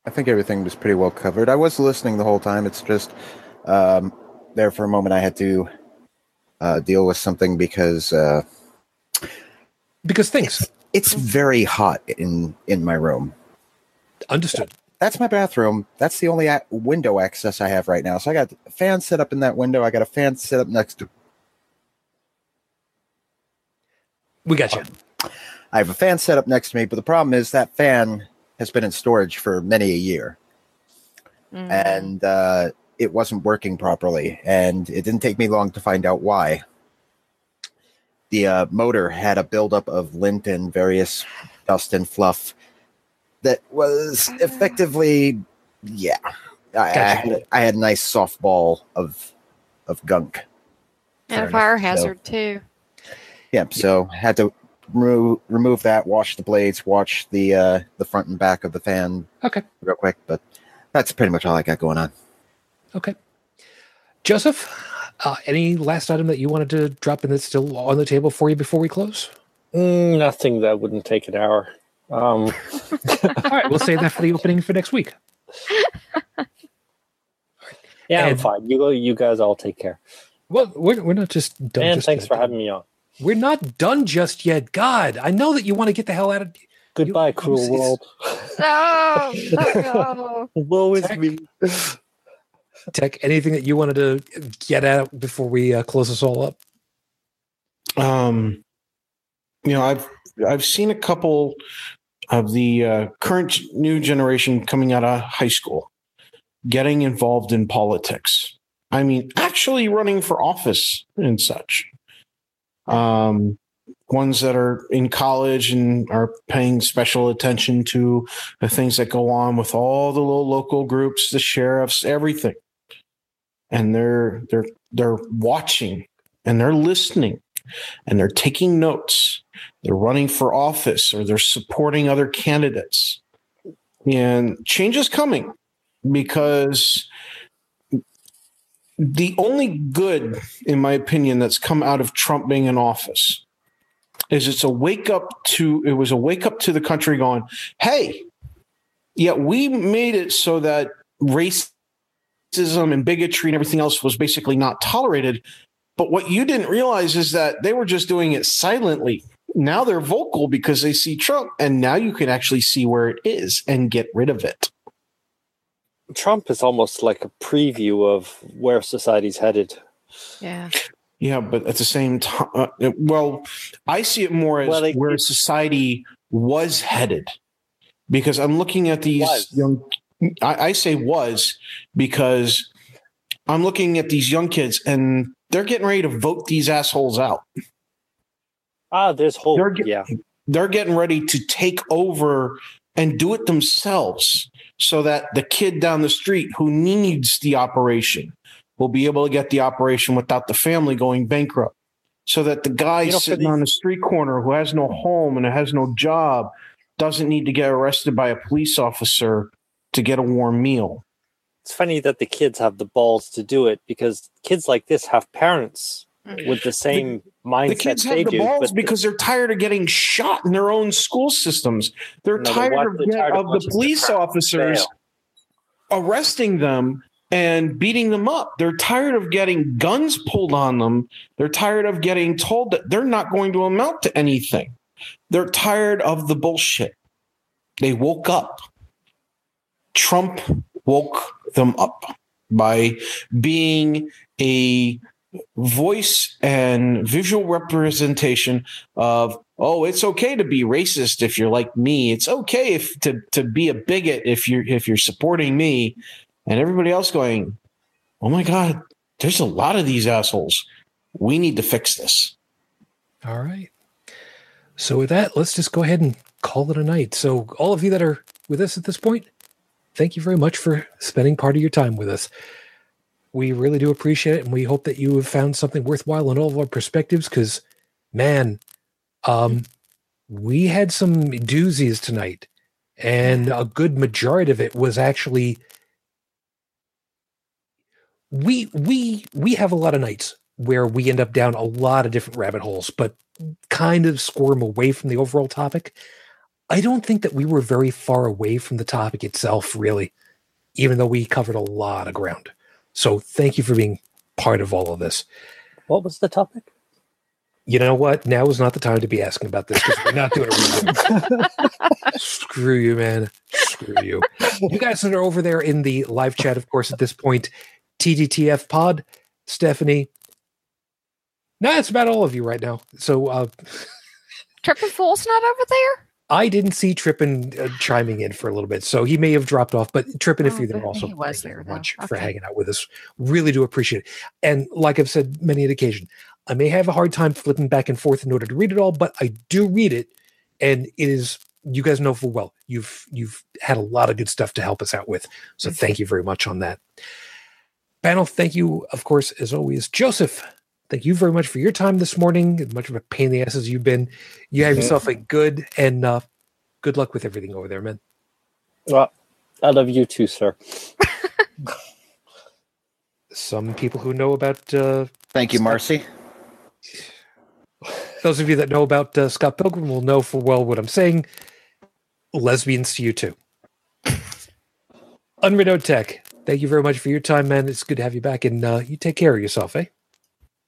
I think everything was pretty well covered. I was listening the whole time. It's just um, there for a moment I had to uh, deal with something because uh, Because things. it's very hot in in my room. Understood. That's my bathroom. That's the only window access I have right now. So I got a fan set up in that window. I got a fan set up next to. We got you. I have a fan set up next to me, but the problem is that fan has been in storage for many a year. Mm. and uh, it wasn't working properly. And it didn't take me long to find out why. The uh, motor had a buildup of lint and various dust and fluff that was effectively, yeah. I, I, had, I had a nice softball of of gunk. and a fire enough. So- hazard too. Yeah, so had to remo- remove that, wash the blades, wash the uh, the front and back of the fan Okay. real quick. But that's pretty much all I got going on. Okay. Joseph, uh, any last item that you wanted to drop in that's still on the table for you before we close? Mm, nothing that wouldn't take an hour. Um, <laughs> All right, we'll save that for the opening for next week. <laughs> yeah, I'm fine. You. You guys all take care. Well, we're, we're not just done. and just thanks for having me on. We're not done just yet. God, I know that you want to get the hell out of. Goodbye, You- cruel it's- world. No, <laughs> no. Woe is Tech. me. Tech, anything that you wanted to get at before we uh, close this all up? um you know i've i've seen a couple of the uh, current new generation coming out of high school getting involved in politics i mean actually running for office and such um ones that are in college and are paying special attention to the things that go on with all the little local groups the sheriffs everything and they're they're they're watching and they're listening and they're taking notes. They're running for office or they're supporting other candidates. And change is coming because the only good, in my opinion, that's come out of Trump being in office is it's a wake up to it was a wake up to the country going, hey, yeah, we made it so that racism and bigotry and everything else was basically not tolerated. But what you didn't realize is that they were just doing it silently. Now they're vocal because they see Trump, and now you can actually see where it is and get rid of it. Trump is almost like a preview of where society's headed. Yeah. Yeah, but at the same time, uh, well, I see it more as Well, they- where society was headed, because I'm looking at these Was. young. I, I say was because I'm looking at these young kids, and they're getting ready to vote these assholes out. Ah, there's hope. They're get- yeah. they're getting ready to take over and do it themselves so that the kid down the street who needs the operation will be able to get the operation without the family going bankrupt so that the guy You know, sitting on the street corner who has no home and has no job doesn't need to get arrested by a police officer to get a warm meal It's funny that the kids have the balls to do it because kids like this have parents. With the same the mindset The kids have the do. balls because they're tired of getting shot in their own school systems. They're No, tired, of, they're tired of of the the police officers fail. arresting them and beating them up. They're tired of getting guns pulled on them. They're tired of getting told that they're not going to amount to anything. They're tired of the bullshit. They woke up. Trump woke them up by being a voice and visual representation of oh it's okay to be racist if you're like me it's okay if to to be a bigot if you're if you're supporting me and everybody else going oh my god there's a lot of these assholes we need to fix this All right. So with that, let's just go ahead and call it a night. So all of you that are with us at this point, thank you very much for spending part of your time with us. We really do appreciate it, and we hope that you have found something worthwhile in all of our perspectives. Because, man, um, we had some doozies tonight, and a good majority of it was actually we we we have a lot of nights where we end up down a lot of different rabbit holes, but kind of squirm away from the overall topic. I don't think that we were very far away from the topic itself, really, even though we covered a lot of ground. So thank you for being part of all of this. What was the topic? You know what? Now is not the time to be asking about this because we're not doing it. <laughs> Screw you, man. Screw you. You guys that are over there in the live chat, of course, at this point, TTTF Pod, Stephanie. No, that's about all of you right now. So uh, Trippin' Fool's not over there? I didn't see Trippin uh, chiming in for a little bit, so he may have dropped off. But Trippin, if Oh, you're there, also he was thank you there, very much though. for hanging out with us. Really do appreciate it. And like I've said many an occasion, I may have a hard time flipping back and forth in order to read it all, but I do read it, and it is. You guys know full well you've you've had a lot of good stuff to help us out with. So Mm-hmm. thank you very much on that. Panel, thank you, of course, as always, Joseph. Thank you very much for your time this morning. As much of a pain in the ass as you've been, you have yourself a good and uh, good luck with everything over there, man. Well, I love you too, sir. Some people who know about uh, Thank you, Marcy. those of you that know about uh, Scott Pilgrim will know for well what I'm saying. Lesbians to you too. Unrenewed Tech, thank you very much for your time, man. It's good to have you back, and uh, you take care of yourself, eh?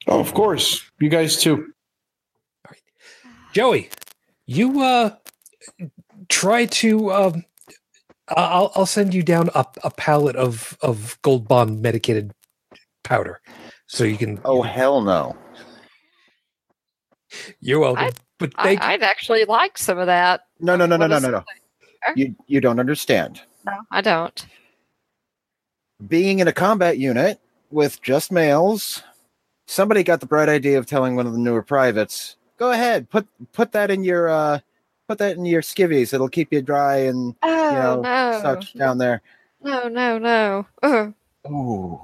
Oh, of course. You guys too. Joey, you uh try to um I'll I'll send you down a, a pallet of of gold bond medicated powder. So you can Oh hell no! you're welcome. I- but I, thank I'd actually like some of that. No no no no no no no. You you don't understand. No, I don't. Being in a combat unit with just males, somebody got the bright idea of telling one of the newer privates, "Go ahead, put put that in your uh, put that in your skivvies. It'll keep you dry and Oh, you know no. such down there." No, no, no. Ugh. Ooh.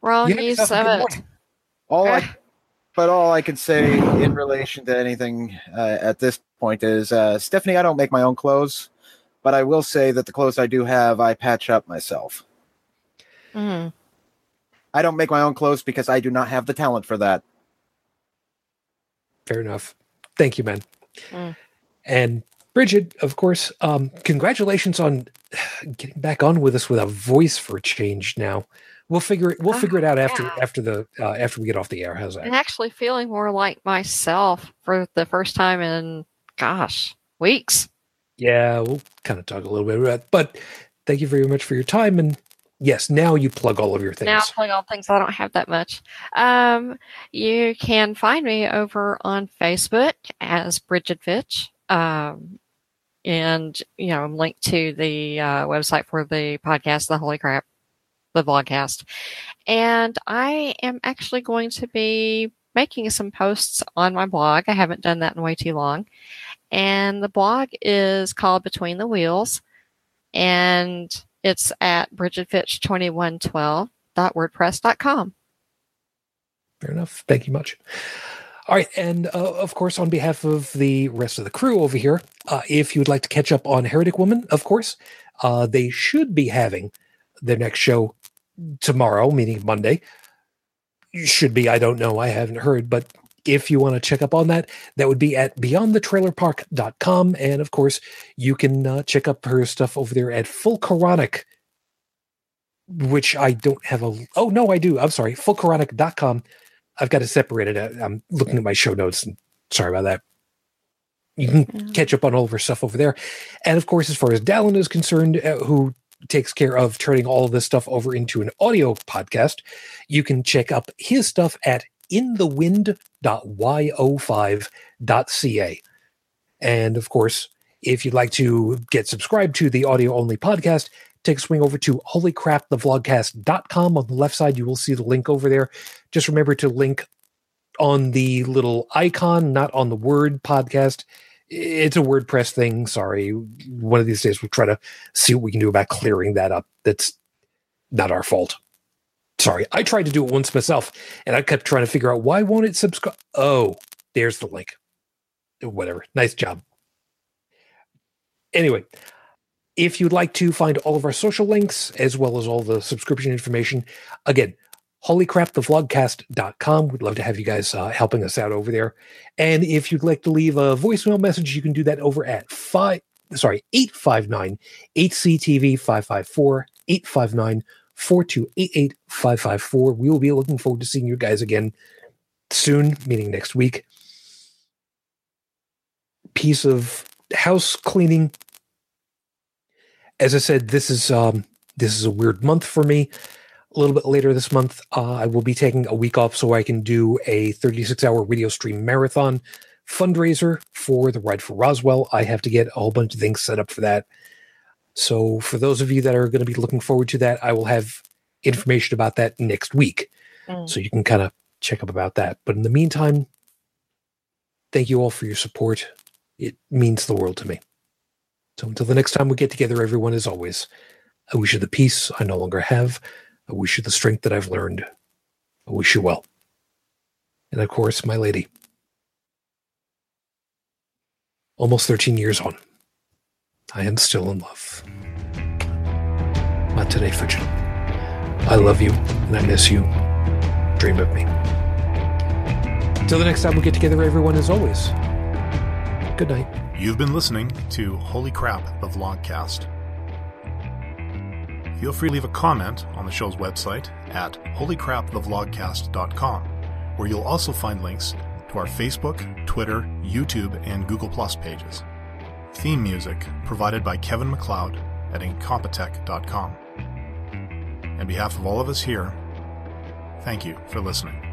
Wrong You use of it. All. I, but all I can say in relation to anything uh, at this point is, uh, Stephanie, I don't make my own clothes, but I will say that the clothes I do have, I patch up myself. Mm. I don't make my own clothes because I do not have the talent for that. Fair enough. Thank you, man. Mm. And Bridget, of course, um, congratulations on <sighs> getting back on with us with a voice for change. Now we'll figure it. We'll Oh, figure it out after yeah. after the uh, after we get off the air. How's that? And actually feeling more like myself for the first time in, gosh, weeks. Yeah, we'll kind of talk a little bit about. It. But thank you very much for your time. And yes, now you plug all of your things. Now I'm playing all things I don't have that much. Um, you can find me over on Facebook as Bridget Fitch. Um, and you know, I'm linked to the uh, website for the podcast, the Holy Crap, the vlogcast. And I am actually going to be making some posts on my blog. I haven't done that in way too long. And the blog is called Between the Wheels. And it's at bridgetfitch2112.wordpress.com. Fair enough. Thank you much. All right, and uh, of course, on behalf of the rest of the crew over here, uh, if you would like to catch up on Heretic Woman, of course, uh, they should be having their next show tomorrow, meaning Monday. Should be, I don't know, I haven't heard, but if you want to check up on that, that would be at beyondthetrailerpark.com. And of course, you can uh, check up her stuff over there at Full which I don't have a. Oh, no, I do. I'm sorry, fullcoronic.com. I've got to separate it. out. I'm looking at my show notes and sorry about that. You can Yeah. catch up on all of her stuff over there. And of course, as far as Dallin is concerned, uh, who takes care of turning all of this stuff over into an audio podcast, you can check up his stuff at inthewind.yo5.ca. And of course, if you'd like to get subscribed to the audio only podcast, take a swing over to holycrapthevlogcast.com. On the left side, you will see the link over there. Just remember to link on the little icon, not on the word podcast. it's a WordPress thing. Sorry. One of these days we'll try to see what we can do about clearing that up. That's not our fault. Sorry. I tried to do it once myself and I kept trying to figure out why won't it subscribe? Oh, there's the link. Whatever. Nice job. Anyway, if you'd like to find all of our social links as well as all the subscription information, again, holycrapthevlogcast.com. We'd love to have you guys uh, helping us out over there. And if you'd like to leave a voicemail message, you can do that over at five, sorry, 859 8CTV 554 859 4288 554. We will be looking forward to seeing you guys again soon, meaning next week. Piece of house cleaning. As I said, this is um, this is a weird month for me a little bit later this month, uh, I will be taking a week off so I can do a 36 hour radio stream marathon fundraiser for the Ride for Roswell. I have to get a whole bunch of things set up for that. So, for those of you that are going to be looking forward to that, I will have information about that next week. Mm. So, you can kind of check up about that. But in the meantime, thank you all for your support. It means the world to me. So, until the next time we get together, everyone, as always, I wish you the peace I no longer have I wish you the strength that I've learned. I wish you well. And of course, my lady. Almost 13 years on, I am still in love. Not today, Fidget. I love you and I miss you. Dream of me. Till the next time we get together, everyone, as always, good night. You've been listening to Holy Crap, the Vlogcast feel free to leave a comment on the show's website at holycrapthevlogcast.com, where you'll also find links to our Facebook, Twitter, YouTube, and Google Plus pages. Theme music provided by Kevin MacLeod at incompetech.com. On behalf of all of us here, thank you for listening.